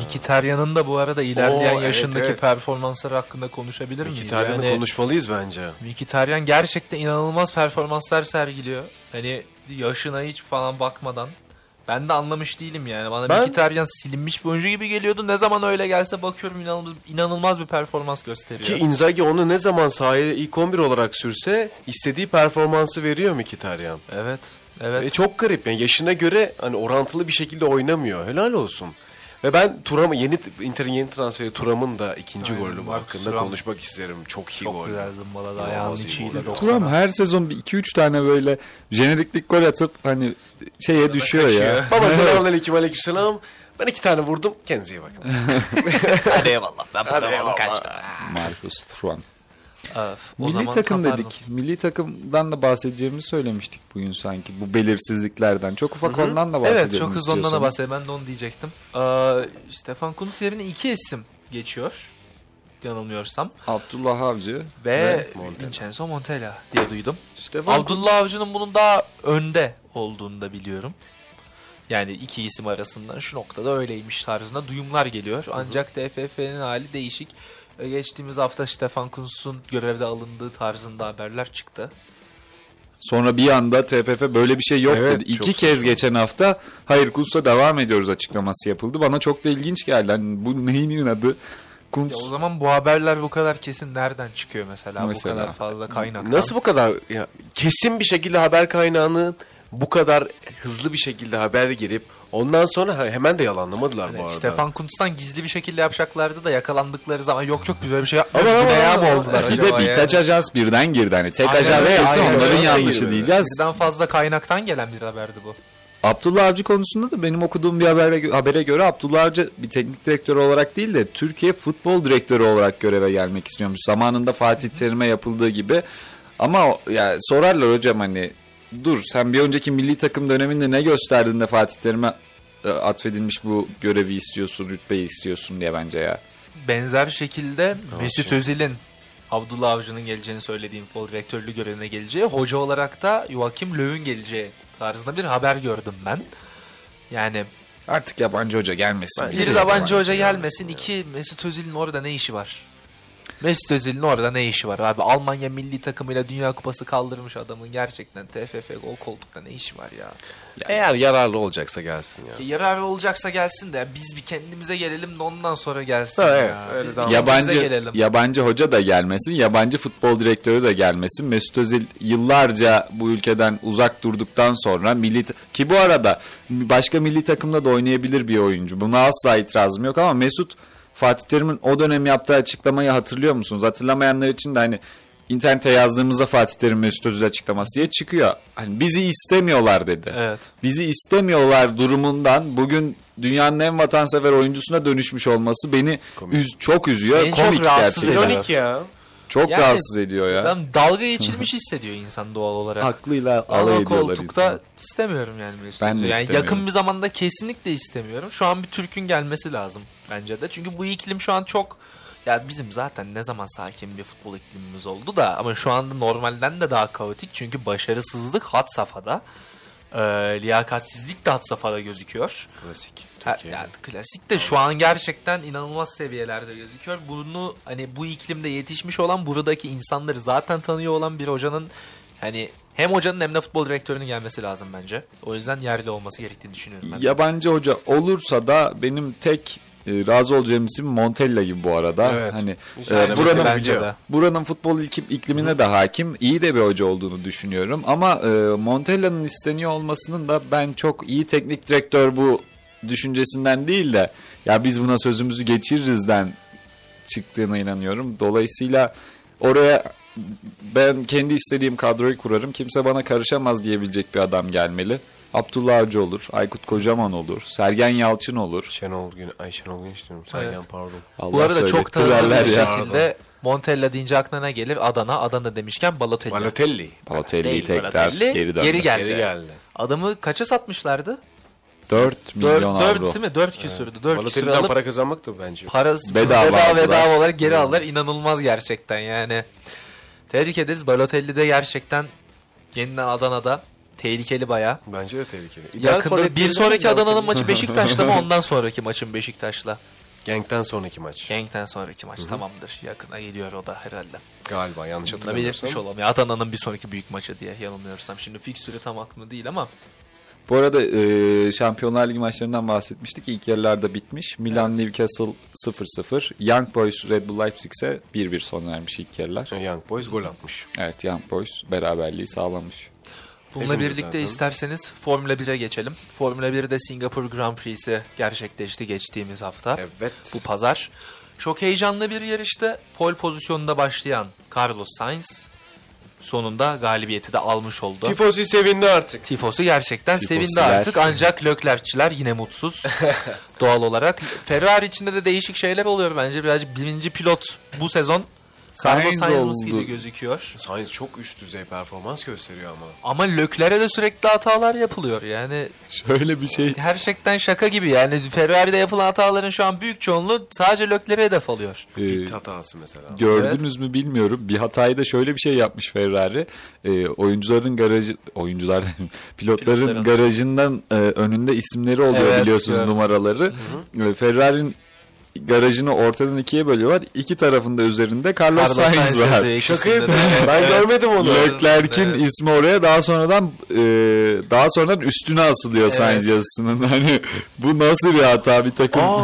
Mkhitaryan'ın da bu arada ilerleyen Oo, evet, yaşındaki evet. performansları hakkında konuşabilir miyiz? Mkhitaryan'ı Yani konuşmalıyız bence. Mkhitaryan gerçekten inanılmaz performanslar sergiliyor. Hani yaşına hiç falan bakmadan. Ben de anlamış değilim yani. Bana Ben- Mkhitaryan silinmiş bir oyuncu gibi geliyordu. Ne zaman öyle gelse bakıyorum inanılmaz, inanılmaz bir performans gösteriyor. Ki Inzaghi onu ne zaman sahaya ilk 11 olarak sürse istediği performansı veriyor Mkhitaryan. Evet. Evet. E, çok garip yani yaşına göre hani orantılı bir şekilde oynamıyor. Helal olsun. Ve ben Turam'ı yeni Inter'in yeni transferi Turam'ın da ikinci Aynen, golü Marcus hakkında Thuram. konuşmak isterim. Çok iyi Çok gol. güzel zımbaladı ayağının içiyle gol. 90'a. Turam her sezon bir 2-3 tane böyle jeneriklik gol atıp hani şeye düşüyor ya. kaçıyor. Baba selamünaleyküm aleykümselam. Ben iki tane vurdum. Kendinize iyi bakın. Hadi eyvallah. Ben Hadi eyvallah. kaçtı. Marcus Thuram. O Milli zaman takım kapardım. dedik. Milli takımdan da bahsedeceğimizi söylemiştik bugün sanki. Bu belirsizliklerden. Çok ufak ondan da bahsedelim Evet çok hızlı ondan da bahsedelim. Ben de onu diyecektim. Ee, Stefan Kuntz yerine iki isim geçiyor. Yanılmıyorsam. Abdullah Avcı Ve, Montella. Vincenzo Montella diye duydum. Stefan Abdullah Avcı'nın bunun daha önde olduğunu da biliyorum. Yani iki isim arasından şu noktada öyleymiş tarzında duyumlar geliyor. Ancak TFF'nin hali değişik. Ee, Geçtiğimiz hafta Stefan Kuntz'un görevde alındığı tarzında haberler çıktı. Sonra bir anda TFF böyle bir şey yok Evet, dedi. İki kez saçma. geçen hafta hayır Kuntz'a devam ediyoruz açıklaması yapıldı. Bana çok da ilginç geldi. Hani bu neyin adı? Kuntz Ya o zaman bu haberler bu kadar kesin nereden çıkıyor mesela, Mesela. bu kadar fazla kaynaktan? Nasıl bu kadar ya, kesin bir şekilde haber kaynağını bu kadar hızlı bir şekilde haber girip ondan sonra hemen de yalanlamadılar bu Yani arada. Stefan Kuntz'tan gizli bir şekilde yapacaklardı da yakalandıkları zaman yok yok biz böyle bir şey yapmıyoruz. Ama- ama- mi ama- oldular bir de birkaç yani? ajans birden girdi. Hani tek Aynen ajans girse aynen onların yanlışı Girdi. diyeceğiz. Birden fazla kaynaktan gelen bir haberdi bu. Abdullah Avcı konusunda da benim okuduğum bir habere, habere göre Abdullah Avcı bir teknik direktör olarak değil de Türkiye futbol direktörü olarak göreve gelmek istiyormuş. Zamanında Fatih Terim'e yapıldığı gibi. Ama o- ya sorarlar hocam hani dur sen bir önceki milli takım döneminde ne gösterdin de Fatih Terim'e e, atfedilmiş bu görevi istiyorsun, rütbeyi istiyorsun diye bence ya. Benzer şekilde Mesut Özil'in Abdullah Avcı'nın geleceğini söylediğim futbol direktörlüğü görevine geleceği, hoca olarak da Joachim Löw'ün geleceği tarzında bir haber gördüm ben. Yani Artık yabancı hoca gelmesin. bir yabancı hoca gelmesin, iki Mesut Özil'in orada ne işi var? Mesut Özil'in orada ne işi var abi? Almanya milli takımıyla Dünya Kupası kaldırmış adamın gerçekten TFF o koltukta ne işi var ya? Eğer yararlı olacaksa gelsin ya. Ya Yararı olacaksa gelsin de biz bir kendimize gelelim de ondan sonra gelsin Ha, ya. evet, öyle Biz Yabancı gelelim. yabancı hoca da gelmesin, yabancı futbol direktörü de gelmesin. Mesut Özil yıllarca bu ülkeden uzak durduktan sonra milli ki bu arada başka milli takımda da oynayabilir bir oyuncu. Buna asla itirazım yok ama Mesut Fatih Terim'in o dönem yaptığı açıklamayı hatırlıyor musunuz? Hatırlamayanlar için de hani internete yazdığımızda Fatih Terim Mesut Özil açıklaması diye çıkıyor. Hani bizi istemiyorlar dedi. Evet. Bizi istemiyorlar durumundan bugün dünyanın en vatansever oyuncusuna dönüşmüş olması beni üz- çok üzüyor. Beni çok Komik rahatsız gerçekten. ya. Çok Yani- rahatsız ediyor ya. Ben dalga geçilmiş hissediyor insan doğal olarak. Aklıyla alay ediyorlar koltukta insanı. istemiyorum yani Mesut Ben de. Yani istemiyorum. yakın bir zamanda kesinlikle istemiyorum. Şu an bir Türk'ün gelmesi lazım bence de. Çünkü bu iklim şu an çok ya bizim zaten ne zaman sakin bir futbol iklimimiz oldu da ama şu anda normalden de daha kaotik çünkü başarısızlık had safhada. Ee, liyakatsizlik de had safhada gözüküyor. Klasik. Ha, Türkiye. yani klasik de şu an gerçekten inanılmaz seviyelerde gözüküyor. Bunu hani bu iklimde yetişmiş olan buradaki insanları zaten tanıyor olan bir hocanın hani hem hocanın hem de futbol direktörünün gelmesi lazım bence. O yüzden yerli olması gerektiğini düşünüyorum ben. Yabancı hoca olursa da benim tek e, razı olacağım isim Montella gibi bu arada. Evet. Hani e, buranın buranın futbol iklimine de hakim. iyi de bir hoca olduğunu düşünüyorum. Ama e, Montella'nın isteniyor olmasının da ben çok iyi teknik direktör bu düşüncesinden değil de ya biz buna sözümüzü geçiririzden çıktığına inanıyorum. Dolayısıyla oraya ben kendi istediğim kadroyu kurarım. Kimse bana karışamaz diyebilecek bir adam gelmeli. Abdullah Avcı olur, Aykut Kocaman olur, Sergen Yalçın olur. Şenol Gün, ay Şenol Güneş diyorum. Sergen Evet. pardon. Allah Bu arada çok derler bir ya. şekilde Montella deyince aklına ne gelir? Adana. Adana demişken Balotelli. Balotelli. Balotelli'yi Değil, tekrar Balotelli geri döndü. geri geldi. Geri geldi. Adamı kaça satmışlardı? 4 milyon 4, avro. 4 değil mi? 4 küsürdü. 4 küsür Balotelli'den alıp para kazanmak da bence. parası Bedava bedava, bedava, olarak geri aldılar. İnanılmaz gerçekten yani. Tebrik ederiz. Balotelli de gerçekten yeniden Adana'da tehlikeli bayağı. Bence de tehlikeli. İdeal Yakında bir sonraki Adana'nın maçı Beşiktaş'la mı ondan sonraki maçın Beşiktaş'la? Genk'ten sonraki maç. Genk'ten sonraki maç tamamdır. Yakına geliyor o da herhalde. Galiba yanlış hatırlamıyorsam. olalım. Ya Adana'nın bir sonraki büyük maçı diye yanılmıyorsam. Şimdi fikstürü tam aklımda değil ama Bu arada e, Şampiyonlar Ligi maçlarından bahsetmiştik. İlk yarılarda bitmiş. Milan Newcastle 0-0. Young Boys Red Bull Leipzig ise 1-1 sona ermiş ilk yarılar. Young Boys gol atmış. Evet Young Boys beraberliği sağlamış. Bununla Hepimiz birlikte zaten. isterseniz Formula 1'e geçelim. Formula 1'de Singapur Grand Prix'si gerçekleşti geçtiğimiz hafta. Evet. Bu pazar. Çok heyecanlı bir yarışta pole pozisyonunda başlayan Carlos Sainz sonunda galibiyeti de almış oldu. Tifosi sevindi artık. Tifosu gerçekten Tifosiler. sevindi artık ancak Leclerc'çiler yine mutsuz doğal olarak. Ferrari içinde de değişik şeyler oluyor bence. Birazcık birinci pilot bu sezon Carlos Sainz oldu. gibi gözüküyor. Sainz çok üst düzey performans gösteriyor ama. Ama Leclerc'e de sürekli hatalar yapılıyor. Yani Şöyle bir şey. gerçekten şaka gibi yani Ferrari'de yapılan hataların şu an büyük çoğunluğu sadece Leclerc'e hedef alıyor. e, Pit hatası mesela. Gördünüz mü bilmiyorum. Bir hatayı da şöyle bir şey yapmış Ferrari. E, oyuncuların garajı, oyuncular pilotların Pilotların. garajından e, önünde isimleri oluyor Evet, biliyorsunuz gördüm. numaraları. E, Ferrari'nin garajını ortadan ikiye bölüyorlar. İki tarafında üzerinde Carlos, Carlos Sainz, Sainz var. Şaka yapıyorsun. Ben Evet. görmedim onu. Leclerc'in Evet. ismi oraya daha sonradan e, daha sonradan üstüne asılıyor Evet. Sainz yazısının. Hani bu nasıl bir hata bir takım?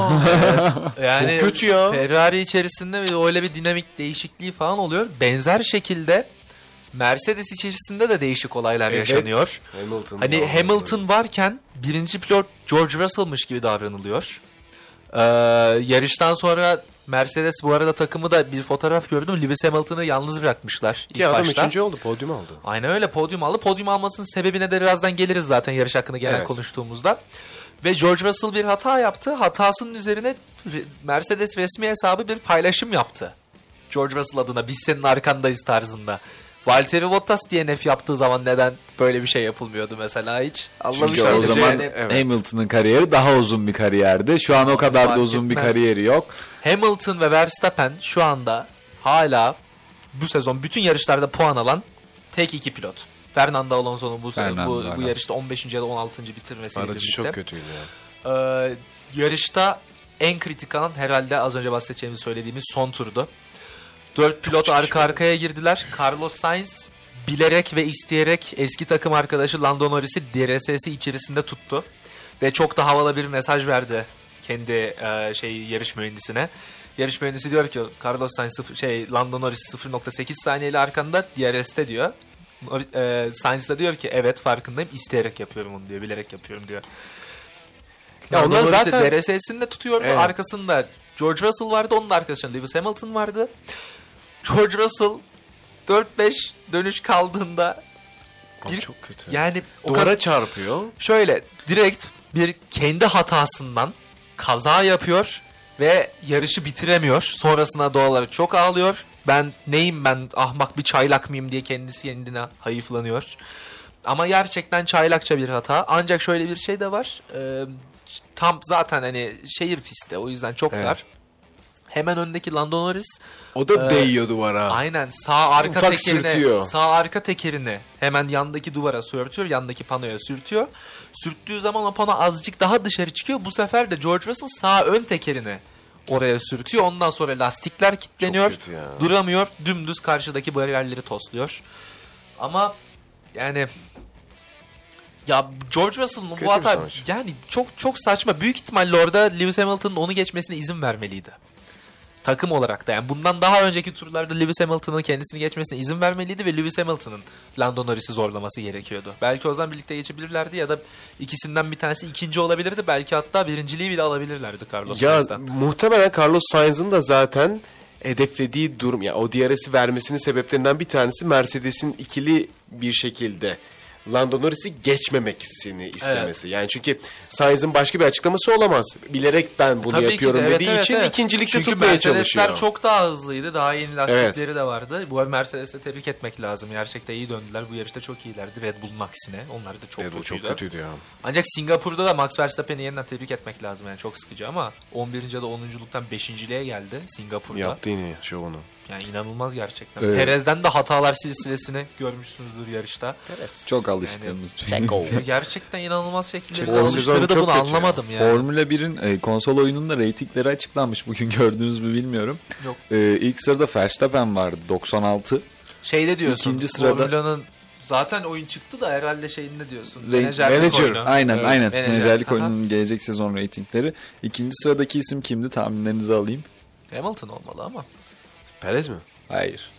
Yani Çok kötü ya. Ferrari içerisinde bir- öyle bir dinamik değişikliği falan oluyor. Benzer şekilde Mercedes içerisinde de değişik olaylar Evet. yaşanıyor. Hamilton. Hani. Hamilton varken birinci pilot George Russell'mış gibi davranılıyor. Ee, yarıştan sonra Mercedes bu arada takımı da bir fotoğraf gördüm. Lewis Hamilton'ı yalnız bırakmışlar ilk Ki adam başta. üçüncü oldu. Podyum aldı. Aynen öyle podyum aldı. Podyum almasının sebebine de birazdan geliriz zaten yarış hakkında genel Evet. konuştuğumuzda. Ve George Russell bir hata yaptı. Hatasının üzerine Mercedes resmi hesabı bir paylaşım yaptı. George Russell adına biz senin arkandayız tarzında. Valtteri Bottas DNF yaptığı zaman neden böyle bir şey yapılmıyordu mesela hiç? Çünkü Anlamışlar. o zaman Yani evet. Hamilton'ın kariyeri daha uzun bir kariyerdi. Şu an o kadar da fark uzun bir etmez. kariyeri yok. Hamilton ve Verstappen şu anda hala bu sezon bütün yarışlarda puan alan tek iki pilot. Fernando Alonso'nun bu, Fernando, bu, bu yarışta 15. ya da 16. bitirmesiyle Aracı birlikte. çok kötüydü ya. Ee, yarışta en kritik an herhalde az önce bahsedeceğimiz söylediğimiz son turdu. Dört pilot arka arkaya girdiler. Carlos Sainz bilerek ve isteyerek eski takım arkadaşı Lando Norris'i DRS'si içerisinde tuttu. Ve çok da havalı bir mesaj verdi kendi e, şey yarış mühendisine. Yarış mühendisi diyor ki Carlos Sainz sıfır, şey Lando Norris 0.8 saniyeli arkanda DRS'te diyor. E, Sainz de diyor ki evet farkındayım isteyerek yapıyorum onu diyor bilerek yapıyorum diyor. Ya onlar zaten- DRS'sinde tutuyordu. Evet. Arkasında George Russell vardı. Onun da arkasında Lewis Hamilton vardı. George Russell 4-5 dönüş kaldığında Abi Bir- çok kötü. yani Duvara kadar çarpıyor. şöyle direkt bir kendi hatasından kaza yapıyor ve yarışı bitiremiyor. Sonrasında doğal olarak çok ağlıyor. Ben neyim ben ahmak bir çaylak mıyım diye kendisi kendine hayıflanıyor. Ama gerçekten çaylakça bir hata. Ancak şöyle bir şey de var. Ee, tam zaten hani şehir pisti o yüzden çok Evet. dar. Hemen öndeki Lando Norris O da Ee, değiyor duvara. Aynen sağ arka ufak tekerini sürtüyor. sağ arka tekerini hemen yandaki duvara sürtüyor, yandaki panoya sürtüyor. Sürttüğü zaman o pano azıcık daha dışarı çıkıyor. Bu sefer de George Russell sağ ön tekerini oraya sürtüyor. Ondan sonra lastikler kilitleniyor. Duramıyor. Dümdüz karşıdaki bariyerleri tosluyor. Ama yani ya George Russell'ın bu hata yani çok çok saçma. Büyük ihtimalle orada Lewis Hamilton'ın onu geçmesine izin vermeliydi takım olarak da yani bundan daha önceki turlarda Lewis Hamilton'ın kendisini geçmesine izin vermeliydi ve Lewis Hamilton'ın Lando Norris'i zorlaması gerekiyordu. Belki o zaman birlikte geçebilirlerdi ya da ikisinden bir tanesi ikinci olabilirdi. Belki hatta birinciliği bile alabilirlerdi Carlos Ya Sainz'den. muhtemelen Carlos Sainz'ın da zaten hedeflediği durum ya o DRS'i vermesinin sebeplerinden bir tanesi Mercedes'in ikili bir şekilde Lando Norris'i geçmemesini istemesi. Yani çünkü Sainz'in başka bir açıklaması olamaz. Bilerek ben bunu Tabii yapıyorum de, evet, dediği evet, için evet. ikincilikte Çünkü tutmaya Mercedesler çalışıyor. çok daha hızlıydı. Daha yeni lastikleri de vardı. Bu Mercedes'e tebrik etmek lazım. Gerçekten iyi döndüler. Bu yarışta çok iyilerdi. Red Bull'un aksine. Onlar da çok Evet, bu kötüydü. çok kötüydü ya. Ancak Singapur'da da Max Verstappen'i yeniden tebrik etmek lazım. Yani çok sıkıcı ama 11. ya da 10.luktan 5.liğe geldi Singapur'da. Yaptı yine şovunu. Yani inanılmaz gerçekten. Evet. Perez'den de hatalar silsilesini görmüşsünüzdür yarışta. Çok alıştığımız. gerçekten inanılmaz şekilde Formula alıştıkları da bunu anlamadım yani. Formula 1'in e, konsol oyununda reytingleri açıklanmış. Bugün gördünüz mü bilmiyorum. Yok. E, ilk sırada Verstappen vardı 96. Şeyde diyorsun. İkinci sırada- Formula'nın zaten oyun çıktı da herhalde şeyinde diyorsun. Re- Menajerlik Manager. oyunu. Aynen Evet. aynen. Menajer. Menajerlik oyununun gelecek sezon reytingleri. İkinci sıradaki isim kimdi? Tahminlerinizi alayım. Hamilton olmalı ama. Perez mi? Hayır.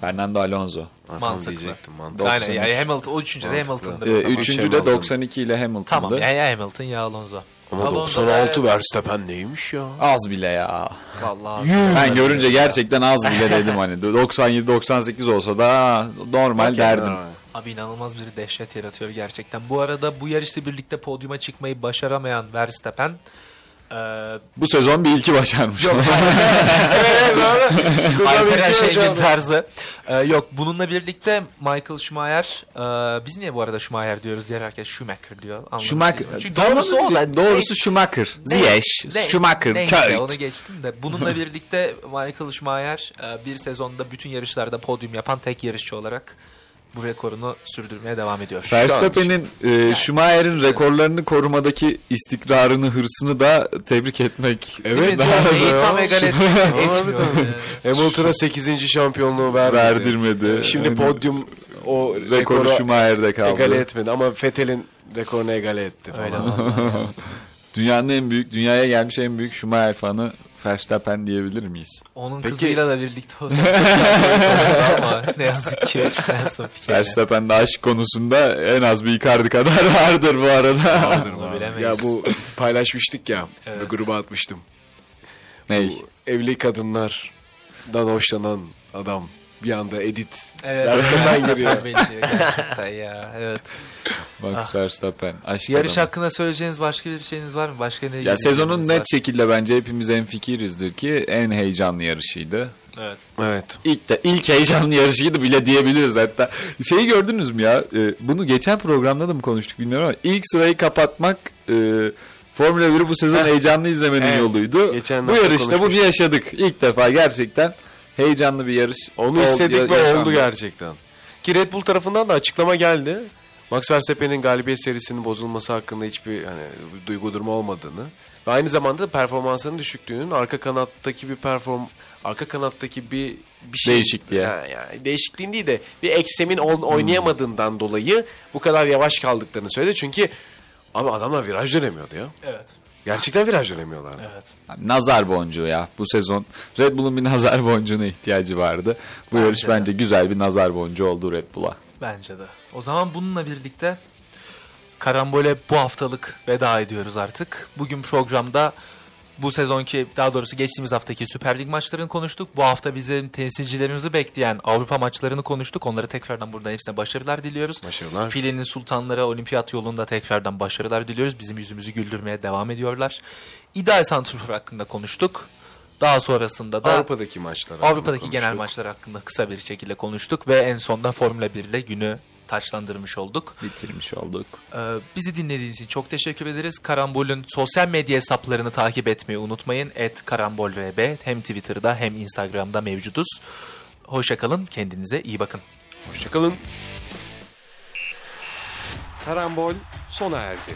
Fernando Alonso. Ha, Mantıklı. diyecektim. Mantıklı. Aynen 93. yani Hamilton. O üçüncü de. Hamilton'dır Ee, üçüncü de Hamilton. 92 ile Hamilton'dı. Tamam ya, ya Hamilton ya Alonso. Ama Alonso 96 da- Verstappen neymiş ya? Az bile ya. Vallahi. Ben görünce gerçekten az bile dedim hani. 97-98 olsa da normal derdim. Ha. Abi inanılmaz bir dehşet yaratıyor gerçekten. Bu arada bu yarışla birlikte podyuma çıkmayı başaramayan Verstappen Bu sezon bir ilki başarmış. Alperen Şengin tarzı. Ee, yok bununla birlikte Michael Schumacher ee, biz niye bu arada Schumacher diyoruz diğer herkes Schumacher diyor. Anlamış Schumacher. Çünkü Doğrusu doğrusu o. Doğrusu Schumacher. Ziyech. Schumacher. Neyse onu Kurt. geçtim de. Bununla birlikte Michael Schumacher e, bir sezonda bütün yarışlarda podyum yapan tek yarışçı olarak bu rekorunu sürdürmeye devam ediyor. Verstappen'in e, Schumacher'in rekorlarını korumadaki istikrarını, hırsını da tebrik etmek Evet, ya. tam egal et- etmiyor. Hamilton'a 8. şampiyonluğu vermedi. verdirmedi. Şimdi Yani podyum o rekoru rekoru Schumacher'de kaldı. egale etmedi ama Vettel'in rekorunu egale etti falan. Öyle. Dünyanın en büyük, dünyaya gelmiş en büyük Schumacher fanı Verstappen diyebilir miyiz? Onun Peki- kızıyla da birlikte olsa ama ne yazık ki en son fikir. Verstappen de aşk konusunda en az bir Icardi kadar vardır bu arada. Bunu bilemeyiz. Ya bu paylaşmıştık ya. Evet. Bir gruba atmıştım. Ney? Bu evli kadınlardan hoşlanan adam bir anda edit. Evet. Verstappen giriyor. Gerçekten ya. Evet. Max Verstappen. Aşk Yarış adamı. hakkında söyleyeceğiniz başka bir şeyiniz var mı? Başka ne Ya sezonun net var? şekilde bence hepimiz en fikirizdir ki en heyecanlı yarışıydı. Evet. Evet. İlk de ilk heyecanlı yarışıydı bile diyebiliriz hatta. Şeyi gördünüz mü ya? E, bunu geçen programda da mı konuştuk bilmiyorum ama ilk sırayı kapatmak e, Formula 1'i bu sezon heyecanlı izlemenin Evet. yoluydu. Geçen bu yarışta bunu yaşadık. İlk defa gerçekten heyecanlı bir yarış. Onu istedik ve yaşandı. oldu gerçekten. Ki Red Bull tarafından da açıklama geldi. Max Verstappen'in galibiyet serisinin bozulması hakkında hiçbir hani duygu durumu olmadığını ve aynı zamanda da performansının düşüklüğünün arka kanattaki bir perform arka kanattaki bir bir şey Değişikliğe. Ha, yani değişikliğin değil de bir eksemin ol- oynayamadığından dolayı bu kadar yavaş kaldıklarını söyledi. Çünkü abi adamlar viraj dönemiyordu ya. Evet. Gerçekten viraj dönemiyorlardı. Evet. Nazar boncuğu ya. Bu sezon Red Bull'un bir nazar boncuğuna ihtiyacı vardı. Bu Bence yarış de. bence güzel bir nazar boncuğu oldu Red Bull'a. Bence de. O zaman bununla birlikte karambole bu haftalık veda ediyoruz artık. Bugün programda bu sezonki daha doğrusu geçtiğimiz haftaki Süper Lig maçlarını konuştuk. Bu hafta bizim temsilcilerimizi bekleyen Avrupa maçlarını konuştuk. Onları tekrardan buradan hepsine başarılar diliyoruz. Başarılar. Filenin sultanları olimpiyat yolunda tekrardan başarılar diliyoruz. Bizim yüzümüzü güldürmeye devam ediyorlar. İdeal santrfor hakkında konuştuk. Daha sonrasında da Avrupa'daki maçlar. Avrupa'daki genel maçlar hakkında kısa bir şekilde konuştuk ve en sonunda Formula 1 ile günü taçlandırmış olduk. Bitirmiş olduk. Ee, bizi dinlediğiniz için çok teşekkür ederiz. Karambol'ün sosyal medya hesaplarını takip etmeyi unutmayın. Et karambolrb hem Twitter'da hem Instagram'da mevcuduz. Hoşçakalın, kendinize iyi bakın. Hoşçakalın. Karambol sona erdi.